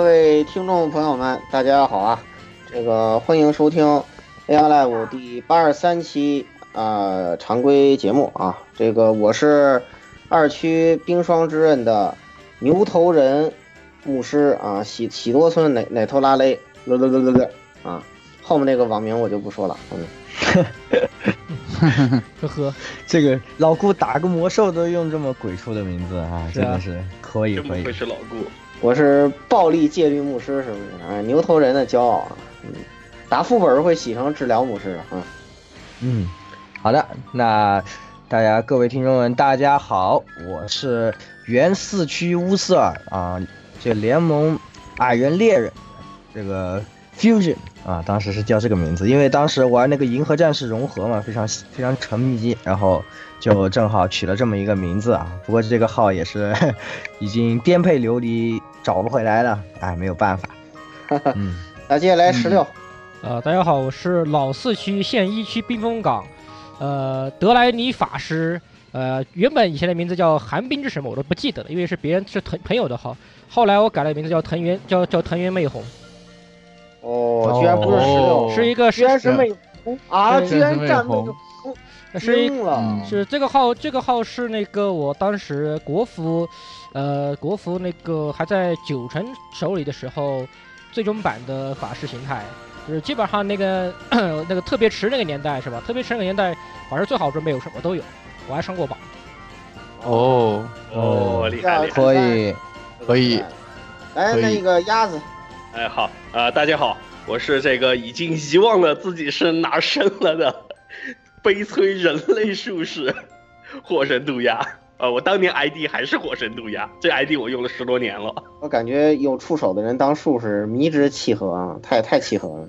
各位听众朋友们，大家好啊！这个欢迎收听 AI Live 第八十三期啊、常规节目啊。这个我是二区冰霜之刃的牛头人牧师啊，喜喜多村奶奶头拉勒了了了了了啊。后面那个网名我就不说了，嗯，呵呵，这个老顾打个魔兽都用这么鬼畜的名字啊，啊真的是可以可以真不愧。是老顾。我是暴力戒律牧师，是不是？哎，牛头人的骄傲啊！嗯，打副本会洗成治疗牧师啊。嗯，好的，那大家各位听众们，大家好，我是原四区乌瑟尔啊，这联盟矮人猎人，这个 Fusion 啊，当时是叫这个名字，因为当时玩那个银河战士融合嘛，非常非常沉迷，然后就正好取了这么一个名字啊。不过这个号也是 已经颠沛流离，找不回来了，哎，没有办法。嗯，那接下来十六，呃，大家好，我是老四区现一区冰封港，呃，德莱尼法师，呃，原本以前的名字叫寒冰之什么我都不记得了，因为是别人是朋朋友的号，后来我改了名字叫藤原，叫叫藤原魅红，哦，居然不是十六，哦是一个居然是魅红啊！居然站魅红魅红，是是这个号，这个号是那个我当时国服，呃，国服那个还在九成手里的时候，最终版的法师形态，就是基本上那个 那个特别池那个年代是吧？特别池那个年代，法师最好装备有什么都有，我还上过榜。哦，哦，厉害厉害！可以，可以。来，那个鸭子，哎，好啊、大家好，我是这个已经遗忘了自己是哪儿生了的悲催人类术士火神渡鸦。呃，我当年 ID 还是火神渡鸦，这 ID 我用了十多年了。我感觉有触手的人当术士迷之契合啊，太太契合了。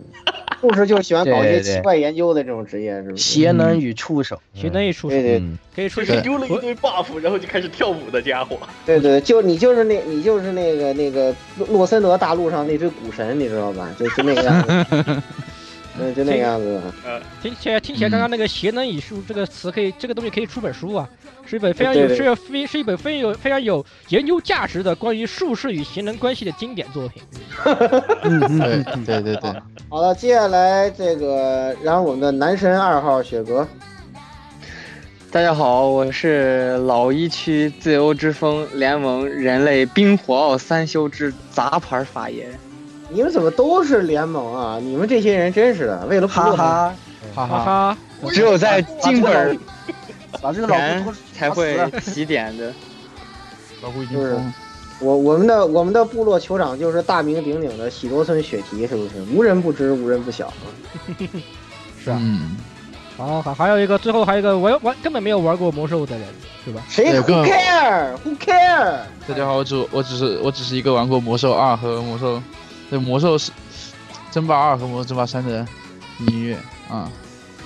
术士就是喜欢搞一些奇怪研究的这种职业，是不是？邪能与触手，邪能与触手对对嗯，可以出去就是丢了一堆 buff，然后就开始跳舞的家伙。对对，就你就是那，你就是那个那个洛洛森德大陆上那只古神，你知道吧？就就那个样子，嗯，就那个样子。呃听起来听起来，刚刚那个邪能以术这个词可以，这个东西可以出本书啊，是一本非常有是非是一本非常有非常有研究价值的关于术士与邪能关系的经典作品。对对对对，好了，接下来这个然后我们的男神二号雪哥，大家好，我是老一区自由之风联盟人类冰火奥三修之杂牌法爷。你们怎么都是联盟啊？你们这些人真是的，为了哈哈，哈哈哈，只有在金本儿把这个老前顾才会起点的。老顾已经就是疯，我我们的我们的部落酋长就是大名鼎鼎的喜多村雪提，是不是？无人不知，无人不晓啊。是啊嗯，好，还还有一个，最后还有一个玩玩根本没有玩过魔兽的人，是吧？谁对 Who care？Who care？大家好，我只我只是我只是一个玩过魔兽二和魔兽，对魔兽是争霸二和魔兽争霸三的音乐啊，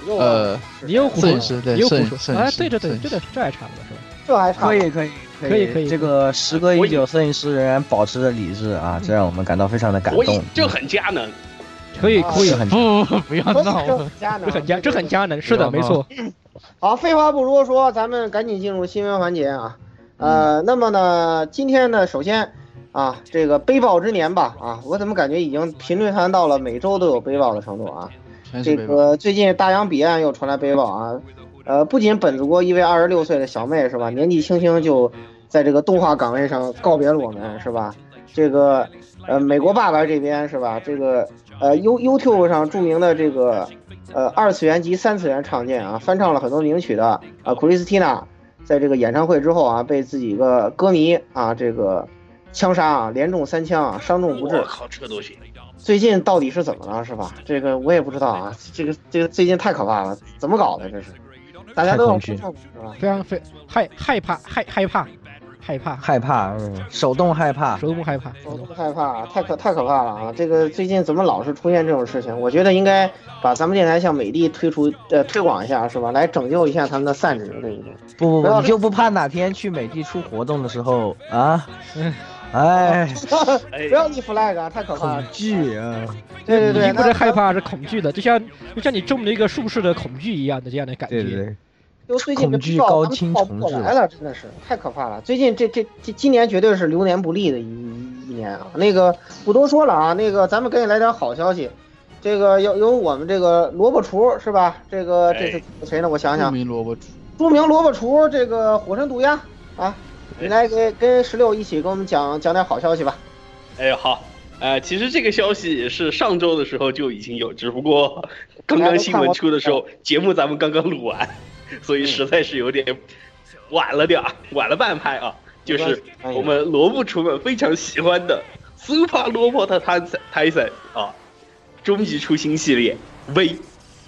呃，摄影师对摄影说，哎，摄影师对对对，摄影师这个这还差不多是吧？这还差可以可以可以可以这个时隔已久，摄影师仍然保持着理智啊，这让我们感到非常的感动。这很佳能。啊可以可以，不不不要闹了，这很佳能，这很佳，这很佳能，是的，没错。好，废话不多说，咱们赶紧进入新闻环节啊。呃，那么呢，今天呢，首先啊，这个背包之年吧，啊，我怎么感觉已经频率谈到了每周都有背包的程度啊？这个最近大洋彼岸又传来背包啊，呃，不仅本子国一位二十六岁的小妹是吧，年纪轻轻就在这个动画岗位上告别了我们是吧？这个呃，美国爸爸这边是吧？这个呃，You YouTube 上著名的这个呃二次元及三次元唱见啊，翻唱了很多名曲的啊，Christina 在这个演唱会之后啊，被自己一个歌迷啊这个枪杀啊，连中三枪啊，伤重不治我。靠，这都行。最近到底是怎么了，是吧？这个我也不知道啊，这个这个最近太可怕了，怎么搞的这是？大家都是吧？非常非害害怕害害怕害怕害怕，嗯，手动害怕，手动害怕，手动害怕，太可太可怕了啊！这个最近怎么老是出现这种事情？我觉得应该把咱们电台向美的推出呃推广一下，是吧？来拯救一下他们的散值，对不对？不不不，你就不怕哪天去美的出活动的时候啊？哎，哎不，要立 flag 啊，太可怕了恐！惧啊！对对对，不是害怕，是恐惧的，就像就像你中了一个术士的恐惧一样的这样的感觉。对对对，就最近恐惧高清重置来了，真的是太可怕了。最近这这这今年绝对是流年不利的一一年啊。那个不多说了啊，那个咱们赶紧来点好消息。这个有有我们这个萝卜厨是吧？这个这是谁呢？我想想著想，名萝卜厨，著名萝卜厨这个火神毒鸦啊，你来给跟十六一起跟我们讲讲点好消息吧。哎，好，呃，其实这个消息是上周的时候就已经有，只不过刚刚新闻出的时候，节目咱们刚刚录完，所以实在是有点晚了点儿，晚了半拍啊。就是我们萝卜厨们非常喜欢的 Super 萝卜的 Tyson 啊，终于出新系列 V，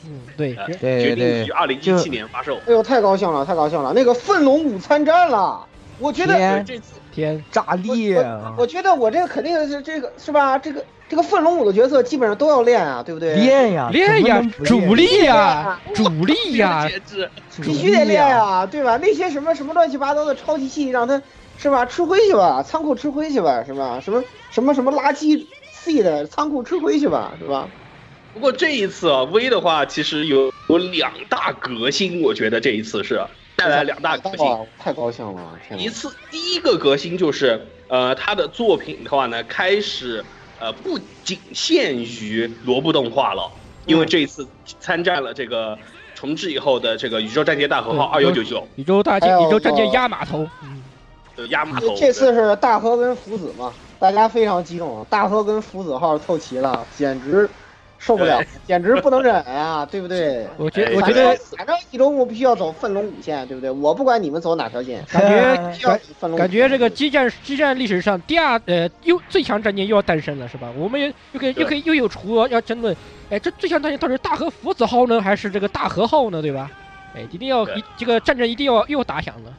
嗯，对，呃对决定于二零一七年发售。哎呦，太高兴了，太高兴了！那个奋龙五参战了，我觉得天这次天，炸裂啊！我觉得我这个肯定是这个是吧？这个这个奋龙五的角色基本上都要练啊，对不对？练呀，练呀主力呀，主力呀，必须得练呀，对吧？那些什么什么乱七八糟的超级系，让他是吧吃灰去吧，仓库吃灰去吧，是吧？什么什么什么垃圾 C 的仓库吃灰去吧，是吧？不过这一次啊，V 的话其实有有两大革新，我觉得这一次是带来两大革新。太高兴了！一次第一个革新就是，呃，他的作品的话呢，开始呃不仅限于萝卜动画了，因为这一次参战了这个重置以后的这个宇宙战舰大和号二幺九九宇宙大舰，宇宙战舰压码头，压码头。这次是大和跟福子嘛，大家非常激动，大和跟福子号凑齐了，简直受不了，简直不能忍啊，对不对？我觉得我觉得反正一周目必须要走奋龙五线，对不对？我不管你们走哪条线，感觉。感觉这个激战激战历史上第二呃又最强战舰又要诞生了是吧？我们又又可以又可以又有厨要争论，哎，这最强战舰到底是大和福子号呢，还是这个大和号呢？对吧？哎，一定要一这个战争一定要又打响了，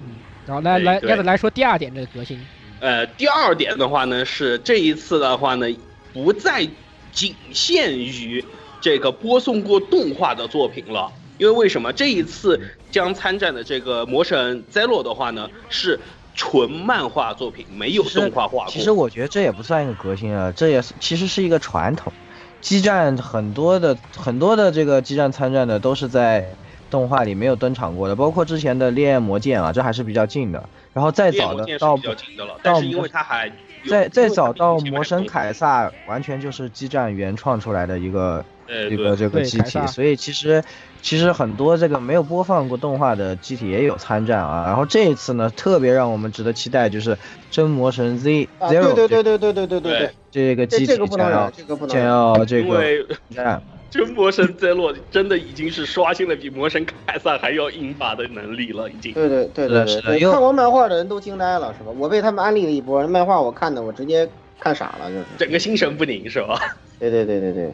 嗯，然后来来对鸭子来说第二点这个革新，呃，第二点的话呢，是这一次的话呢，不再仅限于这个播送过动画的作品了。因为为什么这一次将参战的这个魔神 Zero 的话呢，是纯漫画作品，没有动画化过。其实我觉得这也不算一个革新啊，这也是其实是一个传统。激战很多的很多的这个激战参战的都是在动画里没有登场过的，包括之前的烈焰魔剑啊，这还是比较近的。然后再早的到比较近的了，但是因为它还有再再早到魔神凯撒，完全就是激战原创出来的一个一个这个机体所以其实其实很多这个没有播放过动画的机体也有参战啊。然后这一次呢，特别让我们值得期待就是真魔神 Z 啊，Zero 对对对对对对对对对，这个机体这这个不能将要忍，这个不能将。要这个因为战。真魔神 Zero 真的已经是刷新了比魔神凯撒还要硬法的能力了，已经。对对对对对看过漫画的人都惊呆了，是吧？我被他们安利了一波，漫画我看的我直接看傻了，就是。整个心神不宁是吧？对对对对对，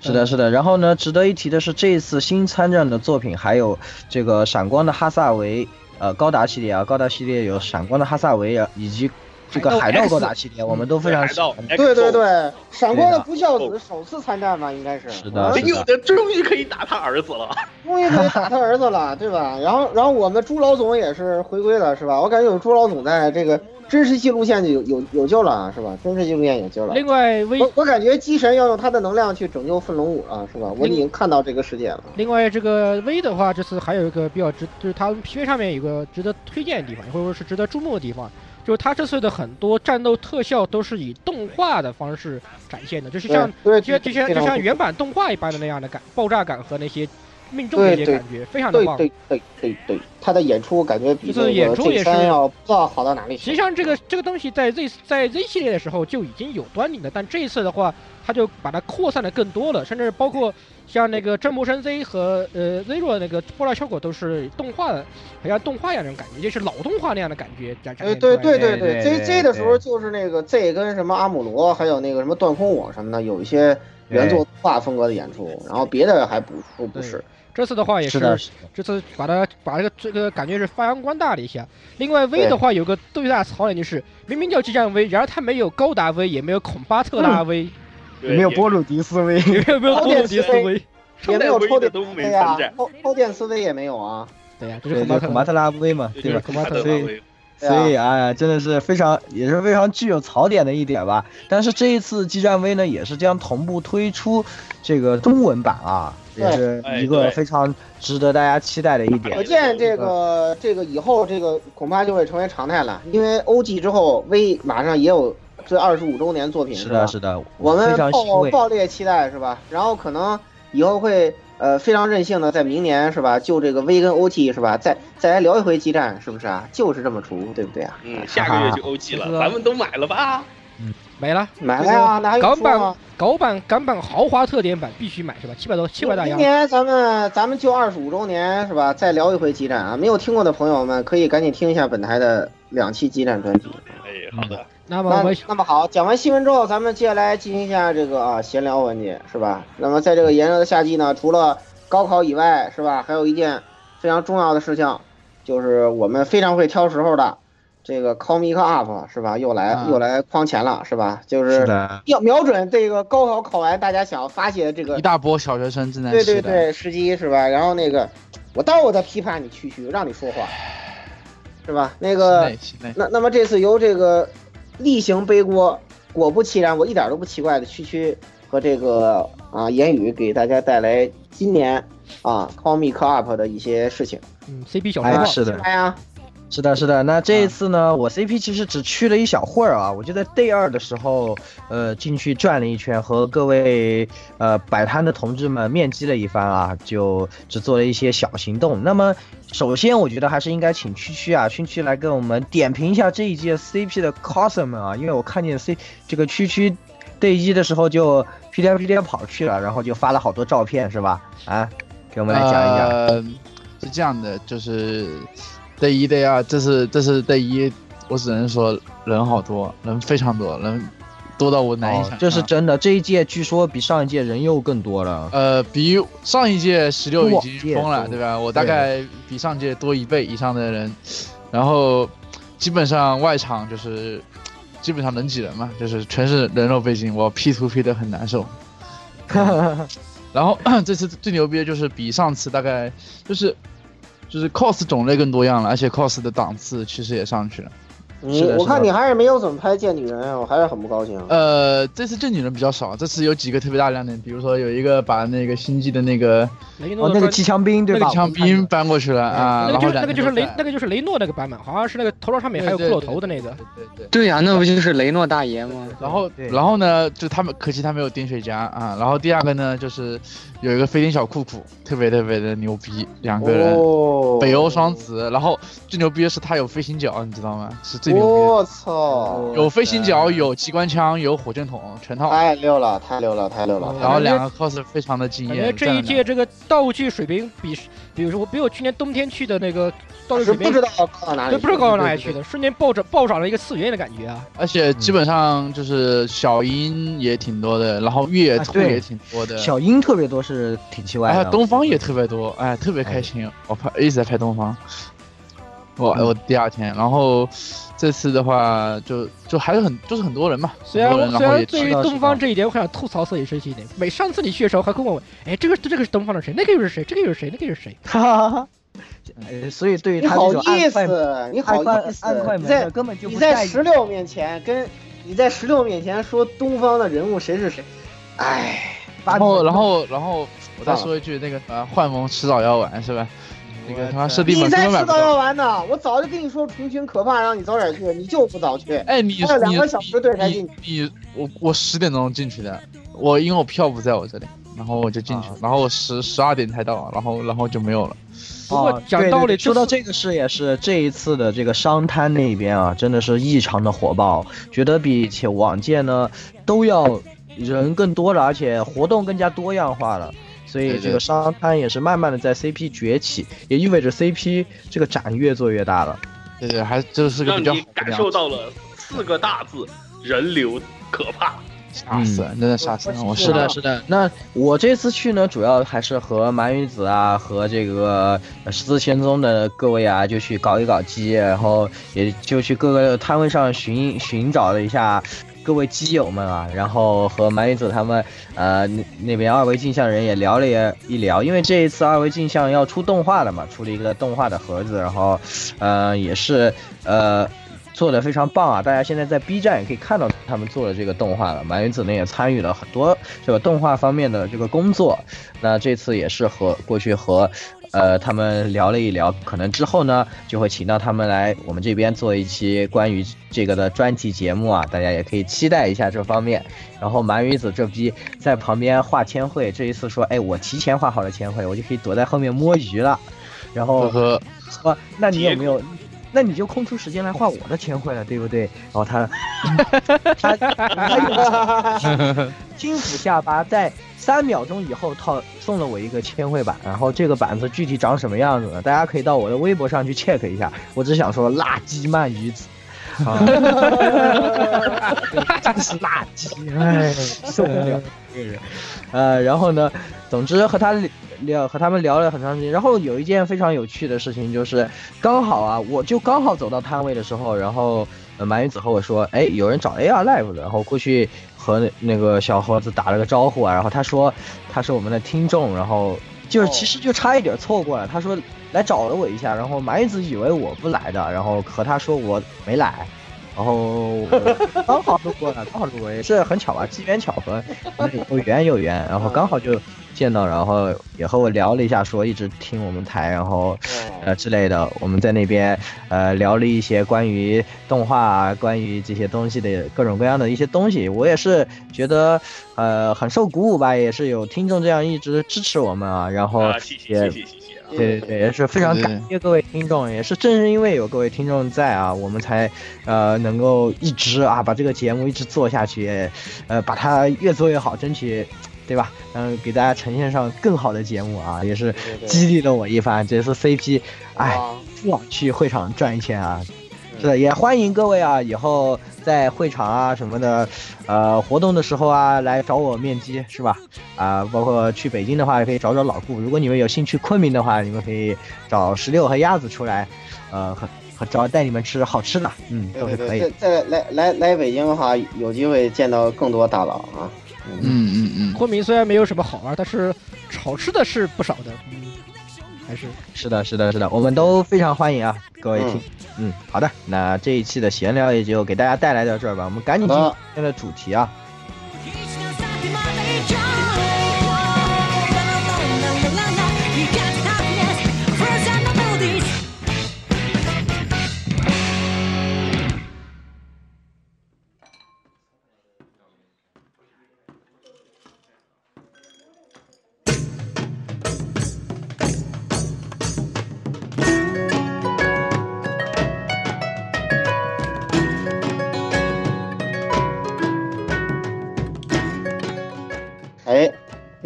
是的，是的。然后呢，值得一提的是，这一次新参战的作品还有这个闪光的哈萨维，呃，高达系列啊，高达系列有闪光的哈萨维啊，以及这个海海盗盗高达系列，我们都非常海盗喜欢。对对对，闪光的不孝子首次参战吧，应该是。嗯是的有的终于可以打他儿子了。终于可以打他儿子了，对吧？然后，然后我们朱老总也是回归了，是吧？我感觉有朱老总在这个真实记录线就有有有救了，是吧？真实记录线有救了。另外微我我感觉机神要用他的能量去拯救奋龙五了，是吧？我已经看到这个世界了。另外，这个 V 的话，这次还有一个比较值，就是他 PV 上面有个值得推荐的地方，或者说是值得注目的地方，就是他这次的很多战斗特效都是以动画的方式展现的，就是像对，就就像就像原版动画一般的那样的感，爆炸感和那些命中的一些感觉，非常的棒。对对对对对，他的演出感觉比这演出也是要不知道好到哪里去。实际上，这个这个东西在 Z 在 Z 系列的时候就已经有端倪了，但这一次的话，它就把它扩散的更多了，甚至包括像那个真魔神 Z 和呃 Zero 那个波浪效果都是动画的，好像动画一样那种感觉，就是老动画那样的感觉对对。对对对 z Z 的时候就是那个 Z 跟什么阿姆罗，还有那个什么断空我什么的，有一些原作动画风格的演出，然后别的还不都不是。这次的话也是，是。这次把它把这个这个感觉是发扬光大了一下。另外 V 的话有个最大的槽点就是，明明叫激战 V，然而它没有高达 V，也没有孔巴特拉 V，、对 没有波鲁迪斯威？也没有没有波鲁迪斯威。也没有抽点都没对呀参战，，抽抽电思维也没有啊。对呀、这是对对，孔巴特拉孔巴特拉威嘛，对吧？孔巴特所以拉威所以哎呀，真的是非常也是非常具有槽点的一点吧。但是这一次激战 V 呢，也是将同步推出这个中文版啊，也是一个非常值得大家期待的一点可。见这个这个以后这个恐怕就会成为常态了，因为 OG 之后 V 马上也有这二十五周年作品是的，？是的，我们。爆爆裂期待是吧？然后可能以后会呃非常任性的在明年是吧？就这个 V 跟 OT 是吧？再再来聊一回激战，是不是啊？就是这么出，对不对啊？嗯，下个月就 OT 了，咱们都买了吧？嗯没了。买了呀，那还有港版？港版港版豪华特点版必须买是吧？七百多七百大洋。明年咱们咱们就二十五周年是吧？再聊一回激战啊！没有听过的朋友们可以赶紧听一下本台的两期激战专辑。哎，好的，那那么我们那么好，讲完新闻之后，咱们接下来进行一下这个啊闲聊环节，是吧？那么在这个炎热的夏季呢，除了高考以外，是吧？还有一件非常重要的事情，就是我们非常会挑时候的这个 Comic Up 是吧？又来、啊又来框钱了，是吧？就是要瞄准这个高考考完大家想要发泄的这个一大波小学生正在对。对对，时机是吧？然后那个，我待会儿我再批判你区区，让你说话，是吧？那个。那那么这次由这个例行背锅，果不其然，我一点都不奇怪的区区和这个啊言语给大家带来今年啊，Call Me Up 的一些事情。嗯 CP 小哎是的。哎呀，是的，是的。那这一次呢，我 CP 其实只去了一小会儿啊，我就在 Day 二的时候，呃，进去转了一圈，和各位呃摆摊的同志们面基了一番啊，就只做了一些小行动。那么，首先我觉得还是应该请区区啊，区区来跟我们点评一下这一届 CP 的 coser 们啊，因为我看见 C 这个区区 Day 一的时候就屁颠屁颠跑去了，然后就发了好多照片，是吧？啊，给我们来讲一讲。呃，是这样的，就是 day 一 day 二，这是这是 day 一，我只能说人好多，人非常多，人多到我难以想象。哦这是真的，这一届据说比上一届人又更多了。呃，比上一届十六已经疯了，对吧？我大概比上届多一倍以上的人，然后基本上外场就是基本上能挤人嘛，就是全是人肉背景，我 P 图 P 的很难受。然后 这次最牛逼的就是比上次大概就是就是 cos 种类更多样了，而且 cos 的档次其实也上去了。你我看你还是没有怎么拍贱女人，我还是很不高兴。呃，这次贱女人比较少，这次有几个特别大亮点，比如说有一个把那个星际的那个哦，那个雷诺的专机枪兵对吧？那个枪兵搬过去了啊，就是那个就是雷那个就是雷诺那个版本，好像是那个头上上面还有骷髅头的那个。对对对。对呀、那不就是雷诺大爷吗？然后，然后呢，就他们可惜他没有丁水家啊。然后第二个呢，就是有一个飞天小酷酷，特别特别的牛逼，两个人，哦，北欧双子。然后最牛逼的是他有飞行脚，你知道吗？是最牛逼的。我操！有飞行脚，有机关枪，有火箭筒，全套。太溜了，太溜了，太溜了！然后两个 cos 非常的惊艳。感觉这一届这个道具水平比，比如说我比我去年冬天去的那个道具水平是不知道高到哪里对，不知道高到哪里去。的，瞬间暴涨暴涨了一个次元的感觉啊！而且基本上就是小樱也挺多的，然后月兔也挺多的，小樱特别多，是挺奇怪哎，的。东方也特别多，哎，特别开心。我拍一直在拍东方，我嗯我第二天，然后这次的话就就还是很就是很多人嘛，虽然虽然对于东方这一点，我很想吐槽色一生气一点。每上次你去的时候，还会问我，哎，这个这个是东方的谁？那个又是谁？这个又是谁？那个又是谁？哈哈哈。呃，所以对于你好他这种意暗快思，你好意思，暗快门你在根本就你在不在意石榴面前跟你在十六面前说东方的人物谁是谁，哎，然后然后然后我再说一句，那个呃幻梦迟早要完是吧？那个他妈设定你本根才迟早要。完呢！我早就跟你说重群可怕，让你早点去，你就不早去。哎，你还有两你个小时队才进你你我我十点钟进去的，我因为我票不在我这里，然后我就进去，啊然后我十十二点才到，然后然后就没有了。不过哦讲道理，说到这这个事也是这一次的这个商摊那边啊，真的是异常的火爆，觉得比起往届呢都要人更多了，而且活动更加多样化了。所以这个商摊也是慢慢的在 CP 崛起，也意味着 CP 这个展越做越大了。对对，还就是个让比较好你感的样子受到了四个大字：人流可怕。吓死人，真的吓死人！我是的，是的。那我这次去呢，主要还是和蛮鱼子啊，和这个呃十字仙宗的各位啊，就去搞一搞基，然后也就去各个摊位上寻寻找了一下各位基友们啊，然后和蛮羽子他们呃那那边二维镜像人也聊了也一聊，因为这一次二维镜像要出动画了嘛，出了一个动画的盒子，然后呃也是呃。做的非常棒啊！大家现在在 B 站也可以看到他们做的这个动画了。满云子呢也参与了很多这个动画方面的这个工作。那这次也是和过去和呃，他们聊了一聊，可能之后呢就会请到他们来我们这边做一期关于这个的专题节目啊，大家也可以期待一下这方面。然后鳗鱼子这逼在旁边画千惠，这一次说，哎，我提前画好了千惠，我就可以躲在后面摸鱼了。然后呵呵，说，那你有没有？那你就空出时间来画我的千惠了，对不对？然后他 他他轻抚下巴，在三秒钟以后套送了我一个千绘板，然后这个板子具体长什么样子呢？大家可以到我的微博上去 check 一下。我只想说，垃圾鳗鱼子。啊，真是垃圾，哎，受不了这个人。呃，然后呢，总之和他聊和他们聊了很长时间。然后有一件非常有趣的事情，就是刚好啊，我就刚好走到摊位的时候，然后呃，蛮鱼子和我说，哎，有人找 AR Live 的，然后过去和那那个小猴子打了个招呼啊。然后他说他是我们的听众，然后就是其实就差一点错过了。他说来找了我一下，然后蛮鱼子以为我不来的，然后和他说我没来。然后 刚好路过了，刚好路过也是很巧吧，机缘巧合，有缘有缘，然后刚好就见到，然后也和我聊了一下，说一直听我们台，然后呃之类的，我们在那边呃聊了一些关于动画、关于这些东西的各种各样的一些东西，我也是觉得呃很受鼓舞吧，也是有听众这样一直支持我们啊，然后谢谢谢谢谢谢。对对对，也是非常感谢各位听众，也是正是因为有各位听众在啊，我们才呃能够一直啊把这个节目一直做下去，呃把它越做越好，争取对吧？嗯，给大家呈现上更好的节目啊，也是激励了我一番。这次 CP，哎，往去会场转一圈啊，是的，也欢迎各位啊，以后。在会场啊什么的，呃，活动的时候啊，来找我面基是吧？啊，包括去北京的话，也可以找找老顾。如果你们有兴趣昆明的话，你们可以找石榴和鸭子出来，呃，和和找带你们吃好吃的，嗯，都是可以。再来来来北京的话，有机会见到更多大佬啊。嗯嗯嗯。昆明虽然没有什么好玩，但是好吃的是不少的。嗯，还是是的，是的，是的，我们都非常欢迎啊，各位听。嗯，好的，那这一期的闲聊也就给大家带来到这儿吧，我们赶紧进今天的主题啊。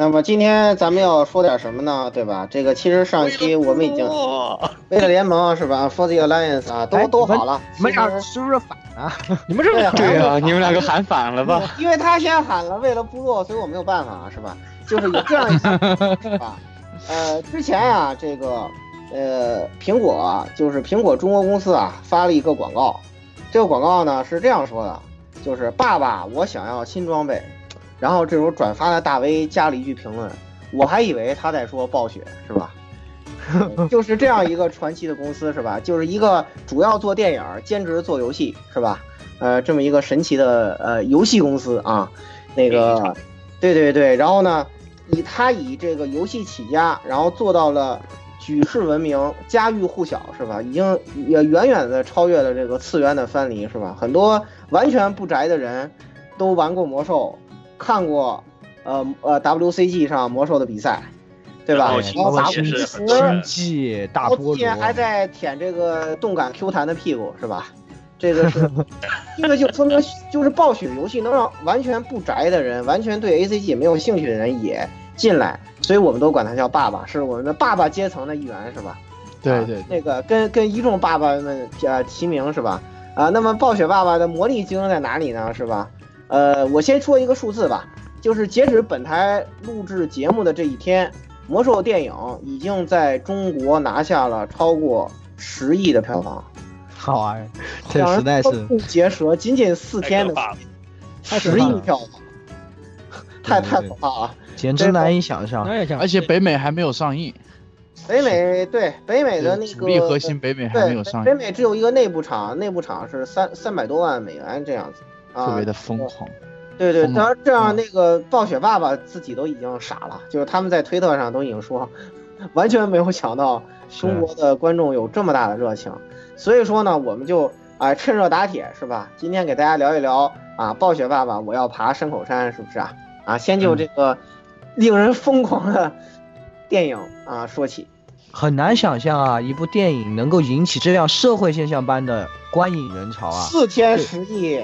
那么今天咱们要说点什么呢？对吧？这个其实上期我们已经为了联盟是吧？For the Alliance 啊，都都好了。你们俩是不是反了？你们这对啊，你们两个喊反了吧？因为他先喊了，为了部落，所以我没有办法，是吧？就是有这样一啊，呃，之前啊，这个呃，苹果就是苹果中国公司啊，发了一个广告。这个广告呢是这样说的，就是爸爸，我想要新装备。然后这时候转发的大 V 加了一句评论，我还以为他在说暴雪是吧？就是这样一个传奇的公司是吧？就是一个主要做电影、兼职做游戏是吧？呃，这么一个神奇的呃游戏公司啊，那个，对对对，然后呢，以他以这个游戏起家，然后做到了举世闻名、家喻户晓是吧？已经也远远的超越了这个次元的藩篱是吧？很多完全不宅的人都玩过魔兽。看过，呃呃，WCG 上魔兽的比赛，对吧？然后打星际大多之前还在舔这个动感 Q 弹的屁股，是吧？这个是，这个就说明就是暴雪游戏能让完全不宅的人，完全对 ACG 没有兴趣的人也进来，所以我们都管他叫爸爸，是我们的爸爸阶层的一员，是吧？对对，那个跟跟一众爸爸们呃齐名，是吧？啊，那么暴雪爸爸的魔力精在哪里呢？是吧？呃，我先说一个数字吧，就是截止本台录制节目的这一天，魔兽电影已经在中国拿下了超过十亿的票房。好啊，这实在是不结舌，仅仅四天的十亿票房，太太可怕了，简直难以想象。而且北美还没有上映，北美对北美的那个主力核心北美还没有上映，北美只有一个内部场，内部场是三三百多万美元这样子。特别的疯狂，对对，当然这样那个暴雪爸爸自己都已经傻了，就是他们在推特上都已经说，完全没有想到中国的观众有这么大的热情，所以说呢，我们就啊、趁热打铁是吧？今天给大家聊一聊啊，暴雪爸爸我要爬山口山是不是啊？啊，先就这个令人疯狂的电影啊说起。很难想象啊，一部电影能够引起这样社会现象般的观影人潮啊！四天十亿，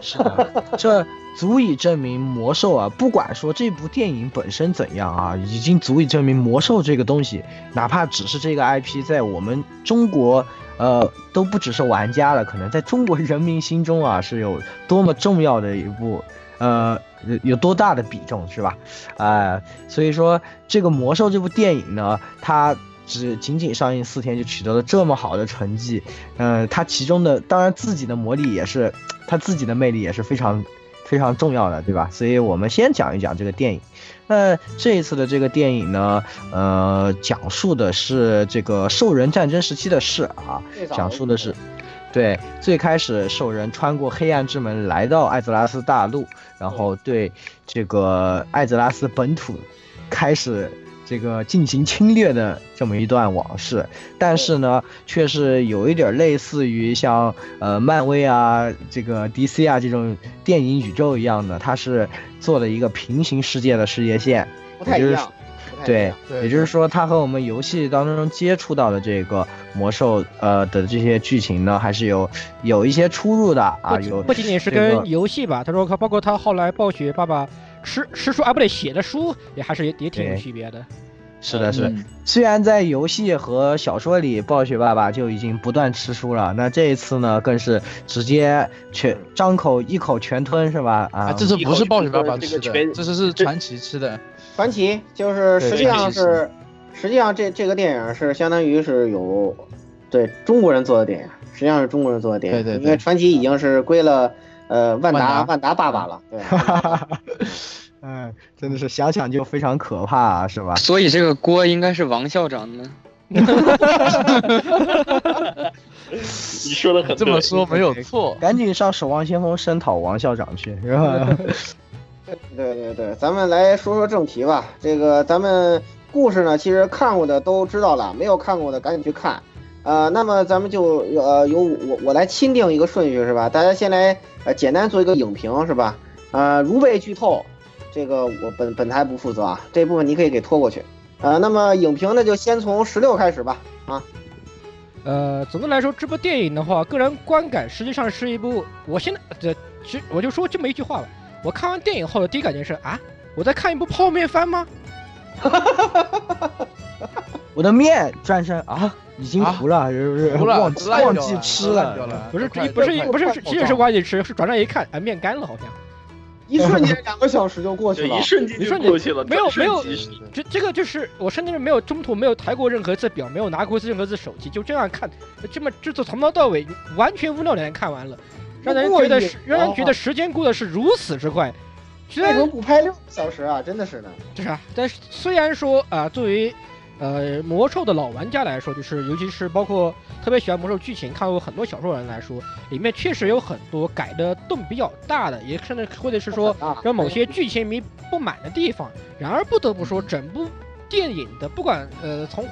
是的，这足以证明魔兽啊，不管说这部电影本身怎样啊，已经足以证明魔兽这个东西，哪怕只是这个 IP 在我们中国，呃，都不只是玩家了，可能在中国人民心中啊，是有多么重要的一部，呃，有有多大的比重，是吧？啊、所以说这个魔兽这部电影呢，它。只仅仅上映四天就取得了这么好的成绩，呃，它其中的当然自己的魔力也是，他自己的魅力也是非常非常重要的，对吧？所以我们先讲一讲这个电影。那这一次的这个电影呢，呃，讲述的是这个兽人战争时期的事啊，讲述的是，对，最开始兽人穿过黑暗之门来到艾泽拉斯大陆，然后对这个艾泽拉斯本土开始这个进行侵略的这么一段往事，但是呢，却是有一点类似于像呃漫威啊、这个 DC 啊这种电影宇宙一样的，它是做了一个平行世界的世界线，不太一样。对样，对也就是说，它和我们游戏当中接触到的这个魔兽呃的这些剧情呢，还是有有一些出入的啊，有不仅仅是跟游戏吧，他说包括他后来暴雪爸爸吃吃书啊，不对，写的书也还是也也挺有区别的。是的，是的。嗯虽然在游戏和小说里，暴雪爸爸就已经不断吃书了，那这一次呢，更是直接全张口一口全吞，是吧？啊，啊，这次不是暴雪爸爸这吃的，个全这次是传奇吃的。传奇就是实际上是，实际上这这个电影是相当于是有对中国人做的电影，实际上是中国人做的电影，对对对因为传奇已经是归了呃万达万达万达爸爸了，对，嗯，真的是想想就非常可怕、啊，是吧？所以这个锅应该是王校长的。你说的很对这么说没有错。赶紧上守望先锋声讨王校长去，是吧？对对对，咱们来说说正题吧。这个咱们故事呢，其实看过的都知道了，没有看过的赶紧去看。呃，那么咱们就呃由我我来钦定一个顺序是吧？大家先来呃简单做一个影评是吧？呃，如被剧透，这个我本本台不负责啊，这部分你可以给拖过去。呃，那么影评呢就先从十六开始吧。啊，呃，总的来说，这部电影的话，个人观感实际上是一部，我现在这其实我就说这么一句话吧，我看完电影后的第一感觉是啊，我在看一部泡面番吗？我的面转身啊，已经糊了，是不是？糊了忘记吃了。不是，快不是快不是快，其实是忘记吃，是转身一看，啊，面干了好像。一瞬间两个小时就过去了一。瞬间就一瞬间过去了，没有没有这这个就是我甚至没有中途没有抬过任何次表，没有拿过任何次手机，就这样看，这么制作从头到尾完全无聊的看完了，让人觉得是让人觉得时间过得是如此之快。虽然为什么不拍六个小时啊？真的是的。就是啊，但是虽然说啊、作为呃魔兽的老玩家来说，就是尤其是包括特别喜欢魔兽剧情、看过很多小说的人来说，里面确实有很多改的洞比较大的，也甚至或者是说啊，让某些剧情迷不满的地方。然而不得不说，整部电影的不管呃从制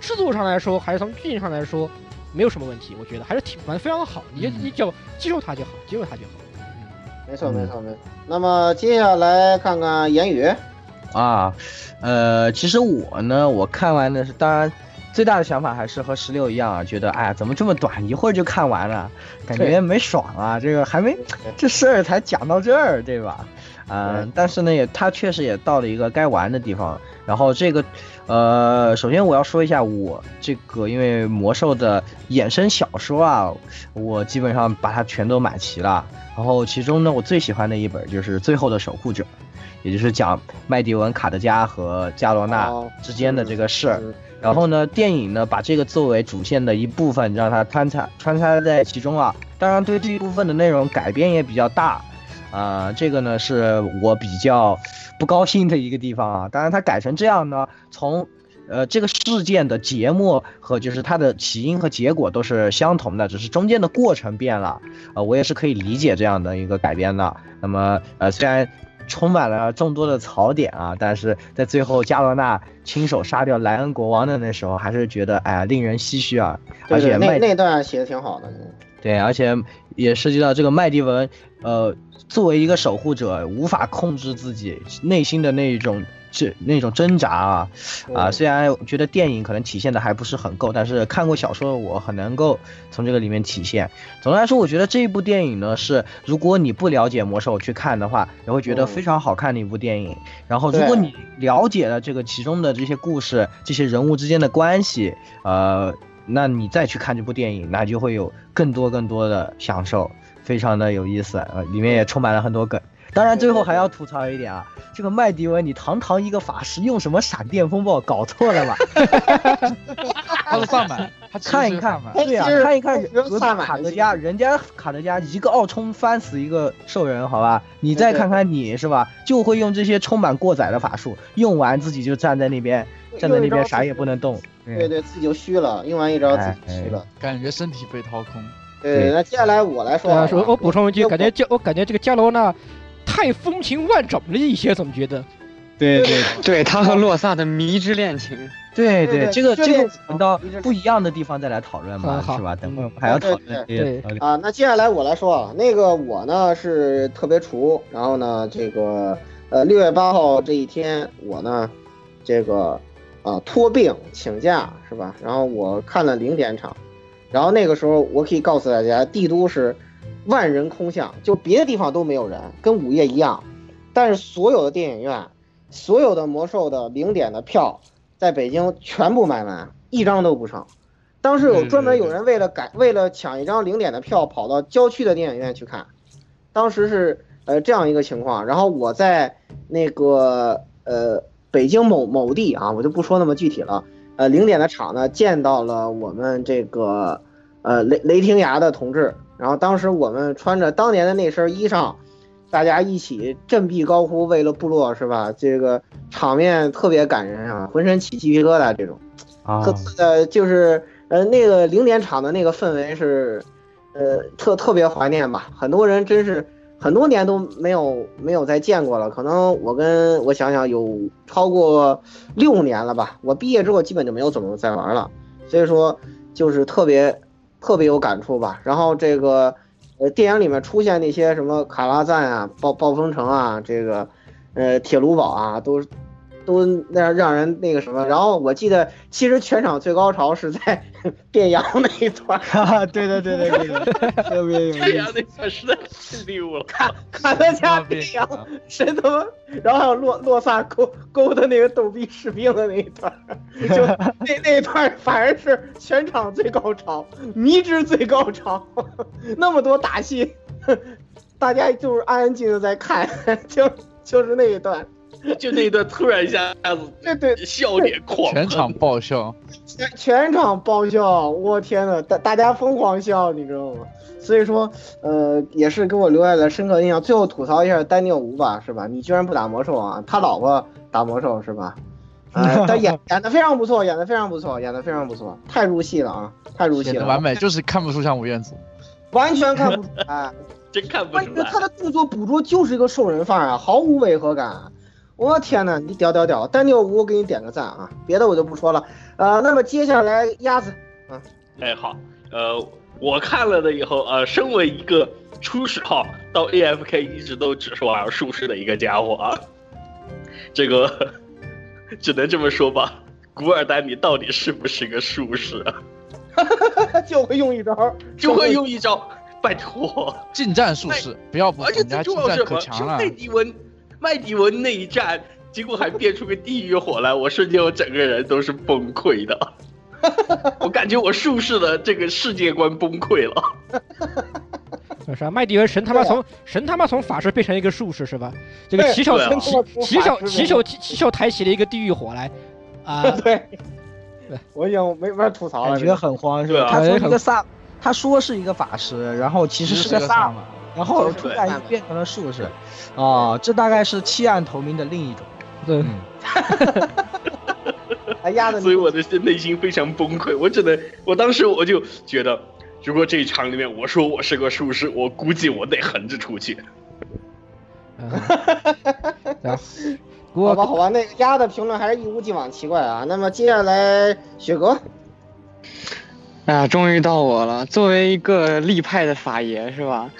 制作上来说，还是从剧情上来说，没有什么问题，我觉得还是挺玩得非常好。你就嗯你只要接受它就好，接受它就好。没错没错没错。那么接下来看看言语。啊，呃，其实我呢，我看完的是，当然最大的想法还是和十六一样啊，觉得哎呀，怎么这么短，一会儿就看完了，感觉没爽啊，这个还没这事儿才讲到这儿，对吧？嗯、对但是呢，也他确实也到了一个该玩的地方。然后这个，呃，首先我要说一下我这个，因为魔兽的衍生小说啊，我基本上把它全都买齐了。然后其中呢，我最喜欢的一本就是《最后的守护者》，也就是讲麦迪文、卡德加和加罗纳哦之间的这个事儿。然后呢，电影呢把这个作为主线的一部分，让它穿插穿插在其中啊。当然，对这一部分的内容改编也比较大，啊、这个呢是我比较不高兴的一个地方啊。当然，它改成这样呢，从呃这个事件的节目和就是它的起因和结果都是相同的，只是中间的过程变了。呃，我也是可以理解这样的一个改编的。那么呃，虽然充满了众多的槽点啊，但是在最后加罗纳亲手杀掉莱恩国王的那时候，还是觉得哎呀令人唏嘘啊。而且那那段写的挺好的。对，而且也涉及到这个麦迪文，呃，作为一个守护者，无法控制自己内心的那一种这那种挣扎啊啊！虽然觉得电影可能体现的还不是很够，但是看过小说的我很能够从这个里面体现。总的来说，我觉得这一部电影呢是，如果你不了解魔兽去看的话，也会觉得嗯非常好看的一部电影。然后，如果你了解了这个其中的这些故事、这些人物之间的关系，呃，那你再去看这部电影，那就会有更多更多的享受，非常的有意思。呃，里面也充满了很多梗。当然，最后还要吐槽一点啊，这个麦迪文，你堂堂一个法师，用什么闪电风暴搞错了吧？他是萨满，他看一看嘛，对呀、其实看一看只有隔壁萨卡德加，人家卡德加一个奥冲翻死一个兽人，好吧？你再看看你是吧，就会用这些充满过载的法术，用完自己就站在那边，站在那边啥也不能动。对对，自己就虚了，用完一招自己虚了。感觉身体被掏空。对对，那接下来我来说我补充一句，感觉加我感觉这个加罗纳太风情万种了一些，怎么觉得？对对 对他和洛萨的迷之恋情，对对对这个这个这个我们到不一样的地方再来讨论嘛，好好是吧？等会儿还要讨对论这对些。啊，那接下来我来说啊，那个我呢是特别厨，然后呢，这个呃六月八号这一天，我呢这个啊托病请假是吧？然后我看了零点场，然后那个时候我可以告诉大家，帝都是万人空巷，就别的地方都没有人，跟午夜一样，但是所有的电影院，所有的魔兽的零点的票，在北京全部卖完，一张都不剩。当时有专门有人为了改，为了抢一张零点的票，跑到郊区的电影院去看。当时是呃这样一个情况，然后我在那个呃北京某某地啊，我就不说那么具体了。呃，零点的场呢，见到了我们这个呃雷雷霆崖的同志，然后当时我们穿着当年的那身衣裳，大家一起振臂高呼，为了部落是吧？这个场面特别感人啊，浑身起鸡皮疙瘩这种。啊呃就是呃那个零点场的那个氛围是，呃特特别怀念吧。很多人真是很多年都没有没有再见过了。可能我跟我想想有超过六年了吧。我毕业之后基本就没有怎么再玩了，所以说就是特别特别有感触吧。然后这个呃电影里面出现那些什么卡拉赞啊、暴暴风城啊、这个呃铁炉堡啊，都都那让人那个什么。然后我记得，其实全场最高潮是在 变羊那一段，哈 哈，对对对对对，特别有太阳意思。那段实在太溜了。卡德加变羊，神他妈！然后还有洛洛萨勾勾的那个逗逼士兵的那一段，就那那一段反而是全场最高潮，迷之最高潮，那么多打戏，大家就是安安静静在看，就就是那一段，就那一段突然一下子对对，笑点狂全场爆笑，全全场爆笑，我天呐，大大家疯狂笑，你知道吗？所以说，呃，也是给我留下了深刻印象。最后吐槽一下丹尼尔吴吧，是吧？你居然不打魔兽啊？他老婆打魔兽是吧？呃，但演演的非常不错，演的非常不错，演的非常不错，太入戏了啊，太入戏了，完美，就是看不出像吴彦祖。完全看不出来。真看不出来他。的动作捕捉就是一个兽人范儿啊，毫无违和感。我天呐，你屌屌屌！丹尼尔给你点个赞啊！别的我就不说了。呃，那么接下来鸭子，哎，好，呃，我看了的以后，呃，身为一个初始号到 AFK 一直都只是玩术士的一个家伙啊，这个只能这么说吧。古尔丹，你到底是不是个术士啊？就会用一招，就会用一招，拜托！近战术士，不要不而且人家最近战可重要是什么？是强了麦。迪文，麦迪文那一战，结果还变出个地狱火来，我瞬间我整个人都是崩溃的。我感觉我术士的这个世界观崩溃了。是啊，麦迪文神他妈从神他妈从法师变成一个术士是吧？这个对起手对啊。起起手起手起起手抬起了一个地狱火来，啊，对。对，我已经没法吐槽了。感觉很慌是吧？他说感觉很一个萨，他说是一个法师，然后其实是个萨满，然后突然就变成了术士，哦，这大概是弃暗投明的另一种。对，所以我的内心非常崩溃。我只能，我当时我就觉得，如果这一场里面我说我是个术士，我估计我得横着出去。嗯对啊，不过好吧，好吧，那个鸭的评论还是一如既往奇怪啊。那么接下来雪哥，哎呀，终于到我了。作为一个立派的法爷，是吧？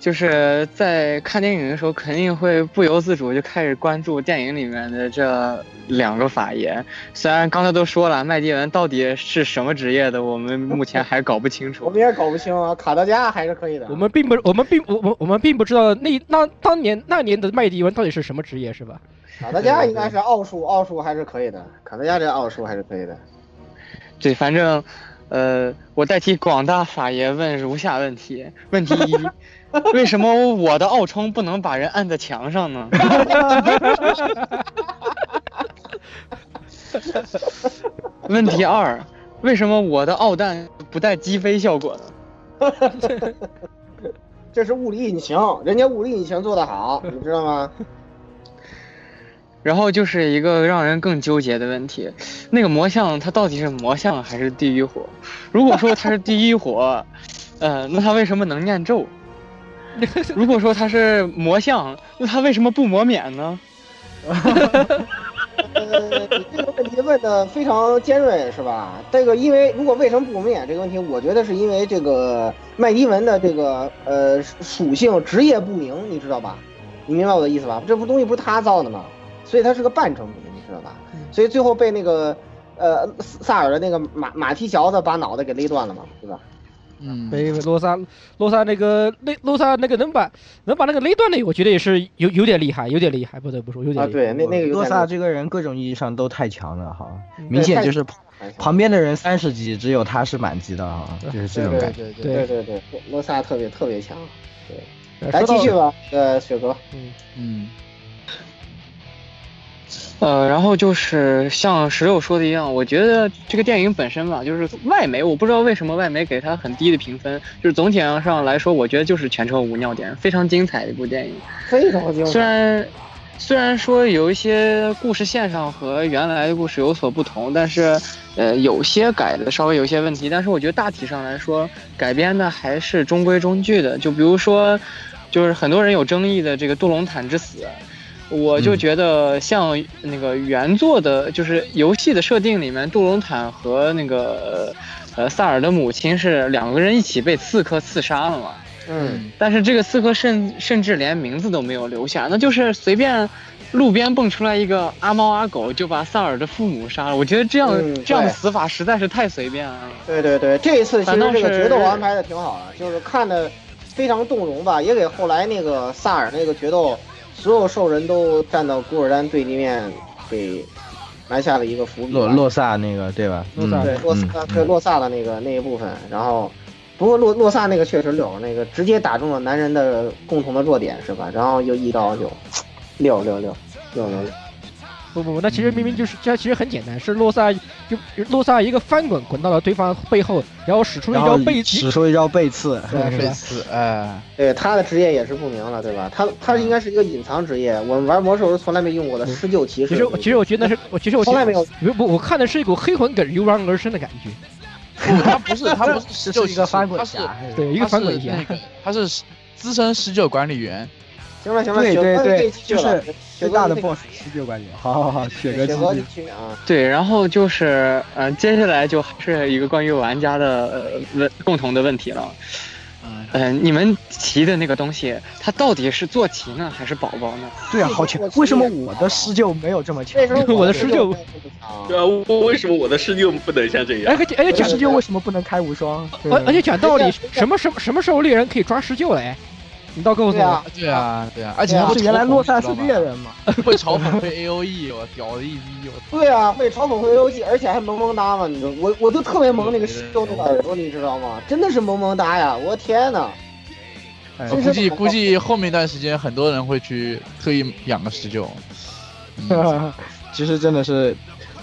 就是在看电影的时候，肯定会不由自主就开始关注电影里面的这两个法爷。虽然刚才都说了，麦迪文到底是什么职业的，我们目前还搞不清楚我。们也搞不清啊。卡德加还是可以的。我们并不，我们并我我我们并不知道那那当年那年的麦迪文到底是什么职业，是吧？卡德加应该是奥数，奥数还是可以的。卡德加这奥数还是可以的。对，反正，呃，我代替广大法爷问如下问题：问题一，为什么我的奥冲不能把人按在墙上呢？问题二，为什么我的奥弹不带击飞效果呢？这是物理引擎，人家物理引擎做得好，你知道吗？然后就是一个让人更纠结的问题，那个魔像它到底是魔像还是地狱火？如果说它是地狱火，呃，那它为什么能念咒？如果说它是魔像，那它为什么不磨免呢？呃，这个问题问的非常尖锐，是吧？这个因为如果为什么不免这个问题，我觉得是因为这个麦迪文的这个呃属性职业不明，你知道吧？你明白我的意思吧？这不东西不是他造的吗？所以他是个半成品，你知道吧？所以最后被那个呃萨尔的那个马马蹄小子把脑袋给勒断了嘛，对吧？嗯，被罗萨罗萨那个勒罗萨那个能把能把那个勒断的，我觉得也是有有点厉害，有点厉害，不得不说有点啊，厉害。对，那那个有洛萨这个人各种意义上都太强了哈，嗯明显就是旁边的人三十级，只有他是满级的哈，就是这种感觉。对对对对对，罗萨特别特别强。对来继续吧，呃，雪哥。嗯，嗯，呃，然后就是像石榴说的一样，我觉得这个电影本身吧，就是外媒，我不知道为什么外媒给它很低的评分，就是总体上来说，我觉得就是全程无尿点，非常精彩的一部电影。非常精彩。虽然虽然说有一些故事线上和原来的故事有所不同，但是呃有些改的稍微有些问题，但是我觉得大体上来说改编的还是中规中矩的。就比如说，就是很多人有争议的这个杜隆坦之死。我就嗯觉得像那个原作的，就是游戏的设定里面，杜隆坦和那个呃萨尔的母亲是两个人一起被刺客刺杀了嘛。嗯，但是这个刺客甚甚至连名字都没有留下，那就是随便路边蹦出来一个阿猫阿狗就把萨尔的父母杀了。我觉得这样、嗯这样的死法实在是太随便了。对对对，这一次其实这个决斗安排的挺好的，就是看的非常动容吧，也给后来那个萨尔那个决斗，所有兽人都站到古尔丹对立面给埋下了一个伏笔。洛洛萨那个对吧？洛萨嗯对洛萨嗯对洛萨的那个那一部分，然后不过洛洛萨那个确实溜，那个直接打中了男人的共同的弱点是吧？然后又一刀就溜溜溜溜溜溜。不不不，那其实明明就是这其实很简单，是洛萨就洛萨一个翻滚滚到了对方背后，然后使出一招背刺使出一招背刺，对是吧这次哎，对他的职业也是不明了，对吧？他他应该是一个隐藏职业，我们玩魔兽时从来没用过的施救骑士。其实其实我觉得那是 我其实我从来没有。不不，我看的是一股黑魂梗油然而生的感觉。不，他不是他不是施 救一个翻滚侠。对，一个翻滚侠他是资深施救管理员，行了行了，对对对就是雪最大的 BOSS 十九关键。好好好，雪哥继续。啊。对，然后就是呃，接下来就还是一个关于玩家的呃问共同的问题了。嗯，呃，你们骑的那个东西，它到底是坐骑呢，还是宝宝呢？对啊，好强！为什么我的施救没有这么强为？什么我的施救对啊，为为什么我的施救不能像这样？而且而且讲施救为什么不能开无双？而而且讲道理，什么什么什么时候猎人可以抓施救嘞？你倒告诉我对啊。，对啊对啊，而且对啊他不是原来洛萨是猎人吗？会嘲讽会 A O E，我屌的一逼，我对啊，会嘲讽会 A O E，，而且还萌萌哒嘛，你知道，我我都特别萌那个施救那个耳朵，你知道吗？真的是萌萌哒呀！我天呐，估计估计后面一段时间很多人会去特意养个十九。嗯 其实真的是，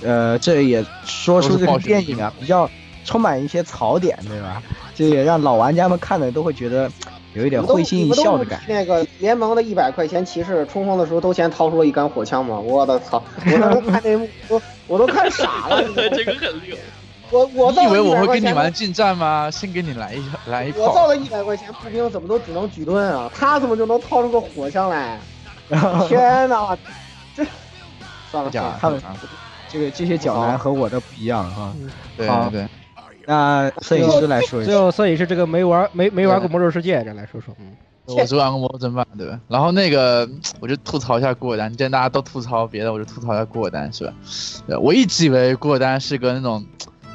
呃，这也说出这个电影啊比较充满一些槽点，对吧？这也让老玩家们看的都会觉得有一点会心一笑的感觉。那个联盟的一百块钱骑士冲锋的时候，都先掏出了一杆火枪吗！我的操！我当时看那幕，我我都看傻了。这个很溜。我我你以为我会跟你玩玩？近战吗？先给你来一来一炮。我造了一百块钱步兵，怎么都只能举盾啊？他怎么就能掏出个火枪来？天哪，这算了，假算了他们这个这些脚男和我的不一样啊。对对对，那摄影师来说一下，最后摄影师这个没玩没没玩过魔兽世界，这来说说，嗯，我只玩过魔兽争霸，对吧？然后那个我就吐槽一下郭尔丹，既然大家都吐槽别的，我就吐槽一下郭尔丹，是吧？对我一直以为郭尔丹是个那种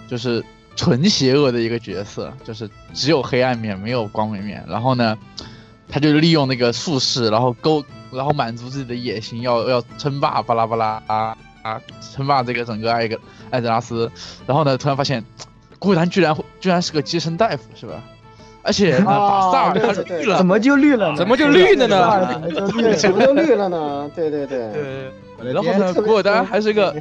就是纯邪恶的一个角色，就是只有黑暗面没有光明面。然后呢，他就利用那个术士，然后勾，然后满足自己的野心，要要称霸巴拉巴拉啊啊，称霸这个整个艾格艾泽拉斯。然后呢，突然发现古尔丹居然会居然是个接生大夫，是吧？而且呢，把萨尔他对对对绿了怎。么就绿了呢？怎么就绿了呢怎么就绿对，了？呢？对对对，我的然后呢，天特别古尔丹还是个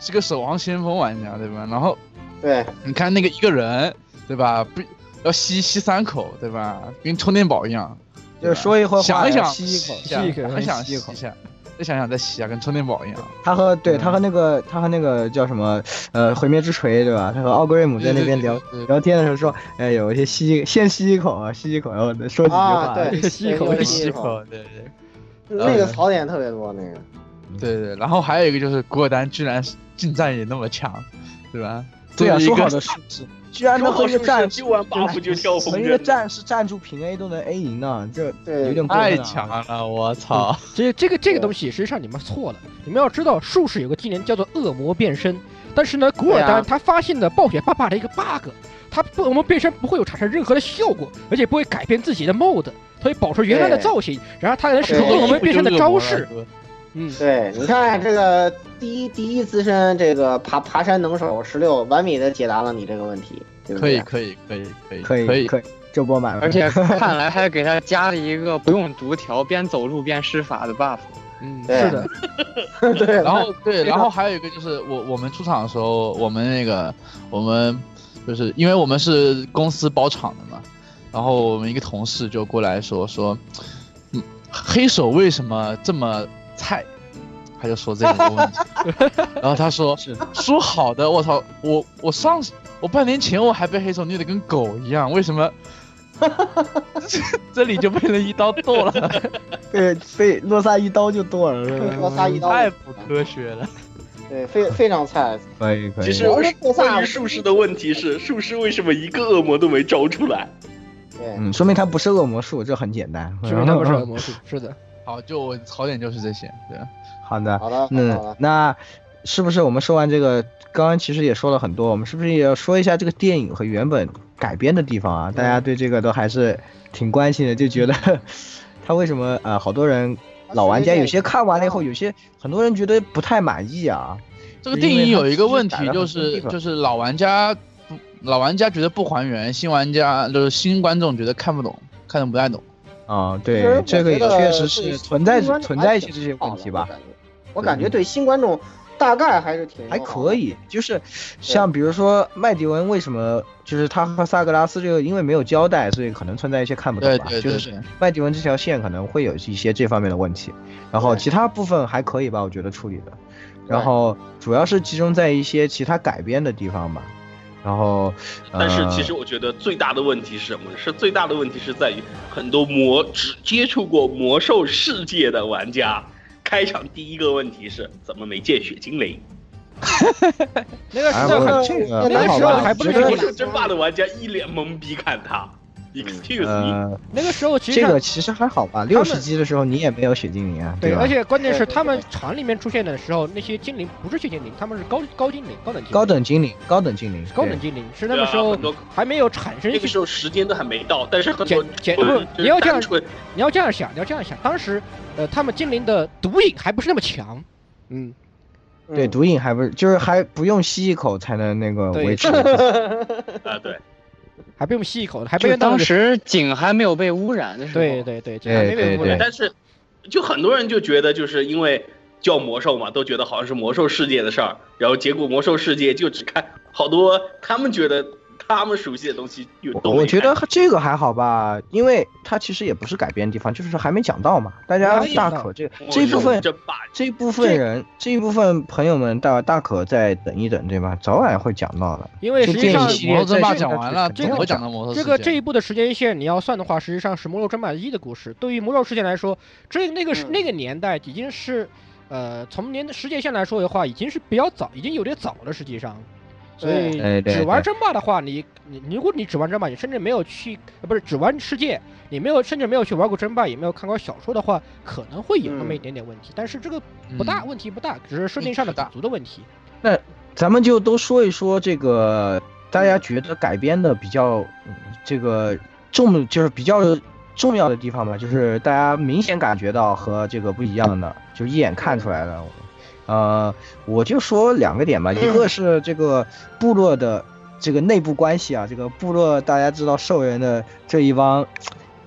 是个守望先锋玩家，对吧？然后对，你看那个一个人，对吧？不要吸吸三口，对吧？跟充电宝一样。就是说一会儿想一想，吸一口吸一口很想吸一口吸一下，再想想再吸啊，跟充电宝一样。他和对嗯他和那个他和那个叫什么呃毁灭之锤对吧？他和奥格瑞姆在那边聊对对对聊天的时候说，哎有一些吸先吸一口啊，吸一口，然后再说几句啊，话。对，吸一口吸一口，对对那个槽点特别多，那个。对对。然后还有一个就是古尔丹居然近战也那么强，对吧？对啊，说好的术士，居然能和一个战士丢完 buff 就跳和风筝，一个战士站住平 A 都能 A 赢呢，这有点过分太啊强了，我操！这这个这个东西实际上你们错了，你们要知道术士有个技能叫做恶魔变身，但是呢，古尔丹他发现了暴雪爸爸的一个 bug，他恶魔变身不会有产生任何的效果，而且不会改变自己的 mode，可以保持原来的造型，然后他能使用恶魔变身的招式。哥嗯，对，你看这个第一第一资深这个爬爬山能手十六，完美的解答了你这个问题，对不对？可以可以可以可以可以可以可以，这波满分。而且 看来还给他加了一个不用读条，边走路边施法的 buff。嗯，对是的，对，然后对，然后还有一个就是我我们出场的时候，我们那个我们就是因为我们是公司包场的嘛，然后我们一个同事就过来说说，嗯，黑手为什么这么菜？他就说这个问题，然后他说是说好的，我操，我我上我半年前我还被黑手虐得跟狗一样，为什么这 这里就被人一刀剁了？被被洛萨一刀就剁了？洛萨一刀太不科学了。对，非非常菜。可以可以。其实关于术士的问题是，术士为什么一个恶魔都没招出来？对，嗯，说明他不是恶魔术，这很简单。说明他不是恶魔术，是的。好，就我槽点就是这些，对。好的，好的，好嗯，，那是不是我们说完这个，刚刚其实也说了很多，我们是不是也要说一下这个电影和原本改编的地方啊？大家对这个都还是挺关心的，就觉得 他为什么呃，好多人老玩家有些看完了以后，有些很多人觉得不太满意啊。这个电影有一个问题，就是就是老玩家不老玩家觉得不还原，新玩家就是新观众觉得看不懂，看得不太懂。啊、对，这个也确实是存在存在一些这些问题吧我。感觉对新观众大概还是挺还。可以，就是像比如说麦迪文为什么就是他和萨格拉斯这个因为没有交代，所以可能存在一些看不懂吧。就是，麦迪文这条线可能会有一些这方面的问题，然后其他部分还可以吧，我觉得处理的。然后主要是集中在一些其他改编的地方吧。然后，但是呃其实我觉得最大的问题是什么？是最大的问题是在于很多魔只接触过魔兽世界的玩家，开场第一个问题是怎么没见血精灵？那个时哎我候还这个那个时候还不是魔兽争霸的玩家一脸懵逼看他，Excuse me，呃，那个时候其实这个其实还好吧。六十级的时候你也没有血精灵啊，对，吧？而且关键是对对他们厂里面出现的时候，那些精灵不是血精灵，他们是高高精灵、高等精灵、高等精灵，高等精灵，高等精灵，是那个时候还没有产生那个时候时间都还没到，但是很多简简不你要这样你要这样想，你要这样想，当时呃他们精灵的毒瘾还不是那么强，嗯，对，嗯。毒瘾还不是，就是还不用吸一口才能那个维持。啊，对，还被我们吸一口，还被当当时井还没有被污染的时候，对对对，井还没对对对被污染。但是就很多人就觉得就是因为叫魔兽嘛，都觉得好像是魔兽世界的事儿，然后结果魔兽世界就只看好多他们觉得他们熟悉的东西有多我觉得这个还好吧，因为它其实也不是改编的地方，就是还没讲到嘛。大家大可这个这部分这一部分人这一部分朋友们大大可再等一等，对吧？早晚会讲到的。因为实际上魔兽争霸讲完了，这个怎么会讲到魔兽这？个这一部的时间线，你要算的话，实际上是《魔兽争霸一》的故事。对于魔兽世界来说，这那个是嗯那个年代已经是，呃，从年的时间线来说的话，已经是比较早，已经有点早了。实际上，所以对对只玩争霸的话，你你你如果你只玩争霸，你甚至没有去，呃不是只玩世界，你没有甚至没有去玩过争霸，也没有看过小说的话，可能会有那么一点点问题。但是这个不大，问题不大，只是设定上的不大补足的问题。那咱们就都说一说这个大家觉得改编的比较嗯这个重，就是比较重要的地方吧，就是大家明显感觉到和这个不一样的，就一眼看出来的。呃，我就说两个点吧，一个是这个部落的这个内部关系啊，这个部落大家知道兽人的这一帮，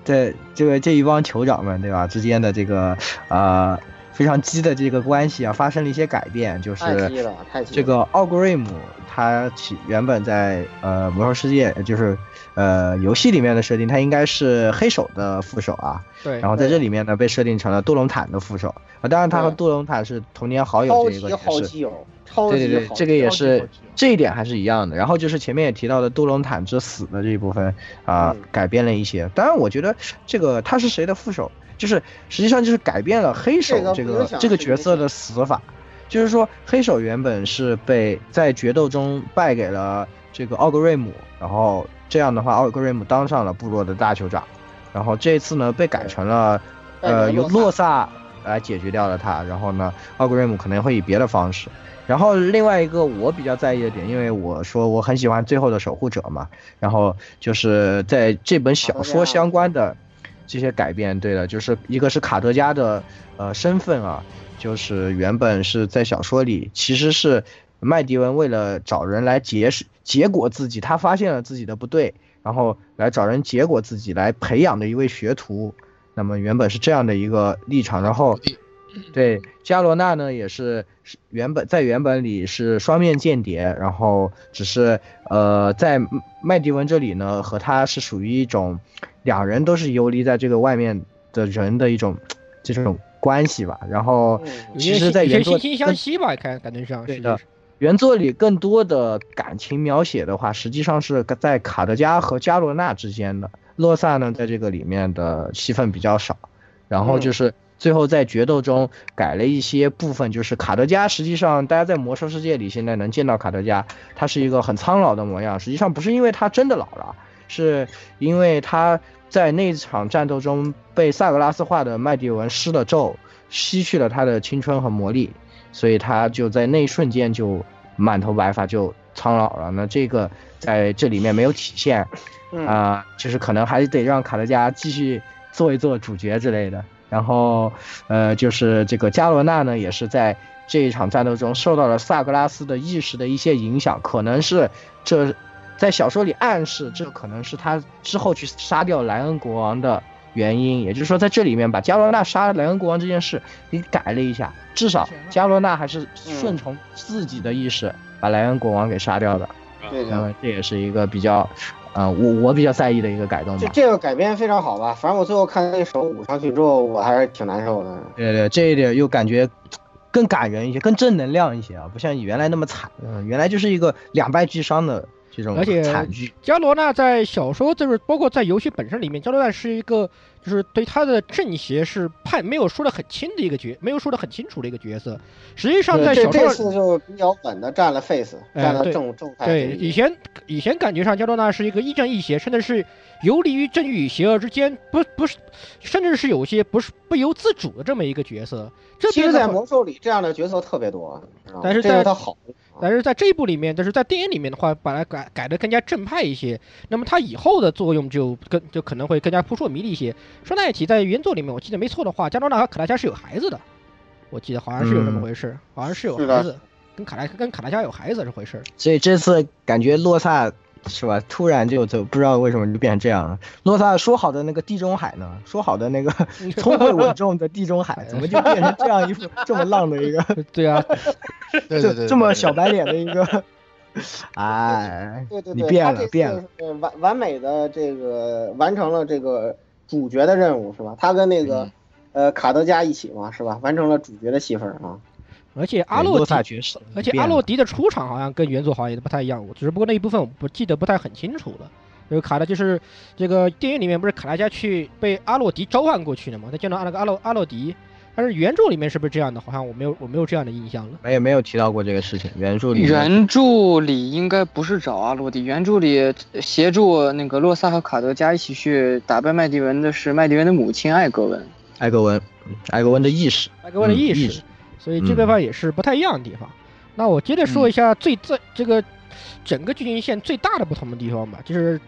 这这个这一帮酋长们对吧之间的这个呃非常激的这个关系啊，发生了一些改变，就是太激了，太激了。这个奥格瑞姆，他起原本在呃魔兽世界，就是呃游戏里面的设定，他应该是黑手的副手啊。对，然后在这里面呢，被设定成了杜隆坦的副手啊。当然，他和杜隆坦是童年好友，超级这个也是。好基友，超级对对对，这个也是这一点还是一样的。然后就是前面也提到的杜隆坦之死的这一部分啊、嗯改变了一些。当然，我觉得这个他是谁的副手，就是实际上就是改变了黑手这个这个角色的死法。就是说，黑手原本是被在决斗中败给了这个奥格瑞姆，然后这样的话，奥格瑞姆当上了部落的大酋长。然后这次呢，被改成了呃由洛萨来解决掉了他。然后呢，奥格瑞姆可能会以别的方式。然后另外一个我比较在意的点，因为我说我很喜欢最后的守护者嘛，然后就是在这本小说相关的这些改变，对的，就是一个是卡德加的呃身份啊，就是原本是在小说里其实是麦迪文为了找人来结识结果自己，他发现了自己的不对，然后来找人结果自己来培养的一位学徒。那么原本是这样的一个立场，然后对加罗纳呢也是是原本在原本里是双面间谍，然后只是呃在麦迪文这里呢和他是属于一种两人都是游离在这个外面的人的一种这种关系吧。然后嗯其实，在原作惺惺相惜吧，看感觉上是对的原作里更多的感情描写的话，实际上是在卡德加和加罗纳之间的。洛萨呢，在这个里面的戏份比较少，然后就是最后在决斗中改了一些部分，就是卡德加实际上大家在魔兽世界里现在能见到卡德加，他是一个很苍老的模样，实际上不是因为他真的老了，是因为他在那场战斗中被萨格拉斯化的麦迪文施了咒，吸去了他的青春和魔力，所以他就在那一瞬间就满头白发就苍老了。那这个在这里面没有体现，嗯啊、就是可能还得让卡德加继续做一做主角之类的。然后，呃，就是这个加罗纳呢，也是在这一场战斗中受到了萨格拉斯的意识的一些影响，可能是这在小说里暗示这可能是他之后去杀掉莱恩国王的原因。也就是说，在这里面把加罗纳杀莱恩国王这件事给改了一下，至少加罗纳还是顺从自己的意识把莱恩国王给杀掉的。对的，那么这也是一个比较，呃，我我比较在意的一个改动吧。这这个改编非常好吧？反正我最后看那手舞上去之后，我还是挺难受的。对对，这一点又感觉更感人一些，更正能量一些啊，不像原来那么惨。嗯，原来就是一个两败俱伤的这种而且惨剧。加罗娜在小说，就是包括在游戏本身里面，伽罗娜是一个就是对他的正邪是判没有说的很清的一个角，没有说的很清楚的一个角色。实际上在这这小说次就比较稳的占了 face，哎站了对正正派对。以前以前感觉上伽罗娜是一个亦正亦邪，甚至是游离于正义与邪恶之间，不不是，甚至是有些不是不由自主的这么一个角色。这其实，在魔兽里这样的角色特别多，但是在这是他好。但是在这一部里面，但是在电影里面的话，把它改改的更加正派一些，那么它以后的作用就更就可能会更加扑朔迷离一些。顺带一提，在原作里面，我记得没错的话，加罗纳和卡达加是有孩子的，我记得好像是有这么回事，好像是有孩子，跟卡达跟卡达加有孩子这回事。所以这次感觉洛萨是吧，突然就就不知道为什么就变成这样了。洛萨说好的那个地中海呢？说好的那个 聪慧稳重的地中海，怎么就变成这样一副 这么浪的一个，对啊，对对对，这这么小白脸的一个哎，对对对，你变了变了，完完美的这个完成了这个主角的任务是吧？他跟那个、嗯呃卡德加一起嘛是吧？完成了主角的戏份啊。而且阿洛萨迪，爵士，而且阿洛迪的出场好像跟原作好像也不太一样，我只不过那一部分我不记得不太很清楚了。就是卡的，就是这个电影里面不是卡拉加去被阿洛迪召唤过去的嘛？他见到那个阿洛阿洛迪，但是原著里面是不是这样的？好像我没有我没有这样的印象了。没有没有提到过这个事情，原著里原著里应该不是找阿洛迪，原著里协助那个洛萨和卡德加一起去打败麦迪文的是麦迪文的母亲艾格文。艾格文，艾格文的意识，艾格文的意识，嗯意识所以这个地方也是不太一样的地方。那我接着说一下最最这个整个剧情线最大的不同的地方吧，就是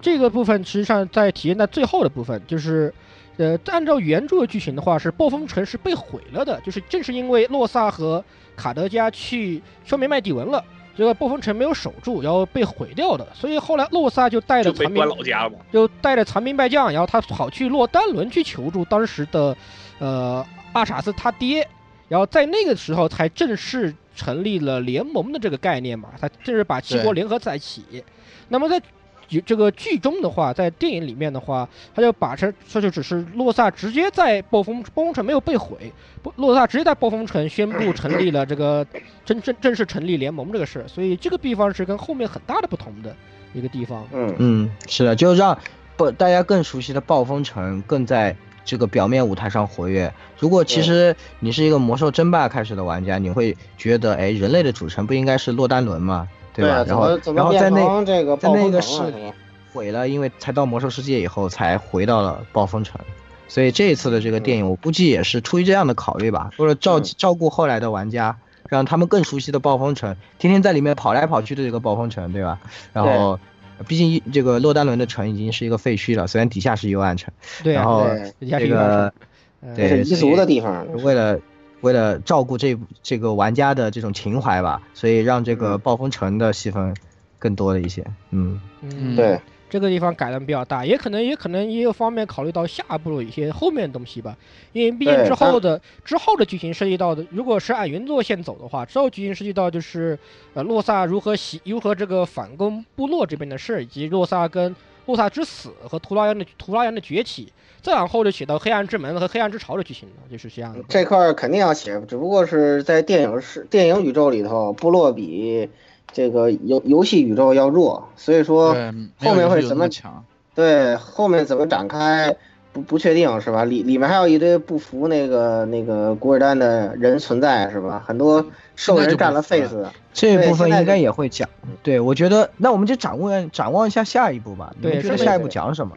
这个部分实际上在体现在最后的部分，就是呃，按照原著的剧情的话，是暴风城是被毁了的，就是正是因为洛萨和卡德加去消灭麦迪文了。这个暴风城没有守住，然后被毁掉的，所以后来洛萨就带着残兵关老家了嘛。就带着残兵败将，然后他跑去洛丹伦去求助当时的，呃，阿傻斯他爹，然后在那个时候才正式成立了联盟的这个概念嘛，他正是把七国联合在一起。那么在剧这个剧中的话，在电影里面的话，他就把这这就只是洛萨直接在暴风暴风城没有被毁，洛萨直接在暴风城宣布成立了这个真正正式成立联盟这个事，所以这个地方是跟后面很大的不同的一个地方。嗯嗯，是的，就让不大家更熟悉的暴风城更在这个表面舞台上活跃。如果其实你是一个魔兽争霸开始的玩家，你会觉得，哎，人类的主城不应该是洛丹伦吗？对吧？然后然后在那在那个暴风城了？是是吧？毁了，因为才到魔兽世界以后才回到了暴风城，所以这一次的这个电影，我估计也是出于这样的考虑吧，为了照嗯照顾后来的玩家，让他们更熟悉的暴风城，天天在里面跑来跑去的这个暴风城，对吧？然后，毕竟这个洛丹伦的城已经是一个废墟了，虽然底下是幽暗城，对啊，然后底下这个个呃对这是彝族的地方。为了为了照顾这这个玩家的这种情怀吧，所以让这个嗯暴风城的戏份更多了一些，嗯。嗯，对，这个地方改的比较大，也可能也可能也有方面考虑到下部一些后面的东西吧，因为毕竟之后的之后的剧情涉及到的，如果是按原作线走的话，之后剧情涉及到就是呃洛萨如何袭如何这个反攻部落这边的事，以及洛萨跟洛萨之死和图拉扬的图拉扬的崛起，再往后就写到黑暗之门和黑暗之潮的剧情了，就是这样的。这块儿肯定要写，只不过是在电影是电影宇宙里头，部落比这个游游戏宇宙要弱，所以说后面会怎么强？对后面怎么展开不不确定是吧？里里面还有一堆不服那个那个古尔丹的人存在是吧？很多兽人占了 face 的，这部分应该也会讲。对，我觉得那我们就展望展望一下下一步吧。对是觉得下一步讲什么？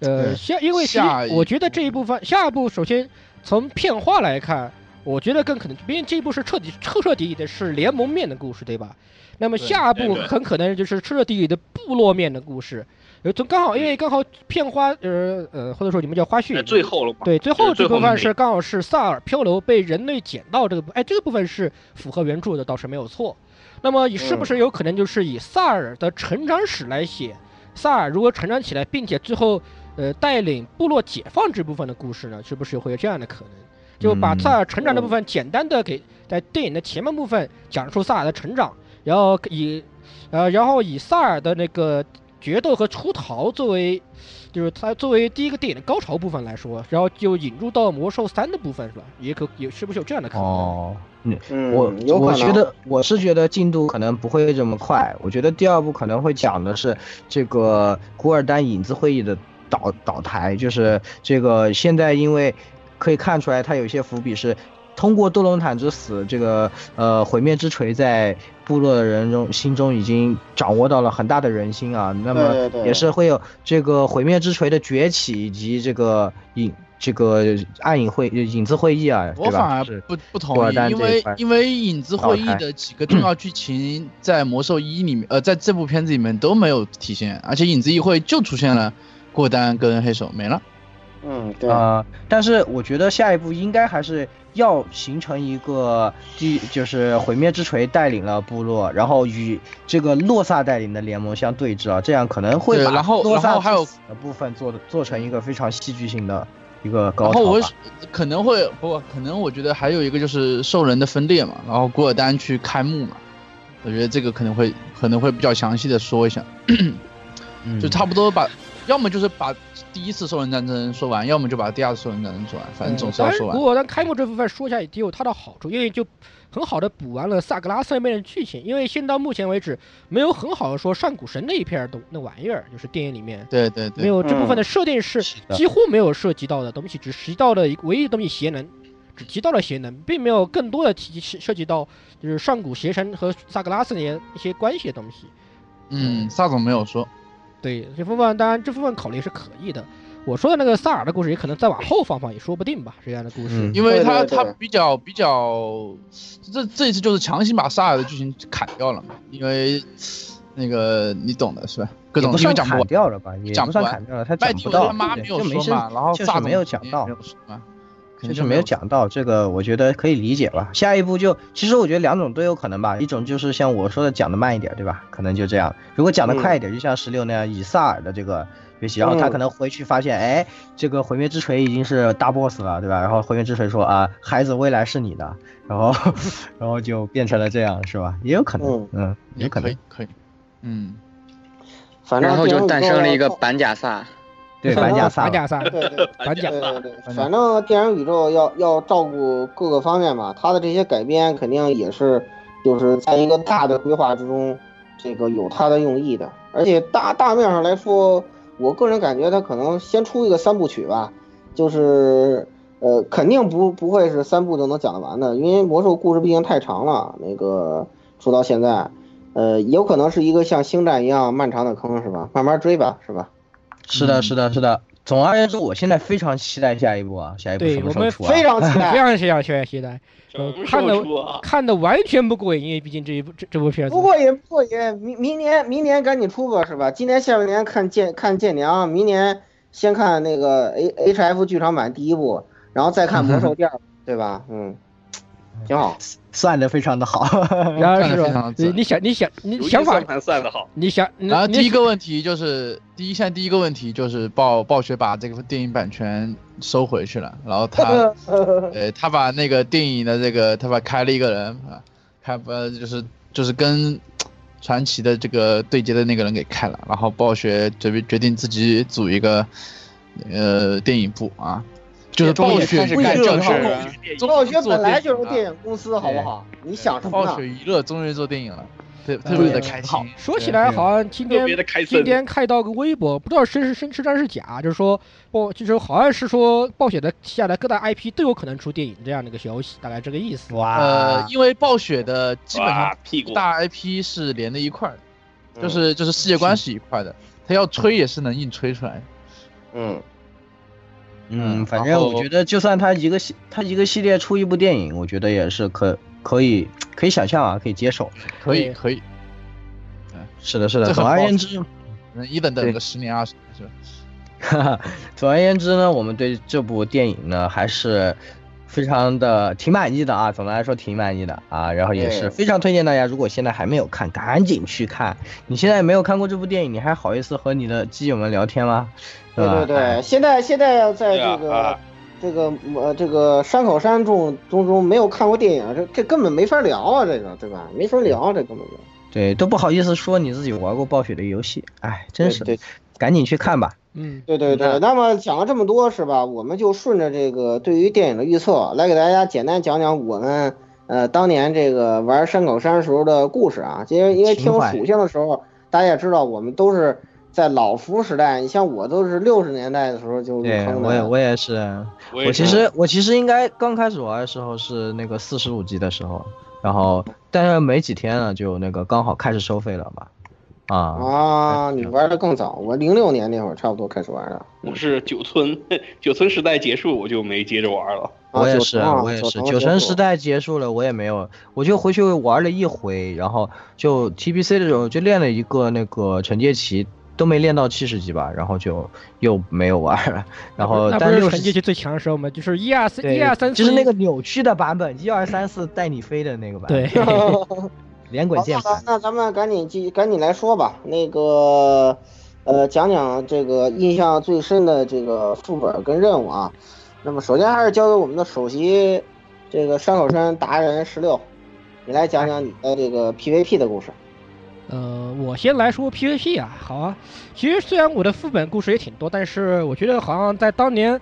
呃，下因为下我觉得这一部分下一步，首先从片化来看，我觉得更可能，毕竟这一部是彻底彻彻底底的是联盟面的故事，对吧？那么下一步对对很可能就是彻彻底底的部落面的故事，呃，从刚好因为刚好片花，呃呃，或者说你们叫花絮，最后了嘛？对，最后这部分是刚好是萨尔漂流被人类捡到这个部，哎，这个部分是符合原著的，倒是没有错。那么以是不是有可能就是以萨尔的成长史来写，萨尔如何成长起来，并且最后呃带领部落解放这部分的故事呢？是不是会有这样的可能？就把嗯萨尔成长的部分简单的给在电影的前半部分讲述萨尔的成长，然后以呃然后以萨尔的那个决斗和出逃作为。就是它作为第一个电影的高潮部分来说，然后就引入到魔兽三的部分是吧？也可也是不是有这样的可能？哦，嗯，我我觉得我是觉得进度可能不会这么快。我觉得第二部可能会讲的是这个古尔丹影子会议的倒倒台，就是这个现在因为可以看出来，它有一些伏笔是通过多隆坦之死，这个呃毁灭之锤在部落的人中心中已经掌握到了很大的人心啊。那么也是会有这个毁灭之锤的崛起，以及这个影这个暗影会影子会议啊，我反而不不同意，因为因为影子会议的几个重要剧情在魔兽一里面，呃，在这部片子里面都没有体现，而且影子议会就出现了过丹跟黑手没了。嗯，对，呃，但是我觉得下一步应该还是要形成一个第，就是毁灭之锤带领了部落，然后与这个洛萨带领的联盟相对峙啊，这样可能会把对然后洛萨还有的部分做的做成一个非常戏剧性的一个高然后我。可能会不，可能我觉得还有一个就是兽人的分裂嘛，然后古尔丹去开幕嘛，我觉得这个可能会可能会比较详细的说一下，嗯。就差不多把，要么就是把第一次兽人战争说完，要么就把第二次兽人战争说完，反正总是要说完不。过但开幕这部分说一下也有它的好处，因为就很好的补完了萨格拉斯那边的剧情。因为先到目前为止，没有很好的说上古神那一片儿东那玩意儿，就是电影里面对对对，没有这部分的设定是几乎没有涉及到的东西，只提到了一唯一的东西邪能，只提到了邪能，并没有更多的提涉及到就是上古邪神和萨格拉斯那些一些关系的东西。嗯，萨总没有说，对这部分，当然这部分考虑是可以的。我说的那个萨尔的故事，也可能再往后放放，也说不定吧。这样的故事，嗯因为他他比较比较，这这一次就是强行把萨尔的剧情砍掉了嘛，因为那个你懂的是吧？各种因为讲不完，掉了吧，也不算讲不完砍掉了，他麦讲不到迪文他，妈没有说嘛，然后萨总就是没有讲到肯定没，有说嘛，肯就是没有讲到这个，我觉得可以理解吧。下一步就，其实我觉得两种都有可能吧，一种就是像我说的讲的慢一点，对吧？可能就这样。如果讲的快一点，就像十六那样，以萨尔的这个学习，然后他可能回去发现，哎，这个毁灭之锤已经是大 boss 了，对吧？然后毁灭之锤说啊，孩子未来是你的，然后 然后就变成了这样，是吧？也有可能嗯，嗯，也可能可以，可以，嗯，反正然后就诞生了一个板甲萨，对，反家萨尔，板甲萨，对对反甲对对对，反正电影宇宙要要照顾各个方面嘛，它的这些改编肯定也是就是在一个大的规划之中，这个有它的用意的。而且大大面上来说，我个人感觉它可能先出一个三部曲吧，就是呃肯定不不会是三部就能讲得完的，因为魔兽故事毕竟太长了，那个出到现在，呃有可能是一个像星战一样漫长的坑是吧？慢慢追吧，是吧？是的，嗯是的，是的。总而言之，我现在非常期待下一步啊，下一步对我们什么时候出啊？非常期待 非。常期待，期待，期待。看了候出啊？看的完全不过瘾，因为毕竟这一部这这部片子不过瘾，不过瘾，明明年明年赶紧出吧，是吧？今年下半年看剑看剑娘，明年先看那个 A H F 剧场版第一部，然后再看魔兽第二部，对吧？嗯，挺好。算的非常的好。然后是吧非常？准你你想你想你想法算，算的好，你想，然后第一个问题就是，第一现在第一个问题就是暴暴雪把这个电影版权收回去了，然后他 呃他把那个电影的这个他把开了一个人啊，开呃就是就是跟传奇的这个对接的那个人给开了，然后暴雪决决决定自己组一个呃电影部啊，就是暴雪开始娱乐暴雪本来就是电影公司，好不好？你想什么呢？暴雪娱乐终于做电影了，特特别的开心。说起来好像今天。今天看到个微博，不知道真是真是真是假，就是说暴就是好像是说暴雪的旗下的各大 IP 都有可能出电影这样的一个消息，大概这个意思。哇呃，因为暴雪的基本上大 IP 是连在一块儿就是就是世界观是一块的，他要吹也是能硬吹出来。嗯，嗯，嗯反正我觉得，就算他一个系他一个系列出一部电影，我觉得也是可可以可以想象啊，可以接受。可以可以，是的，是的。总而言之，嗯一等等个十年二十年是吧？哈哈，总而言之呢，我们对这部电影呢还是非常的挺满意的啊。总的来说挺满意的啊，然后也是非常推荐大家，如果现在还没有看，赶紧去看。你现在没有看过这部电影，你还好意思和你的基友们聊天吗？对吧对对，现在现在要在这个、啊这个呃这个山口山中中中没有看过电影，这这根本没法聊啊，这个对吧？没法聊，这根本就对，都不好意思说你自己玩过暴雪的游戏，哎，真是，对赶紧去看吧。嗯，对对对，那么讲了这么多是吧？我们就顺着这个对于电影的预测来给大家简单讲讲我们呃当年这个玩山口山时候的故事啊。因为因为听属性的时候，大家也知道我们都是在老服时代，你像我都是六十年代的时候就入对，坑的。我也我也是，我其实我其实应该刚开始玩的时候是那个四十五级的时候，然后但是没几天呢，就那个刚好开始收费了吧，啊，啊，你玩的更早，我零六年那会儿差不多开始玩的。我是九村，九村时代结束我就没接着玩了。啊我也是，啊我也是，九成九成结束时代结束了，我也没有，我就回去玩了一回，然后就 TBC 的时候就练了一个那个惩戒旗，都没练到七十级吧，然后就又没有玩了，然后那不但六十是成绩期最强的时候嘛？就是一二三，一二三四，就是那个扭曲的版本，一二三四带你飞的那个版本，对，连滚键盘。那咱们赶紧继赶紧来说吧，那个呃，讲讲这个印象最深的这个副本跟任务啊。那么首先还是交给我们的首席这个山口山达人十六。你来讲讲你的这个 PVP 的故事。呃，我先来说 PVP 啊，好啊。其实虽然我的副本故事也挺多，但是我觉得好像在当年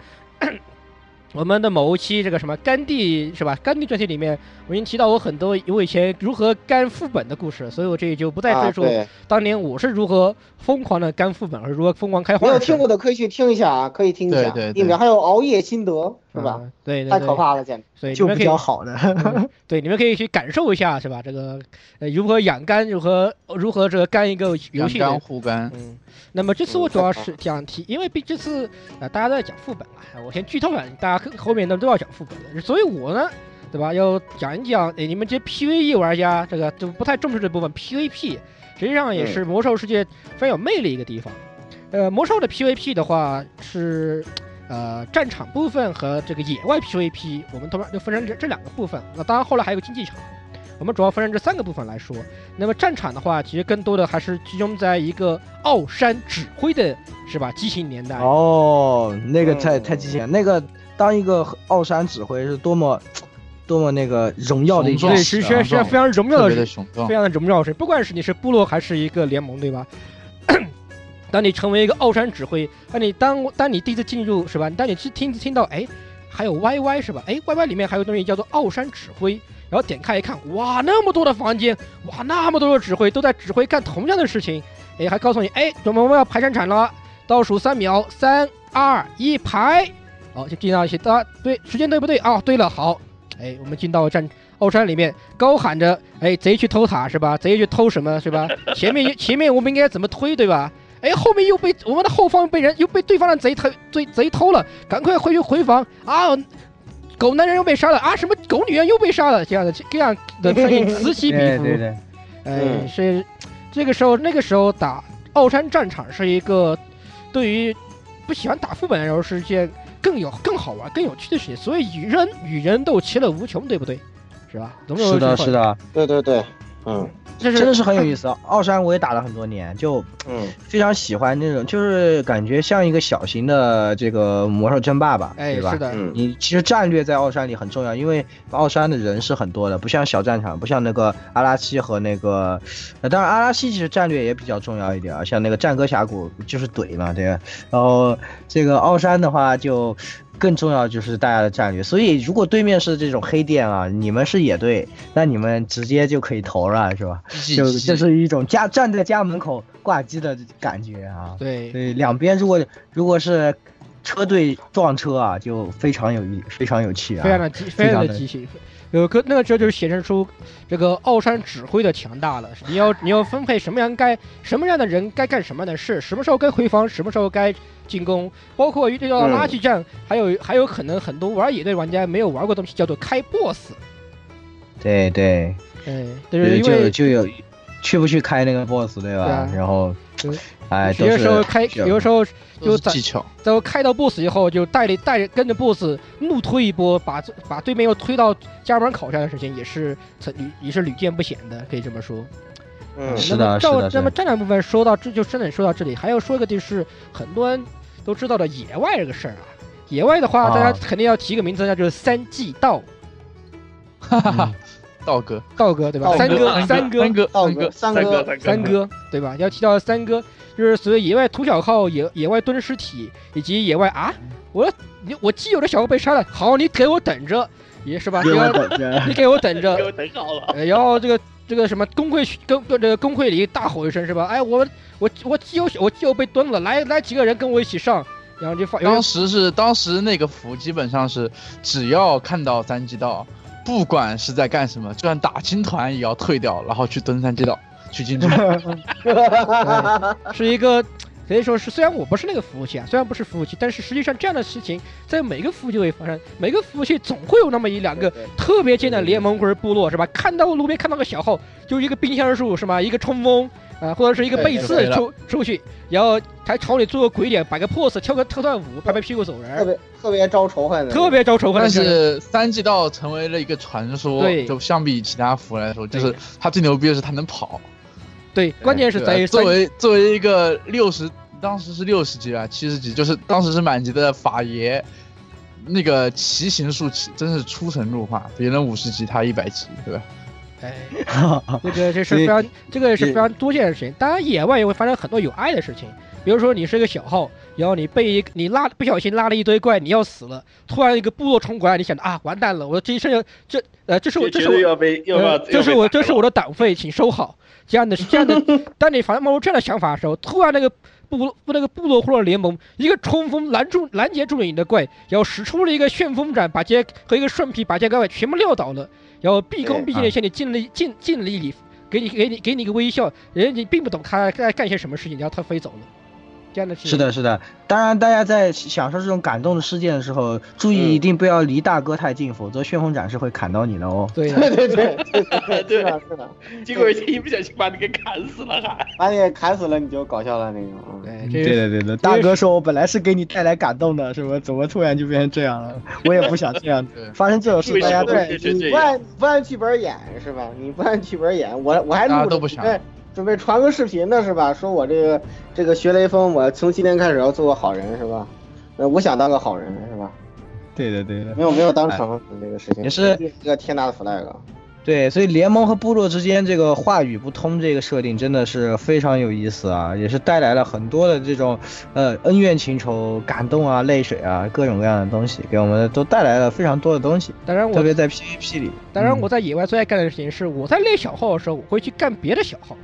我们的某一期这个什么甘地是吧？甘地专题里面，我已经提到我很多我以前如何干副本的故事，所以我这里就不再赘述当年我是如何疯狂的干副本，而如何疯狂开荒。没有听过的可以去听一下啊，可以听一下。对对对里面还有熬夜心得，是吧？嗯对对对，太可怕了，简直。所以你们可以较好的。嗯对，你们可以去感受一下，是吧？这个呃，如何养肝，如何如何这个干一个游戏的阳刚护肝，嗯，那么这次我主要是想提，因为毕这次啊、呃大家都在讲副本嘛，我先剧透了，大家后面呢都要讲副本的，所以我呢，对吧，要讲一讲，哎，你们这些 PVE 玩家这个就不太重视这部分 PVP，实际上也是魔兽世界非常有魅力一个地方。呃，魔兽的 PVP 的话是。呃，战场部分和这个野外 PVP，我们通常就分成这这两个部分。那当然，后来还有个竞技场，我们主要分成这三个部分来说。那么战场的话，其实更多的还是集中在一个奥山指挥的，是吧？激情年代。哦，那个太嗯太激情了，那个当一个奥山指挥是多么多么那个荣耀的一对，是啊。是是非常荣耀的非。常的荣耀的事。不管是你是部落还是一个联盟，对吧？当你成为一个奥山指挥，当你当当你第一次进入是吧？当你去听听到哎，还有 YY 是吧？哎，YY 里面还有东西叫做奥山指挥，然后点开一看，哇，那么多的房间，哇，那么多的指挥都在指挥干同样的事情，哎，还告诉你，哎，我们要排战场了，倒数三秒，三二一，排，好，就进到一些，啊，对，时间对不对？哦，对了，好，哎，我们进到战奥山里面，高喊着，哎，贼去偷塔是吧？贼去偷什么是吧？前面前面我们应该怎么推对吧？哎，后面又被我们的后方被人又被对方的贼偷贼贼偷了，赶快回去回防啊！狗男人又被杀了啊！什么狗女人又被杀了？这样的这样的声音此起彼伏。对对对，哎，嗯是这个时候，那个时候打奥山战场是一个对于不喜欢打副本的人是件更有更好玩、更有趣的事情。所以与人与人斗其乐无穷，对不对？是吧？总有是的，是，的，对对对，嗯这是真的是很有意思。奥山我也打了很多年，就嗯非常喜欢那种，就是感觉像一个小型的这个魔兽争霸吧，哎，对吧是？的，嗯你其实战略在奥山里很重要，因为奥山的人是很多的，不像小战场，不像那个阿拉西和那个，呃，当然阿拉西其实战略也比较重要一点啊，像那个战歌峡谷就是怼嘛，对吧？然后这个奥山的话就更重要就是大家的战略，所以如果对面是这种黑店啊，你们是野队，那你们直接就可以投了，是吧？就这是一种家站在家门口挂机的感觉啊。对，对，两边如果如果是车队撞车啊，就非常有意，非常有趣啊。非常的激，非常的激情。有个那个时候就是显示出这个奥山指挥的强大了。你要你要分配什么样该什么样的人该干什么样的事，什么时候该回防，什么时候该进攻，包括遇到垃圾战，还有还有可能很多玩野队玩家没有玩过东西，叫做开 BOSS。对对，哎，就是因就为就有去不去开那个 boss 对吧？对啊然后对，哎，有的时候开，有的时候都就在技巧，在我开到 BOSS 以后，就带领带着跟着 BOSS 怒推一波，把把对面又推到家门口这样的事情，也是屡也是屡见不鲜的，可以这么说。嗯。是那么照的是的。是那么战略部分说到这就真的说到这里，还要说一个就是很多人都知道的野外这个事儿啊。野外的话，啊。大家肯定要提个名字，那就是三季道。哈哈哈，道哥，道哥对吧？三哥三三哥三哥，道三哥，三哥三哥哥三哥对吧？要提到三哥，就是所谓野外涂小号、野野外蹲尸体以及野外啊，我你我基友的小号被杀了，好，你给我等着，也是吧？给我你要等着。你给我等着 给，我等好了。呃，然后这个这个什么工会跟跟这个工会里大吼一声是吧？哎，我我我基友我基友被蹲了，来来几个人跟我一起上，然后就发，当时是当时那个服基本上是只要看到三级道，不管是在干什么，就算打青团也要退掉，然后去登山街道去进城。是一个可以说是，虽然我不是那个服务器啊，虽然不是服务器，但是实际上这样的事情在每个服务器都会发生，每个服务器总会有那么一两个特别贱的联盟或者部落是吧？看到路边看到个小号，就一个冰箱术是吧？一个冲锋啊、或者是一个背刺出出去，然后还朝你做个鬼脸，摆个 pose，跳个特段舞，拍拍屁股走人特，别特别招仇恨的，特别招仇恨的但。是三季道成为了一个传说，对就相比其他服来说，就是对他最牛逼的是他能跑。对，关键是在于作为作为一个六十，当时是六十级啊，七十级，就是当时是满级的法爷，那个骑行术骑真是出神入化，别人五十级他一百级，对吧？哎，这个这是非常，这个是非常多见的事情。当然，野外也会发生很多有爱的事情，比如说你是一个小号，然后你被一你拉不小心拉了一堆怪，你要死了，突然一个部落冲过来，你想着啊，完蛋了，我这一生要这呃，这是我这是我要被要呃，这是我这是我的的党费，请收好。这样的这样的，当你反正冒出这样的想法的时候，突然那个部落那个部落或者联盟一个冲锋拦住拦截住了你的怪，然后使出了一个旋风斩，把这些和一个顺劈把这些怪全部撂倒了，然后毕恭毕敬的向你敬了敬敬了一礼，给你给你给你一个微笑，人家你并不懂他在干些什么事情，然后他飞走了。是的，是的。当然，大家在享受这种感动的事件的时候，注嗯意一定不要离大哥太近，否则旋风斩是会砍到你的哦。对对对对对对，对 是的，是的，结果一不小心把你给砍死了还。把你砍死了你就搞笑了那种。对对，对对，大哥说我本来是给你带来感动的，是不？怎么突然就变成这样了？我也不想这样子发生这种事，大家都对你不按不按剧本演是吧？你不按剧本演，我我还录大家都不想准备传个视频呢是吧？说我这个这个学雷锋，我从今天开始要做个好人是吧？呃，我想当个好人是吧？对的对的没有没有当成这个事情，也是一个天大的 flag。对，所以联盟和部落之间这个话语不通这个设定真的是非常有意思啊，也是带来了很多的这种呃恩怨情仇、感动啊、泪水啊各种各样的东西，给我们都带来了非常多的东西，当然我特别在 PVP 里。当然，嗯我在野外最爱干的事情是，我在练小号的时候，我会去干别的小号。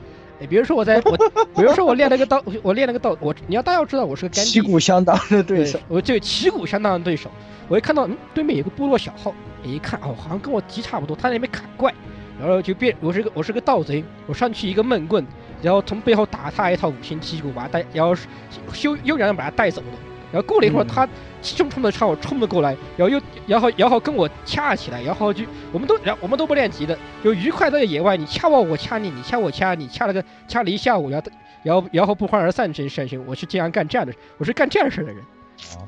哎，比如说我在我，比如说我练了个刀，我练了个刀，我你要大家要知道我是个干，旗鼓相当的对手，我就旗鼓相当的对手。我一看到嗯对面有个部落小号，一看哦好像跟我级差不多，他在那边砍怪，然后就变我是个我是个盗贼，我上去一个闷棍，然后从背后打他一套五星旗鼓，把他带，然后修悠然的把他带走了。然后过了一会儿，嗯他气冲冲的朝我冲了过来，然后又然后然后跟我掐起来，然后就我们都然后我们都不练级的，就愉快在野外，你掐我我掐你，你掐我掐你，掐了个掐了一下午，然后然后然后不欢而散这件事情，我是经常干这样的，我是干这样的事的人。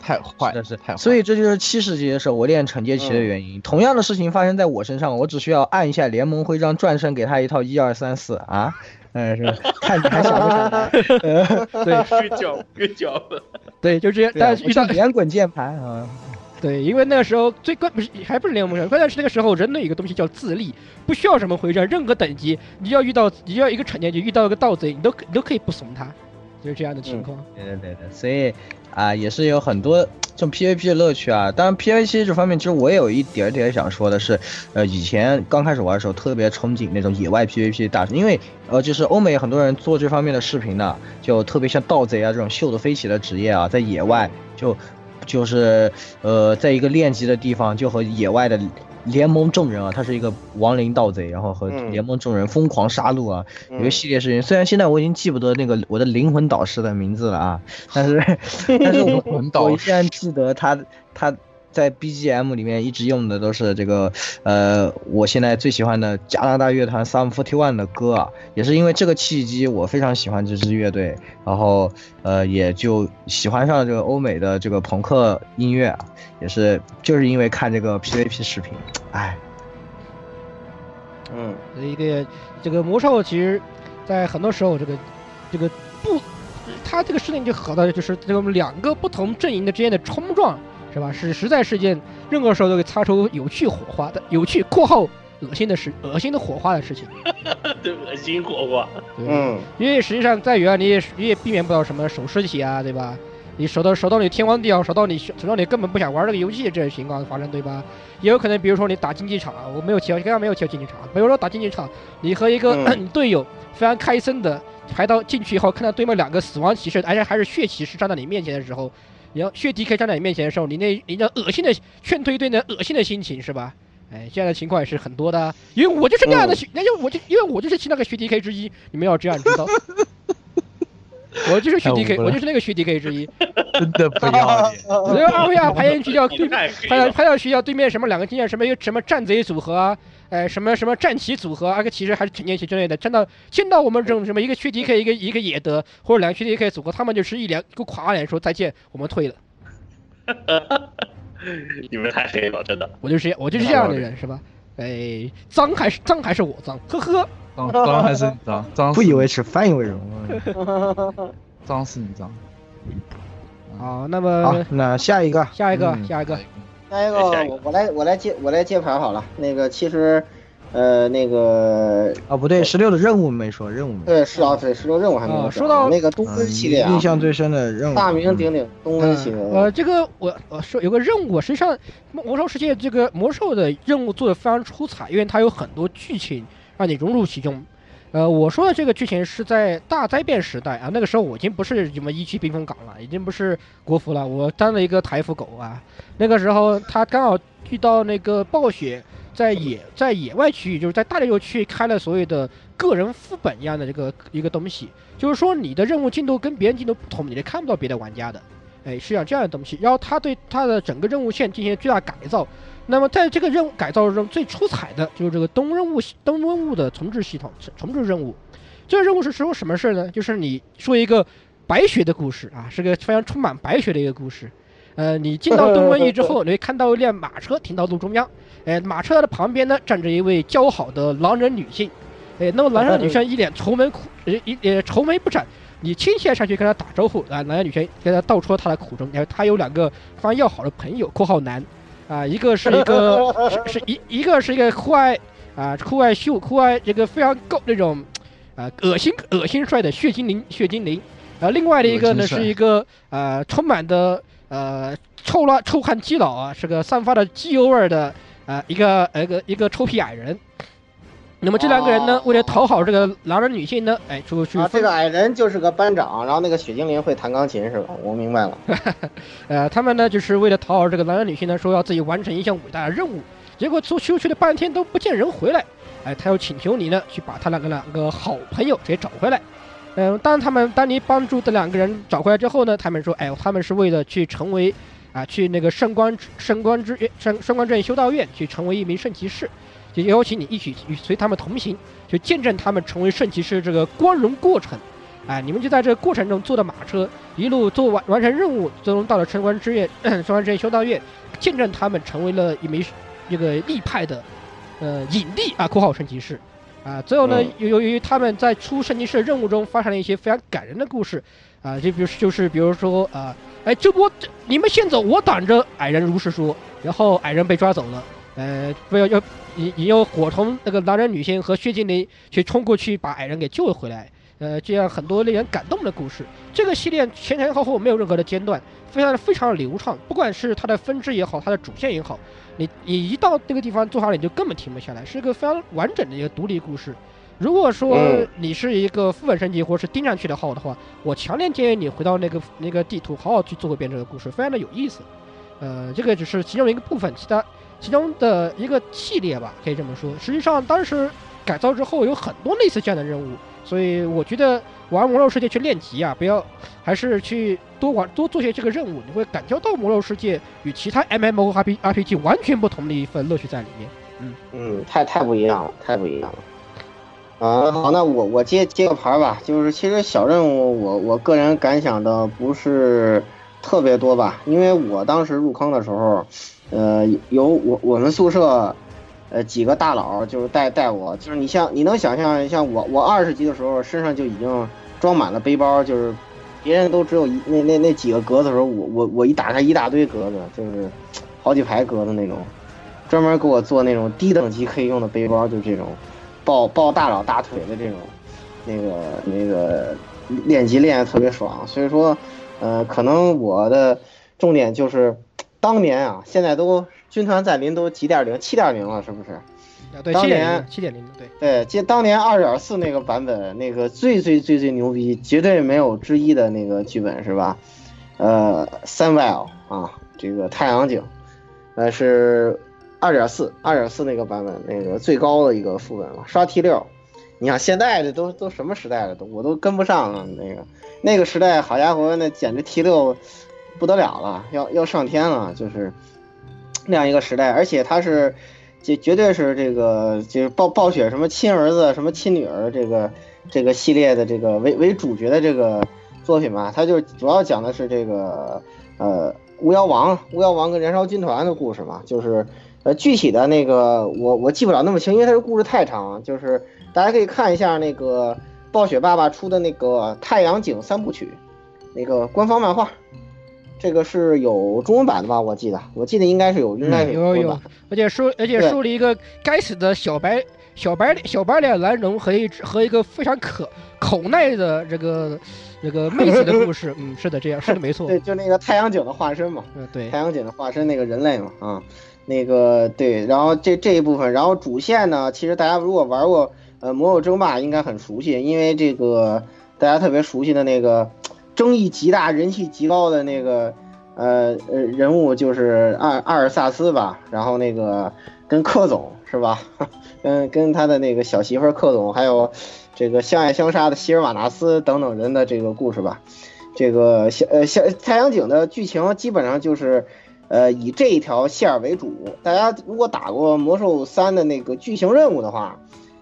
太坏了，是的是太坏。所以这就是七十级的时候我练惩戒骑的原因。同样的事情发生在我身上，我只需要按一下联盟徽章转身，给他一套一二三四啊，嗯，是吧看你还想不想对越脚越脚，对，就这样。但是遇到连滚键盘啊，对，因为那个时候最关不是还不是联盟上，关键是那个时候人类有一个东西叫自立，不需要什么徽章，任何等级，你要遇到你要一个惩戒局遇到一个盗贼，你都可你都可以不怂他，就是这样的情况。对对对对，所以啊，也是有很多这种 PVP 的乐趣啊。当然 PVP 这方面，其实我也有一点点想说的是，呃，以前刚开始玩的时候特别憧憬那种野外 PVP 大神，因为呃，就是欧美很多人做这方面的视频呢，就特别像盗贼啊这种秀的飞起的职业啊，在野外就就是呃，在一个练级的地方，就和野外的。联盟众人啊，他是一个亡灵盗贼，然后和嗯联盟众人疯狂杀戮啊，有一个嗯系列事情。虽然现在我已经记不得那个我的灵魂导师的名字了啊，但是 但是我我依然记得他他在 BGM 里面一直用的都是这个呃我现在最喜欢的加拿大乐团 Sum Forty One 的歌啊，也是因为这个契机，我非常喜欢这支乐队，然后呃也就喜欢上了这个欧美的这个朋克音乐啊，也是就是因为看这个 PVP 视频，哎。嗯所以这个这个魔兽其实，在很多时候这个这个不，它这个事情就好到就是这种两个不同阵营的之间的冲撞，是吧？是实在是件任何时候都会擦出有趣火花的有趣（括号恶心的事）恶心的火花的事情。对，恶心火花。嗯因为实际上在原来你也你也避免不了什么手尸体啊，对吧？你手到手到你天荒地老，手到你手到你根本不想玩这个游戏这种情况发生，对吧？也有可能，比如说你打竞技场，啊我没有提到，刚刚没有提到竞技场，比如说打竞技场，你和一个、嗯 你队友非常开心的排到进去以后，看到对面两个死亡骑士，而且还是血骑士站在你面前的时候，然后血 DK 站在你面前的时候，你那你那恶心的劝退队那恶心的心情是吧？哎，这样的情况也是很多的啊，因为我就是那样的那就我就因为我就是其那个血 DK 之一，你们要这样知道。我就是血太无 DK，了我就是那个血 DK 之一。真的不要脸。我这个二维亚排进去要对，排到。排到学校对面什么两个经验什么有什么战贼组合啊，哎什么什么战旗组合啊，个其实还是挺年轻之类的。真的见到我们这种什么一个缺 DK 一个一个野德或者两个缺 DK 组合，他们就是一脸给我垮脸说再见，我们退了。你们太黑了，真的。我就是我就是这样的人是吧？哎，脏还是脏还是我脏，呵呵。脏脏还是你脏，脏不以为耻，反以为荣。脏是你脏。好，那好么，那下一个，下一个嗯下一个，下一个我我来我来接我来接盘好了。那个其实呃，那个啊，不对，十六的任务没说，任务没说。对是啊，对十六任务还没有说到那个东温系列啊，嗯印象最深的任务，大名鼎鼎东温系列，呃，这个我我说有个任务，实际上魔魔兽世界这个魔兽的任务做的非常出彩，因为它有很多剧情让你融入其中。呃，我说的这个剧情是在大灾变时代啊，那个时候我已经不是什么一区冰封港了，已经不是国服了，我当了一个台服狗啊。那个时候他刚好遇到那个暴雪在野在野外区域，就是在大猎游区开了所谓的个人副本一样的这个一个东西，就是说你的任务进度跟别人进度不同，你是看不到别的玩家的。哎，是这样这样的东西。然后他对他的整个任务线进行巨大改造。那么在这个任务改造中最出彩的就是这个东任务东任务的重置系统重置任务。这个任务是说什么事呢？就是你说一个白雪的故事啊，是个非常充满白雪的一个故事。呃，你进到东瘟疫之后，你会看到一辆马车停到路中央，哎，马车的旁边呢站着一位姣好的狼人女性，哎，那么狼人女性一脸愁眉苦，呃一呃愁眉不展。你亲切上去跟她打招呼啊，男人女生跟她道出了她的苦衷，然后她有两个非常要好的朋友（括号男），啊，一个是一个是是一一个是一个酷爱啊酷爱秀酷爱这个非常高那种啊恶心恶心帅的血精灵血精灵，啊，另外的一个呢是一个呃充满的呃臭辣臭汗基佬啊，是个散发着机油味儿的啊一个呃一个一个臭屁矮人。那么这两个人呢哦，为了讨好这个狼人女性呢，哎，出去啊，这个矮人就是个班长，然后那个雪精灵会弹钢琴是吧？我明白了。呃，他们呢就是为了讨好这个狼人女性呢，说要自己完成一项伟大的任务，结果出出去了半天都不见人回来，哎，他又请求你呢去把他两个两个好朋友给找回来。嗯、当他们当你帮助这两个人找回来之后呢，他们说，哎，他们是为了去成为啊，去那个圣光之圣光之圣圣光镇修道院去成为一名圣骑士，就邀请你一起与随他们同行，就见证他们成为圣骑士这个光荣过程。哎，你们就在这个过程中坐的马车，一路做完完成任务，最终到了城关之院，城关之院修道院，见证他们成为了一枚这个立派的呃影帝啊（括号圣骑士）啊。最后呢嗯，由由于他们在出圣骑士任务中发生了一些非常感人的故事啊，就比如就是比如说啊，哎，这波你们先走，我挡着。矮人如实说，然后矮人被抓走了。呃，不要要引引诱伙同那个狼人女性和血精灵去冲过去把矮人给救了回来。呃，这样很多令人感动的故事。这个系列前前后后没有任何的间断，非常非常流畅。不管是它的分支也好，它的主线也好，你你一到那个地方坐下来，你就根本停不下来，是一个非常完整的一个独立故事。如果说嗯你是一个副本升级或者是盯上去的号的话，我强烈建议你回到那个那个地图，好好去做一遍这个故事，非常的有意思。呃，这个只是其中一个部分，其他其中的一个系列吧，可以这么说。实际上，当时改造之后有很多类似这样的任务，所以我觉得玩魔兽世界去练级啊，不要还是去多玩多做些这个任务，你会感觉到魔兽世界与其他 MMORPG RPG 完全不同的一份乐趣在里面。嗯嗯，太太不一样了，太不一样了。啊，好，那我我接接个牌儿吧。就是其实小任务我我个人感想的不是特别多吧，因为我当时入坑的时候，呃，有我我们宿舍呃几个大佬就是带带我，就是你像你能想象，像我我二十级的时候身上就已经装满了背包，就是别人都只有一那那那几个格子的时候，我我我一打开一大堆格子，就是好几排格子那种。专门给我做那种低等级可以用的背包，就这种抱抱大佬大腿的这种，那个那个练级练的特别爽。所以说，呃，可能我的重点就是当年啊，现在都军团再临都几点零、七点零了，是不是？啊，对，当年，七点零的，对。对，记当年二点四那个版本，那个最最最最牛逼，绝对没有之一的那个剧本是吧？呃，三 well 啊，这个太阳井，呃是二点四，二点四那个版本，那个最高的一个副本了，刷 T 六。你想现在的都都什么时代了，都我都跟不上了。那个那个时代，好家伙，那简直 T 六不得了了，要要上天了，就是那样一个时代，而且它是。这绝对是这个就是暴暴雪什么亲儿子什么亲女儿这个这个系列的这个为为主角的这个作品吧，它就主要讲的是这个呃巫妖王巫妖王跟燃烧军团的故事嘛，就是呃具体的那个我我记不了那么清，因为它这故事太长，就是大家可以看一下那个暴雪爸爸出的那个《太阳井三部曲》那个官方漫画。这个是有中文版的吧？我记得，我记得应该是有，应该是有有中文版。而且说，而且对说了一个该死的小白小白脸小白脸蓝龙和一只和一个非常可口耐的这个这个妹子的故事，嗯，是的，这样是的，没错，对，就那个太阳井的化身嘛，嗯，对太，阳井的化身那个人类嘛，啊，那个对，然后这这一部分，然后主线呢，其实大家如果玩过呃魔兽争霸应该很熟悉，因为这个大家特别熟悉的那个争议极大、人气极高的那个呃呃人物就是阿阿尔萨斯吧，然后那个跟克总是吧，跟跟他的那个小媳妇儿克总，还有这个相爱相杀的希尔瓦纳斯等等人的这个故事吧。这个小呃小太阳井的剧情基本上就是，呃以这一条线为主。大家如果打过魔兽三的那个剧情任务的话，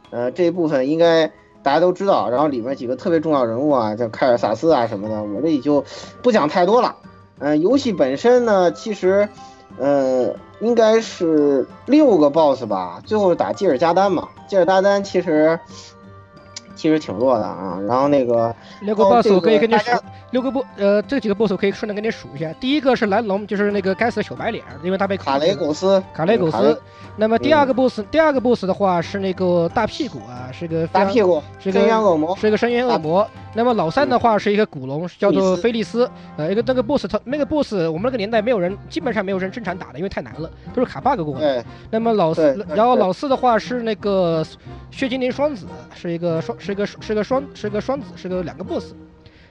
呃这一部分应该大家都知道。然后里面几个特别重要人物啊，像凯尔萨斯啊什么的，我这里就不讲太多了。嗯，游戏本身呢，其实呃应该是六个 BOSS 吧，最后打吉尔加丹嘛。吉尔加丹其实其实挺弱的啊。然后那个六个哦 boss 我可以跟你数六个 boss 呃这几个 boss 我可以顺着跟你数一下。第一个是蓝龙，就是那个该死的小白脸，因为他被卡雷狗苟斯，卡雷苟卡雷斯。那么第二个 boss，第二个 boss 的话是那个大屁股啊，是个大屁股，是个深渊恶魔，是一个深渊恶魔。那么老三的话是一个古龙，叫做菲利斯。呃，一个那个 boss，他那个 boss 我们那个年代没有人，基本上没有人正常打的，因为太难了，都是卡 bug 过的。对，那么老四然后老四的话是那个血精灵双子，是一个双，是一个是个双，是个双子，是个两个 boss。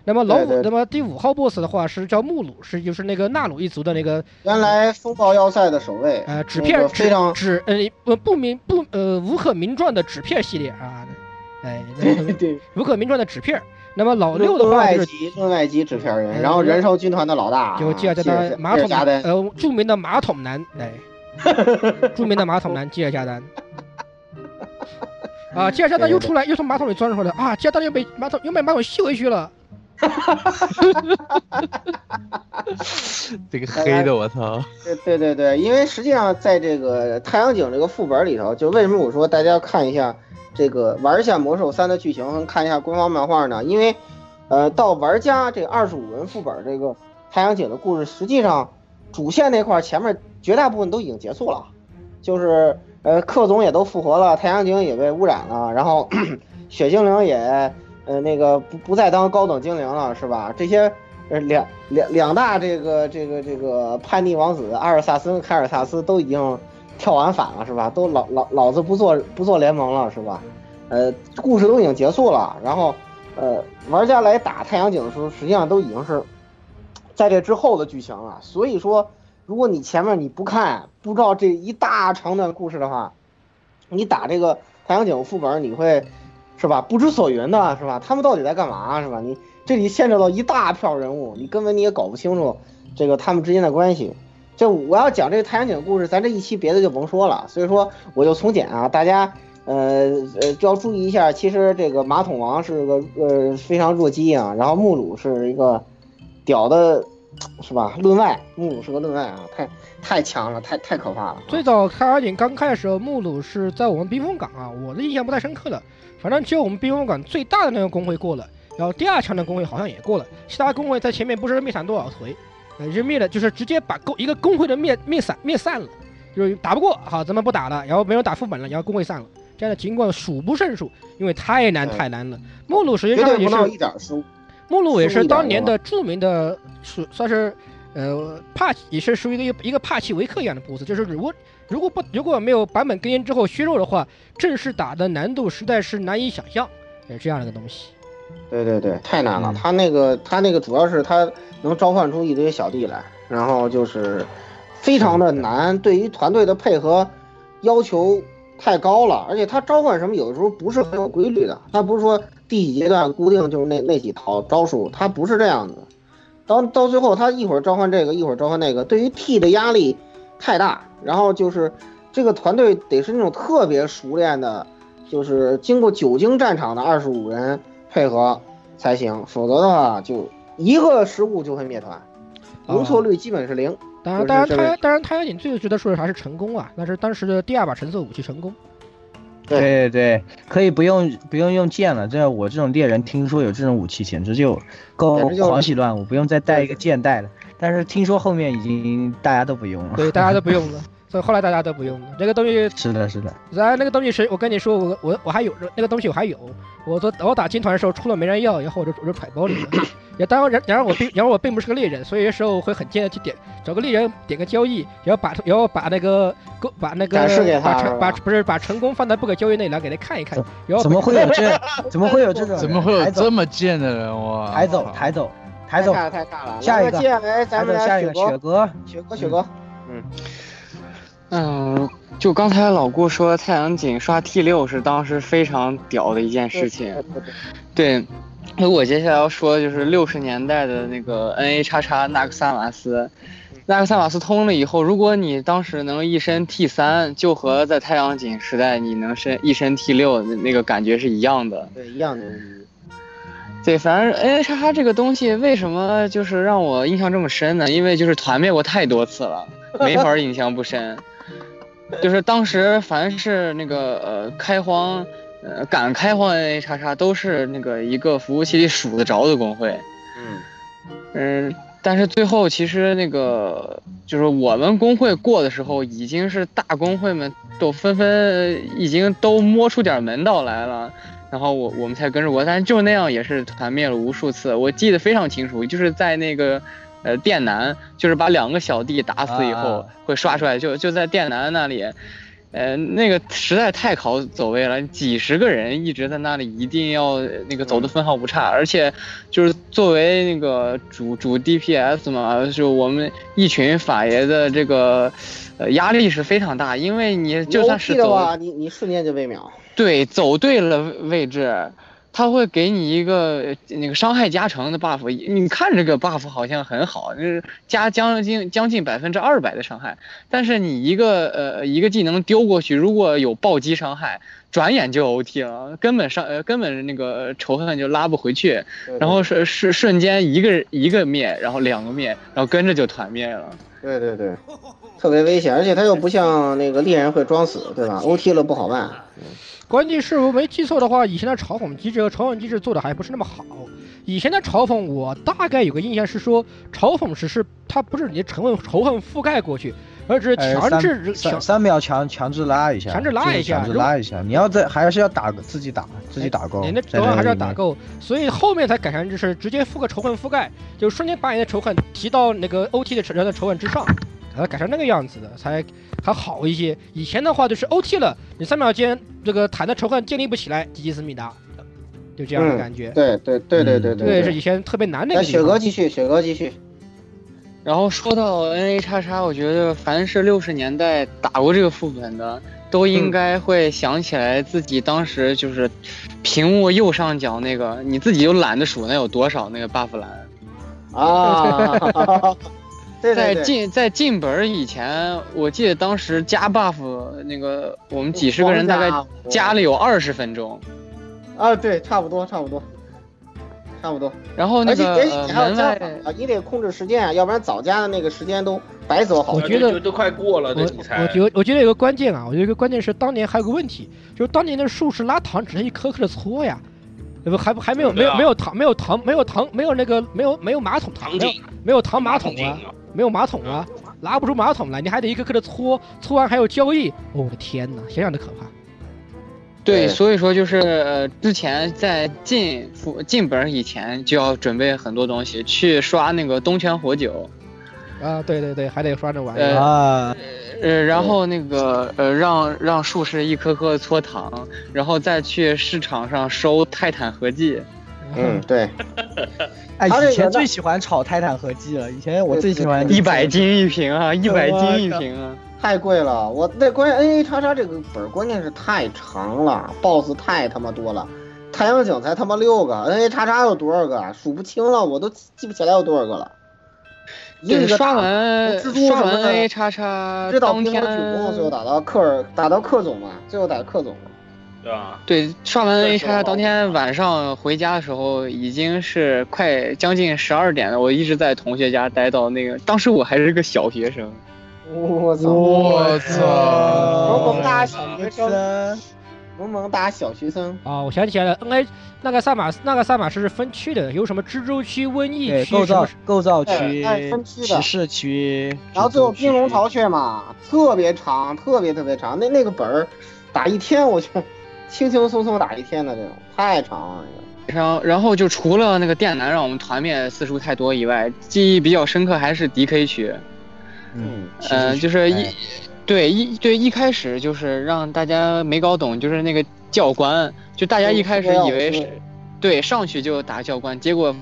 那么老五，那么第五号 boss 的话是叫穆鲁，是就是那个纳鲁一族的那个原来风暴要塞的守卫，呃纸片纸个非常纸呃呃不明不呃无可名状的纸片系列啊，哎，对对，无可名状的纸片。那么老六的论话就是论外级纸片人，呃然后燃烧军团的老大就基尔加基尔丹马桶呃著名的马桶男，哎，著名的马桶男基尔加丹。啊，基尔加丹又出来，又从马桶里钻出来啊！基尔加丹又被马桶又被马桶吸回去了。哈 这个黑的我操！对对对对，因为实际上在这个太阳井这个副本里头，就为什么我说大家要看一下这个玩一下魔兽三的剧情和看一下官方漫画呢？因为呃，到玩家这二十五文副本这个太阳井的故事，实际上主线那块儿前面绝大部分都已经结束了，就是呃克总也都复活了，太阳井也被污染了，然后 血精灵也呃那个不不再当高等精灵了，是吧？这些呃两两两大这个这个这个叛逆王子阿尔萨斯跟凯尔萨斯都已经跳完反了，是吧？都老老老子不做不做联盟了，是吧？呃，故事都已经结束了，然后呃，玩家来打太阳井的时候，实际上都已经是在这之后的剧情了。所以说，如果你前面你不看，不知道这一大长段故事的话，你打这个太阳井副本，你会是吧不知所云的，是吧？他们到底在干嘛，是吧？你这里牵扯到一大票人物，你根本你也搞不清楚这个他们之间的关系。就我要讲这个太阳井故事，咱这一期别的就甭说了，所以说我就从简啊，大家呃呃就要注意一下，其实这个马桶王是个呃非常弱鸡啊，然后木鲁是一个屌的，是吧？论外，穆鲁是个论外啊，太太强了，太太可怕了。最早开二点刚开的时候，穆鲁是在我们冰封港啊，我的印象不太深刻了，反正只有我们冰封港最大的那个工会过了，然后第二强的工会好像也过了，其他工会在前面不知道灭散多少回，呃，就灭了，就是直接把工一个工会的灭灭散灭散了，就是打不过，好，咱们不打了，然后没有打副本了，然后工会散了，这样的情况数不胜数，因为太难太难了。穆鲁实际上也是一点输。穆鲁也是当年的的著名的，属算是呃帕也是属于一个一个帕奇维克一样的 BOSS，就是如果如果不如果没有版本更新之后削弱的话，正式打的难度实在是难以想象，是这样的一个东西。对对对，太难了。嗯他那个他那个主要是他能召唤出一堆小弟来，然后就是非常的难，对于团队的配合要求太高了，而且他召唤什么有的时候不是很有规律的，他不是说第几阶段固定就是那那几套招数，他不是这样的。到到最后，他一会儿召唤这个，一会儿召唤那个，对于 T 的压力太大。然后就是这个团队得是那种特别熟练的，就是经过久经战场的二十五人配合才行，否则的话就一个失误就会灭团，容错率基本是零。当然，就是当然他当然太阳井最值得说的还是成功啊，那是当时的第二把橙色武器成功。对对对，可以不用不用用剑了。这我这种猎人听说有这种武器，简直就够狂喜乱舞，不用再带一个剑带了。但是听说后面已经大家都不用了。对，大家都不用了。所以后来大家都不用了。那个东西，是的，是的，然后那个东西是我跟你说，我我我还有那个东西我还有，我说我打金团的时候出了没人要，然后我就我就揣包里了。也当然，然而我并然而我并不是个猎人，所以有时候会很贱的去点找个猎人点个交易，然后把然后把那个勾把那个展示给他把成把不是把成功放在不可交易内，然后给他看一看，然后怎么会有 这？怎么会有这种？怎么会有这么贱的人哇？抬走，抬走，抬走，太尬了，太尬了。下一个来吧接下来抬咱们走，下一个来雪哥，雪哥，雪哥，雪哥，嗯，就刚才老顾说太阳井刷 T 六是当时非常屌的一件事情，对。那我接下来要说的就是六十年代的那个 N A 叉叉纳克萨马斯，纳克萨马斯通了以后，如果你当时能一身 T 三，就和在太阳井时代你能身一身 T 六那个感觉是一样的。对，一样的。对，反正 N A 叉叉这个东西为什么就是让我印象这么深呢？因为就是团灭过太多次了，没法印象不深。就是当时凡是那个呃开荒，呃敢开荒 N A 叉叉都是那个一个服务器里数得着的工会。嗯，嗯，但是最后其实那个就是我们工会过的时候，已经是大工会们都纷纷已经都摸出点门道来了，然后我我们才跟着过，但是就那样也是团灭了无数次，我记得非常清楚，就是在那个。呃，电男就是把两个小弟打死以后啊会刷出来，就就在电男那里，呃，那个实在太考走位了，几十个人一直在那里，一定要那个走的分毫不差，而且就是作为那个主主 DPS 嘛，就我们一群法爷的这个呃压力是非常大，因为你就算是走你你瞬间就被秒。对走对了位置。他会给你一个呃那个伤害加成的 buff，你看这个 buff 好像很好，就是加将近将近百分之二百的伤害，但是你一个呃一个技能丢过去，如果有暴击伤害，转眼就 OT 了，根本上呃根本那个仇恨就拉不回去，然后是是瞬间一个一个灭，然后两个灭，然后跟着就团灭了。对对对，特别危险，而且他又不像那个猎人会装死，对吧？OT 了不好办。关键是我没记错的话，以前的嘲讽机制和嘲讽机制做的还不是那么好。以前的嘲讽，我大概有个印象是说，嘲讽只是它不是你的仇恨仇恨覆盖过去，而只是呃强制三强三三秒强强制拉一下，强制拉一下强制拉一下。你要在还是要打自己打自己打够，你的仇恨还是要。打够，所以后面才改成就是直接覆个仇恨覆盖，就瞬间把你的仇恨提到那个 OT 的人的仇恨之上，才改成那个样子的，才还好一些。以前的话就是 OT 了，你三秒间这个坦的仇恨建立不起来，吉吉思密达，就这样的嗯感觉。对对对对对对，对是。以前特别难的个。雪哥继续，雪哥继续。然后说到 N A 叉叉，我觉得凡是六十年代打过这个副本的，都应该会想起来自己当时就是屏幕右上角那个，你自己就懒得数那有多少那个 buff 栏。啊，对在进在进本以前，我记得当时加 buff 那个我们几十个人大概加了有二十分钟，啊，对，差不多差不多，差不多。然后那个而且你还要呃门外加啊，你得控制时间啊，要不然早加的那个时间都白走好了。我觉得都快过了，我这你才我觉得我觉得有个关键啊，我觉得有个关键是当年还有个问题，就是当年的术士拉糖只能一颗颗的搓呀，对不还不还没有没有没有糖没有糖没有糖没有那个没有没有马桶糖没没有糖马桶啊，没有马桶啊，拿不出马桶来，你还得一个个的搓，搓完还有交易，哦我的天哪，想想都可怕。对，所以说就是呃，之前在进副进本以前就要准备很多东西，去刷那个东泉火酒，啊，对对对，还得刷这玩意儿。呃，然后那个呃，让让术士一颗颗搓糖，然后再去市场上收泰坦合剂。嗯，对，哎，他以前最喜欢炒泰坦合剂了，以前我最喜欢一百斤一瓶啊，一百斤一瓶啊！太贵了。我那关键 N A 叉叉这个本儿关键是太长了，BOSS 太他妈多了。太阳井才他妈六个，N A 叉叉有多少个？数不清了，我都记不起来有多少个了。一对，刷个大完蜘蛛刷完什么的 A 叉叉，知道当天冰河举攻，最后打到克尔，打到克总嘛，最后打克总嘛。对吧？对，刷完这 A 叉当天晚上回家的时候，已经是快将近十二点了。我一直在同学家待到那个，当时我还是个小学生。我操！我操！萌萌哒小学生，萌萌哒小学生。啊，我想起来了，N A 那个萨马那个萨马市是分区的，有什么蜘蛛区、瘟疫，区、构造构造区分区、的骑士区，然后最后冰龙巢穴嘛，特别长，特别特别长。那那个本儿打一天，我去，轻轻松松打一天的这种，太长了。那个然后然后就除了那个电男让我们团灭次数太多以外，记忆比较深刻还是 D K 区。嗯，骑呃，就是一哎，对一对一开始就是让大家没搞懂，就是那个教官，就大家一开始以为是，对上去就打教官，结果发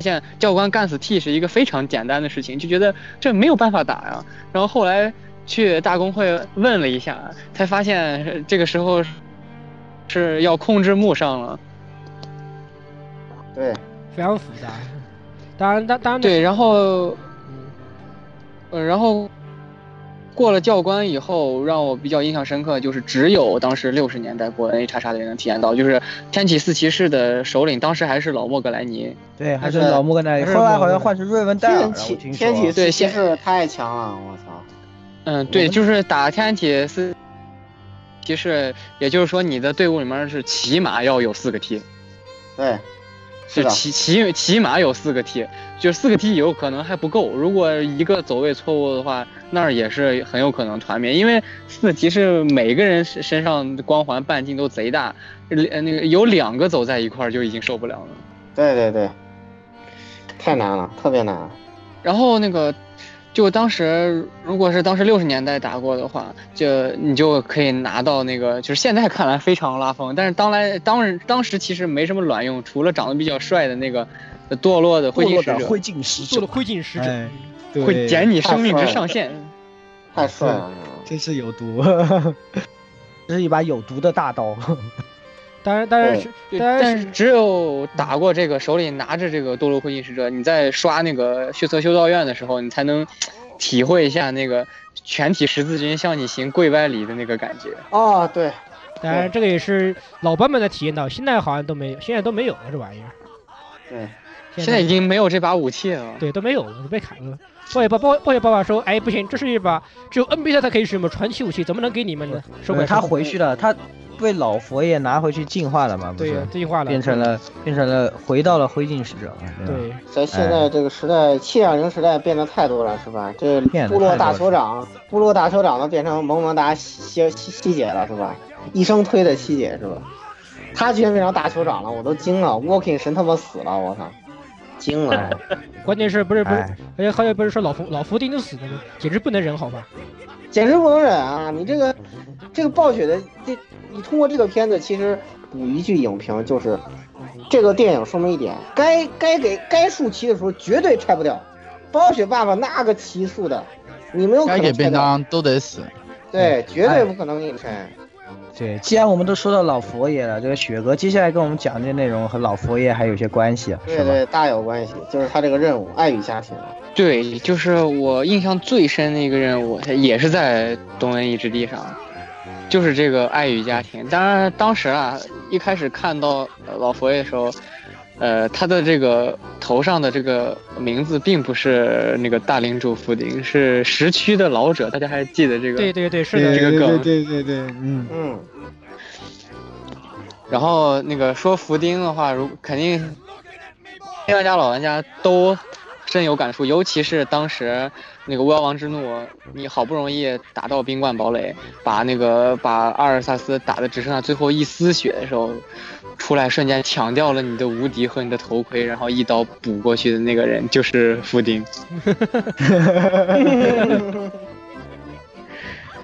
现教官干死 T 是一个非常简单的事情，就觉得这没有办法打呀。然后后来去大公会问了一下，才发现这个时候是要控制木上了。对，非常复杂。当然，当当然，对，然后嗯呃，然后过了教官以后，让我比较印象深刻，就是只有当时六十年代过 N A 叉叉的人能体验到，就是天启四骑士的首领当时还是老莫格莱尼。对，还是老莫格莱尼，后来好像换成瑞文戴尔了，天启四骑士太强了，我操！嗯，对，就是打天体四骑士，也就是说你的队伍里面是起码要有四个 T，对，是的，起起起码有四个 T，就四个 T 有可能还不够，如果一个走位错误的话，那儿也是很有可能团灭，因为四骑是每个人身身上的光环半径都贼大，呃那个有两个走在一块儿就已经受不了了。对对对，太难了，特别难。然后那个，就当时如果是当时六十年代打过的话，就你就可以拿到那个，就是现在看来非常拉风，但是当来当时当时其实没什么卵用，除了长得比较帅的那个呃堕落的灰烬使者灰烬使者灰烬使者，哎会减你生命值上限。太帅了，真是有毒，这是一把有毒的大刀。当然，当然是，对，当然是但是只有打过这个手里拿着这个堕落灰烬使者，你在刷那个血色修道院的时候，你才能体会一下那个全体十字军向你行跪拜礼的那个感觉。哦，对，当然这个也是老版本的体验到，现在好像都没有，现在都没有了这玩意儿。对，现在已经没有这把武器了。对都没有了，都被砍了。暴雪爸暴暴雪爸爸说：“哎，不行，这是一把只有 NBA 才可以使用的传奇武器，怎么能给你们呢？”收回他回去了，他被老佛爷拿回去进化了嘛？不是对呀，这句话了，变成了变成了回到了灰烬使者对，在现在这个时代，七点零时代变得太多了，是吧？这部落大酋长，部落大酋长都变成萌萌哒西西西姐了，是吧？一生推的西姐是吧？他居然变成大酋长了，我都惊了！Walking 神他妈死了，我操，惊了！关键是不是不是，哎，而且还有不是说老福老福丁都死了吗？简直不能忍，好吧？简直不能忍啊！你这个这个暴雪的这，你通过这个片子，其实补一句影评就是，这个电影说明一点，该该给该竖旗的时候绝对拆不掉。暴雪爸爸那个旗竖的，你没有可该给便当都得死。对，绝对不可能给你拆。对，既然我们都说到老佛爷了，这个雪哥接下来跟我们讲这内容和老佛爷还有些关系？对对，大有关系，就是他这个任务，爱与家庭。对，就是我印象最深的一个任务，也是在东瘟疫之地上，就是这个爱与家庭。当然，当时啊，一开始看到呃老佛爷的时候，呃，他的这个头上的这个名字并不是那个大领主福丁，是时区的老者。大家还记得这个？对对对，是的，这个梗对对对，嗯，嗯，然后那个说福丁的话，如肯定新玩家老玩家都深有感触，尤其是当时那个巫妖王之怒，你好不容易打到冰冠堡垒，把那个把阿尔萨斯打的只剩下最后一丝血的时候，出来瞬间抢掉了你的无敌和你的头盔，然后一刀补过去的那个人就是福丁。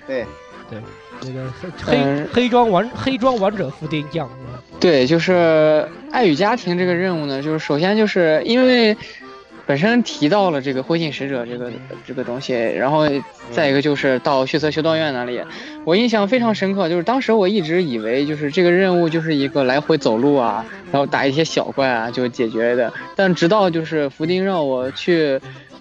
对对，那个黑嗯黑装王黑装王者福丁将，对，就是爱与家庭这个任务呢，就是首先就是因为本身提到了这个灰烬使者这个这个东西，然后再一个就是到血色修道院那里，我印象非常深刻，就是当时我一直以为就是这个任务就是一个来回走路啊，然后打一些小怪啊就解决的，但直到就是福丁让我去。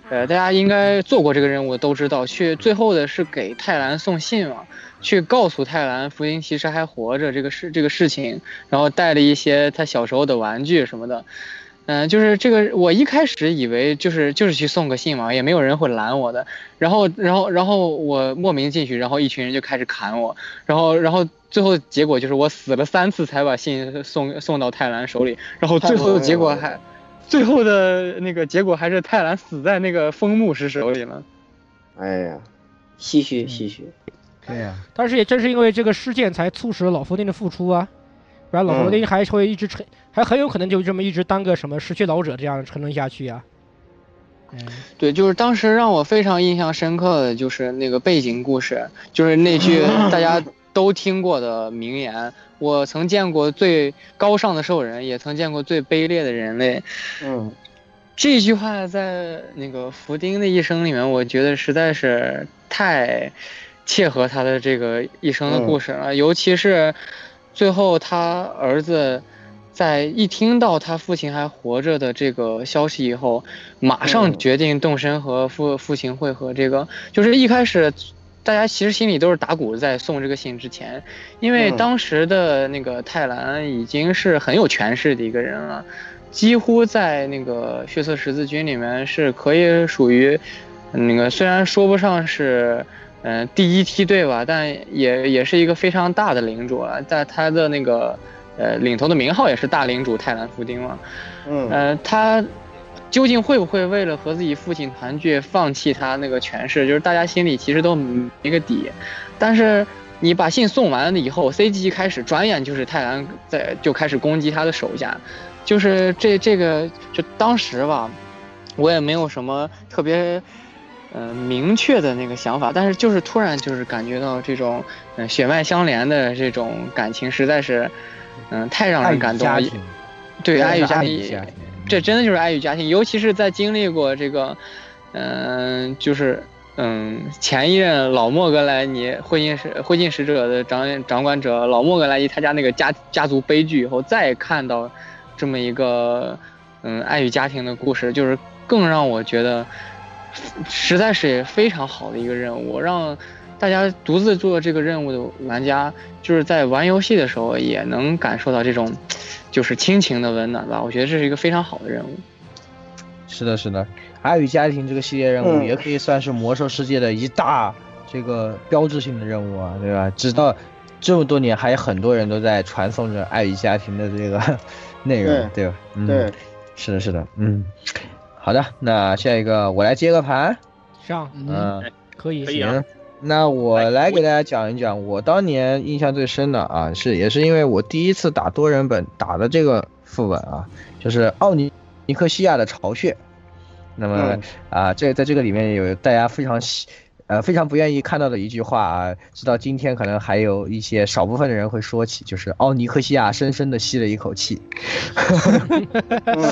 呃，大家应该做过这个任务都知道，去最后的是给泰兰送信嘛，去告诉泰兰福丁其实还活着这个事这个事情，然后带了一些他小时候的玩具什么的，嗯、就是这个，我一开始以为就是就是去送个信嘛，也没有人会拦我的。然后，然后，然后我莫名进去，然后一群人就开始砍我，然后，然后最后结果就是我死了三次才把信送送到泰兰手里，然后最后的结果还，最后的那个结果还是泰兰死在那个枫木师手里了。哎呀，唏嘘唏嘘。对呀、但是也正是因为这个事件，才促使了老佛丁的复出啊，不然老佛丁还会一直沉，还很有可能就这么一直当个什么失去老者这样沉沦下去呀、嗯，对，就是当时让我非常印象深刻的就是那个背景故事，就是那句 大家都听过的名言：“我曾见过最高尚的兽人，也曾见过最卑劣的人类。嗯，”这句话在那个福丁的一生里面，我觉得实在是太切合他的这个一生的故事了，尤其是最后他儿子。在一听到他父亲还活着的这个消息以后，马上嗯决定动身和父父亲会合。这个就是一开始，大家其实心里都是打鼓，在送这个信之前，因为嗯当时的那个泰兰已经是很有权势的一个人了，几乎在那个血色十字军里面是可以属于那个虽然说不上是。嗯、第一梯队吧，但也也是一个非常大的领主了，在他的那个呃领头的名号也是大领主泰兰福丁嘛。嗯呃，他究竟会不会为了和自己父亲团聚，放弃他那个权势？就是大家心里其实都没个底。但是你把信送完了以后，CG 一开始，转眼就是泰兰在就开始攻击他的手下，就是这这个就当时吧，我也没有什么特别。呃，明确的那个想法，但是就是突然就是感觉到这种，嗯、血脉相连的这种感情，实在是，嗯、太让人感动了。对，爱与家庭，这真的就是爱与家庭，尤其是在经历过这个，嗯、就是嗯，前一任老莫格莱尼灰烬使灰烬使者的掌掌管者老莫格莱尼他家那个家家族悲剧以后，再看到这么一个嗯爱与家庭的故事，就是更让我觉得实在是非常好的一个任务，让大家独自做这个任务的玩家，就是在玩游戏的时候也能感受到这种就是亲情的温暖吧。我觉得这是一个非常好的任务。是的，是的，爱与家庭这个系列任务嗯也可以算是魔兽世界的一大这个标志性的任务啊，对吧？直到这么多年，还有很多人都在传颂着爱与家庭的这个 内容，对吧？嗯，对，是的，是的，嗯，好的，那下一个我来接个盘，上嗯，可以可以啊行，那我来给大家讲一讲我当年印象最深的啊，是也是因为我第一次打多人本打的这个副本啊，就是奥尼尼克西亚的巢穴。那么嗯啊，这在这个里面有大家非常喜。呃，非常不愿意看到的一句话啊，直到今天可能还有一些少部分的人会说起，就是奥尼克西亚深深的吸了一口气。嗯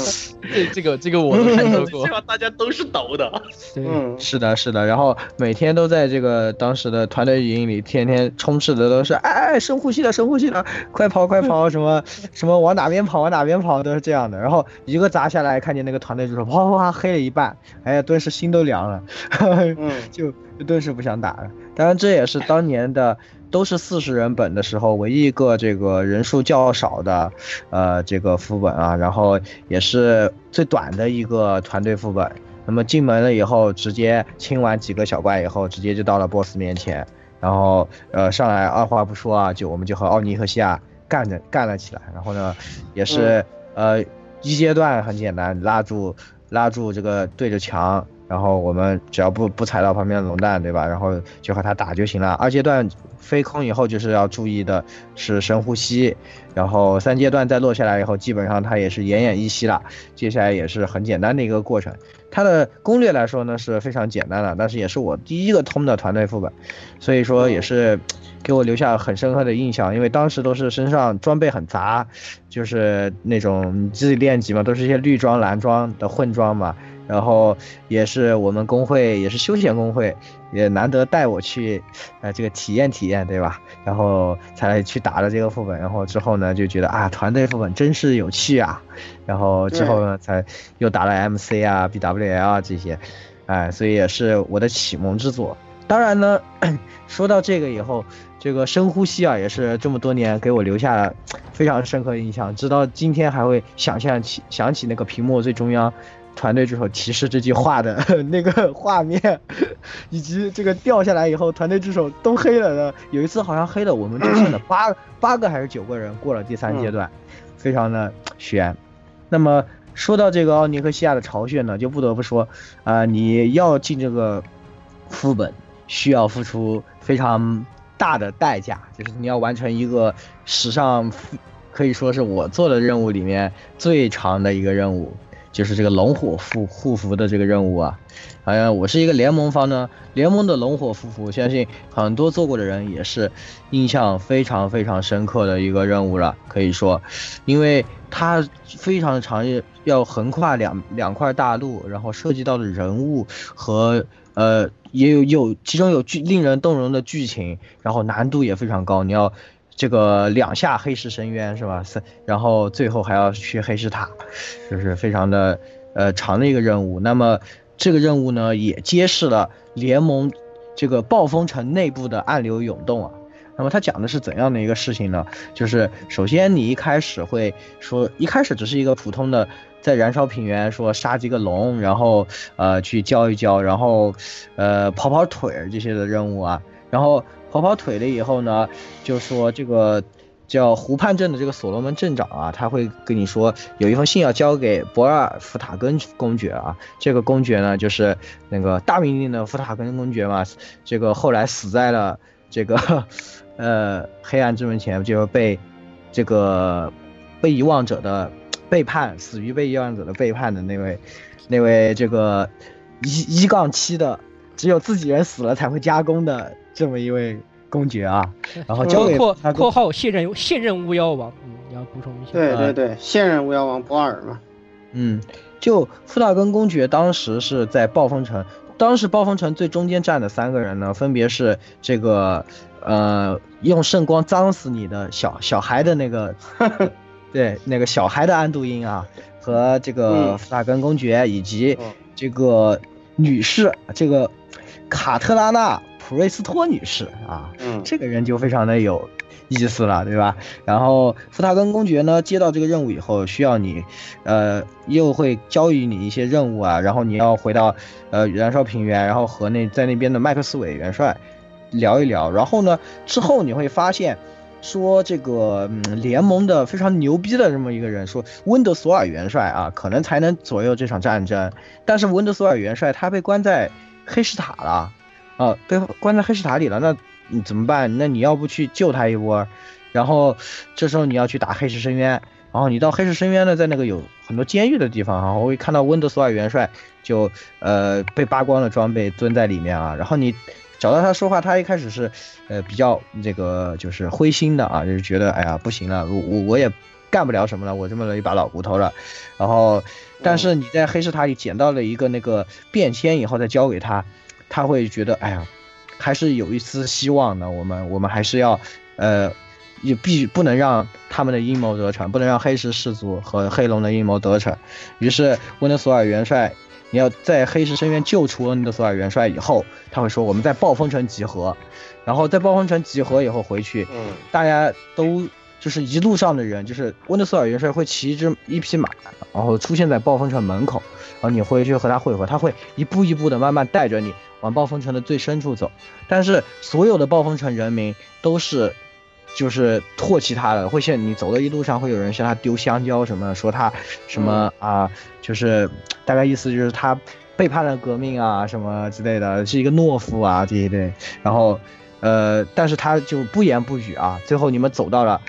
这这个这个我都看到过 希望大家都是抖的。对，嗯是的，是的，然后每天都在这个当时的团队语音里，天天充斥的都是哎，深呼吸了，深呼吸了，快跑，快跑，什么什么往哪边跑，往哪边跑，都是这样的。然后一个砸下来，看见那个团队就说哗哗哗黑了一半，哎呀，顿时心都凉了，嗯就就顿时不想打了。当然，这也是当年的都是四十人本的时候唯一一个这个人数较少的，呃，这个副本啊，然后也是最短的一个团队副本。那么进门了以后，直接清完几个小怪以后，直接就到了 BOSS 面前，然后呃上来二话不说啊，就我们就和奥尼和西亚干着干了起来。然后呢，也是、呃一阶段很简单，拉住拉住这个对着墙，然后我们只要不不踩到旁边的龙蛋，对吧？然后就和他打就行了。二阶段飞空以后，就是要注意的是深呼吸，然后三阶段再落下来以后，基本上它也是奄奄一息了。接下来也是很简单的一个过程。它的攻略来说呢是非常简单的，但是也是我第一个通的团队副本，所以说也是给我留下很深刻的印象。因为当时都是身上装备很杂，就是那种自己练级嘛，都是一些绿装蓝装的混装嘛。然后也是我们工会，也是休闲工会，也难得带我去，呃，这个体验体验，对吧？然后才去打了这个副本，然后之后呢，就觉得啊，团队副本真是有趣啊。然后之后呢，才又打了 MC 啊、BWL 啊这些，哎，所以也是我的启蒙之作。当然呢，说到这个以后，这个深呼吸啊，也是这么多年给我留下了非常深刻印象，直到今天还会想象起想起那个屏幕最中央团队助手提示这句话的 那个画面，以及这个掉下来以后团队助手都黑了的，有一次好像黑了我们就剩了八八个还是九个人过了第三阶段，非常的悬。那么说到这个奥尼克西亚的巢穴呢，就不得不说，啊、你要进这个副本，需要付出非常大的代价，就是你要完成一个史上可以说是我做的任务里面最长的一个任务，就是这个龙火护护符的这个任务啊。好像我是一个联盟方呢，联盟的龙火护符，相信很多做过的人也是印象非常非常深刻的一个任务了，可以说，因为它非常的长，要横跨两两块大陆，然后涉及到的人物和呃也有有其中有剧令人动容的剧情，然后难度也非常高，你要这个两下黑石深渊是吧？三，然后最后还要去黑石塔，就是非常的呃长的一个任务。那么这个任务呢，也揭示了联盟这个暴风城内部的暗流涌动啊。那么它讲的是怎样的一个事情呢？就是首先你一开始会说，一开始只是一个普通的在燃烧平原说杀几个龙，然后呃去教一教，然后呃跑跑腿这些的任务啊，然后跑跑腿了以后呢，就说这个叫湖畔镇的这个所罗门镇长啊，他会跟你说有一封信要交给博尔福塔根公爵啊，这个公爵呢就是那个大名鼎鼎的福塔根公爵嘛，这个后来死在了这个 呃黑暗之门前，就被这个被遗忘者的背叛，死于被遗忘者的背叛的那位那位这个一一杠七的，只有自己人死了才会加工的这么一位公爵啊，然后交给括括号现任现任巫妖王，嗯，你要补充一下。对对对，现任巫妖王博尔嘛，嗯，就富大根公爵当时是在暴风城，当时暴风城最中间站的三个人呢，分别是这个呃用圣光脏死你的小小孩的那个，对那个小孩的安度因啊，和这个嗯。富大根公爵以及嗯这个女士，这个卡特拉娜普瑞斯托女士啊，嗯这个人就非常的有意思了，对吧？然后福塔根公爵呢，接到这个任务以后，需要你，呃，又会交予你一些任务啊，然后你要回到呃燃烧平原，然后和那在那边的麦克斯韦元帅聊一聊，然后呢，之后你会发现。说这个嗯联盟的非常牛逼的这么一个人，说温德索尔元帅啊，可能才能左右这场战争。但是温德索尔元帅他被关在黑石塔了，啊，被关在黑石塔里了，那你怎么办？那你要不去救他一波？然后这时候你要去打黑石深渊，然后你到黑石深渊呢，在那个有很多监狱的地方啊，我会看到温德索尔元帅就呃被扒光了装备蹲在里面啊，然后你找到他说话，他一开始是呃比较这个就是灰心的啊，就是觉得哎呀不行了，我我我也干不了什么了，我这么一把老骨头了，然后但是你在黑石塔里捡到了一个那个便签以后再交给他，他会觉得哎呀还是有一丝希望的，我们我们还是要呃。也必不能让他们的阴谋得逞，不能让黑石氏族和黑龙的阴谋得逞。于是温德索尔元帅，你要在黑石深渊救出温德索尔元帅以后，他会说我们在暴风城集合，然后在暴风城集合以后回去，嗯大家都就是一路上的人，就是温德索尔元帅会骑一只一匹马，然后出现在暴风城门口，然后你回去和他会合，他会一步一步的慢慢带着你往暴风城的最深处走。但是所有的暴风城人民都是。就是唾弃他的，会向你走的一路上会有人向他丢香蕉什么，说他什么啊，就是大概意思就是他背叛了革命啊什么之类的，是一个懦夫啊这一类。然后，呃，但是他就不言不语啊。最后你们走到了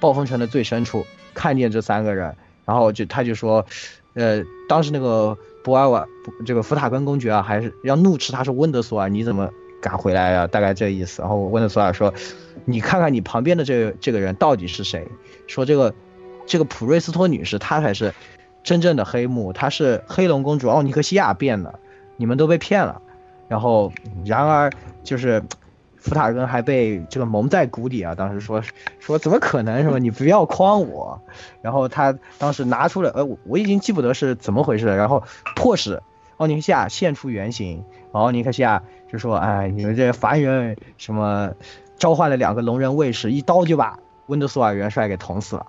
暴风城的最深处，看见这三个人，然后就他就说，呃，当时那个博尔瓦这个福塔根公爵啊，还是要怒斥他说温德索尔你怎么敢回来呀、大概这意思。然后温德索尔说。你看看你旁边的这这个人到底是谁？说这个这个普瑞斯托女士，她才是真正的黑幕，她是黑龙公主奥尼克西亚变的，你们都被骗了。然后，然而就是福塔根还被这个蒙在鼓里啊！当时说说怎么可能是吧？你不要诓我。然后他当时拿出了，呃，我我已经记不得是怎么回事了。然后迫使奥尼克西亚现出原形，奥尼克西亚就说：“哎，你们这凡人什么，召唤了两个龙人卫士，一刀就把温德索尔元帅给捅死了。”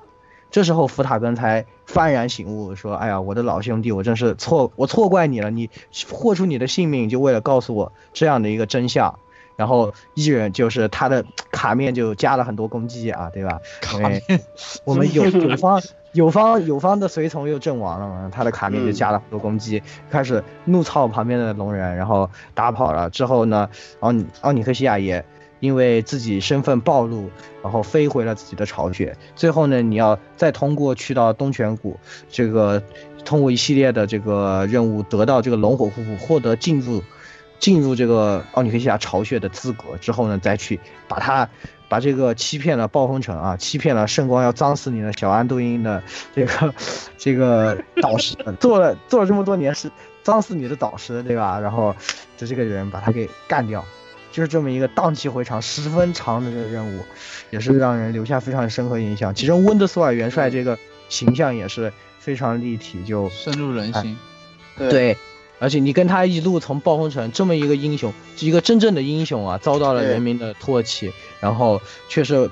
这时候福塔根才幡然醒悟，说：“哎呀，我的老兄弟，我真是错，我错怪你了。你豁出你的性命，就为了告诉我这样的一个真相。”然后艺人就是他的 卡面就加了很多攻击啊，对吧？卡因为面我们有 有方有方有方的随从又阵亡了嘛，他的卡面就加了很多攻击，开始怒操旁边的龙人，然后打跑了。之后呢，奥尼奥尼克西亚也因为自己身份暴露，然后飞回了自己的巢穴。最后呢，你要再通过去到东泉谷，这个通过一系列的这个任务，得到这个龙火护符，获得进入进入这个奥尼克西亚巢穴的资格之后呢，再去把他把这个欺骗了暴风城啊，欺骗了圣光要脏死你的小安杜因的这个 这个导师，做了做了这么多年是脏死你的导师，对吧？然后就这个人把他给干掉。就是这么一个荡气回肠、十分长的这个任务，也是让人留下非常深刻印象。其中温德索尔元帅这个形象也是非常立体，就深入人心。对，而且你跟他一路从暴风城这么一个英雄，是一个真正的英雄啊，遭到了人民的唾弃，然后却是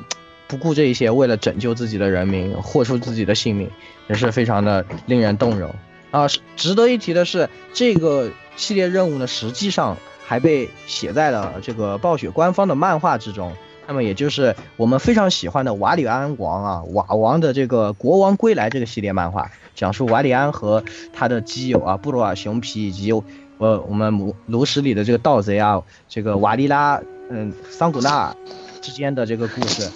不顾这一些，为了拯救自己的人民，豁出自己的性命，也是非常的令人动容啊。是值得一提的是，这个系列任务呢，实际上还被写在了这个暴雪官方的漫画之中。那么也就是我们非常喜欢的瓦里安王啊，瓦王的这个《国王归来》这个系列漫画，讲述瓦里安和他的基友啊布鲁尔熊皮以及呃我们炉炉石里的这个盗贼啊，这个瓦利拉嗯桑古纳尔之间的这个故事。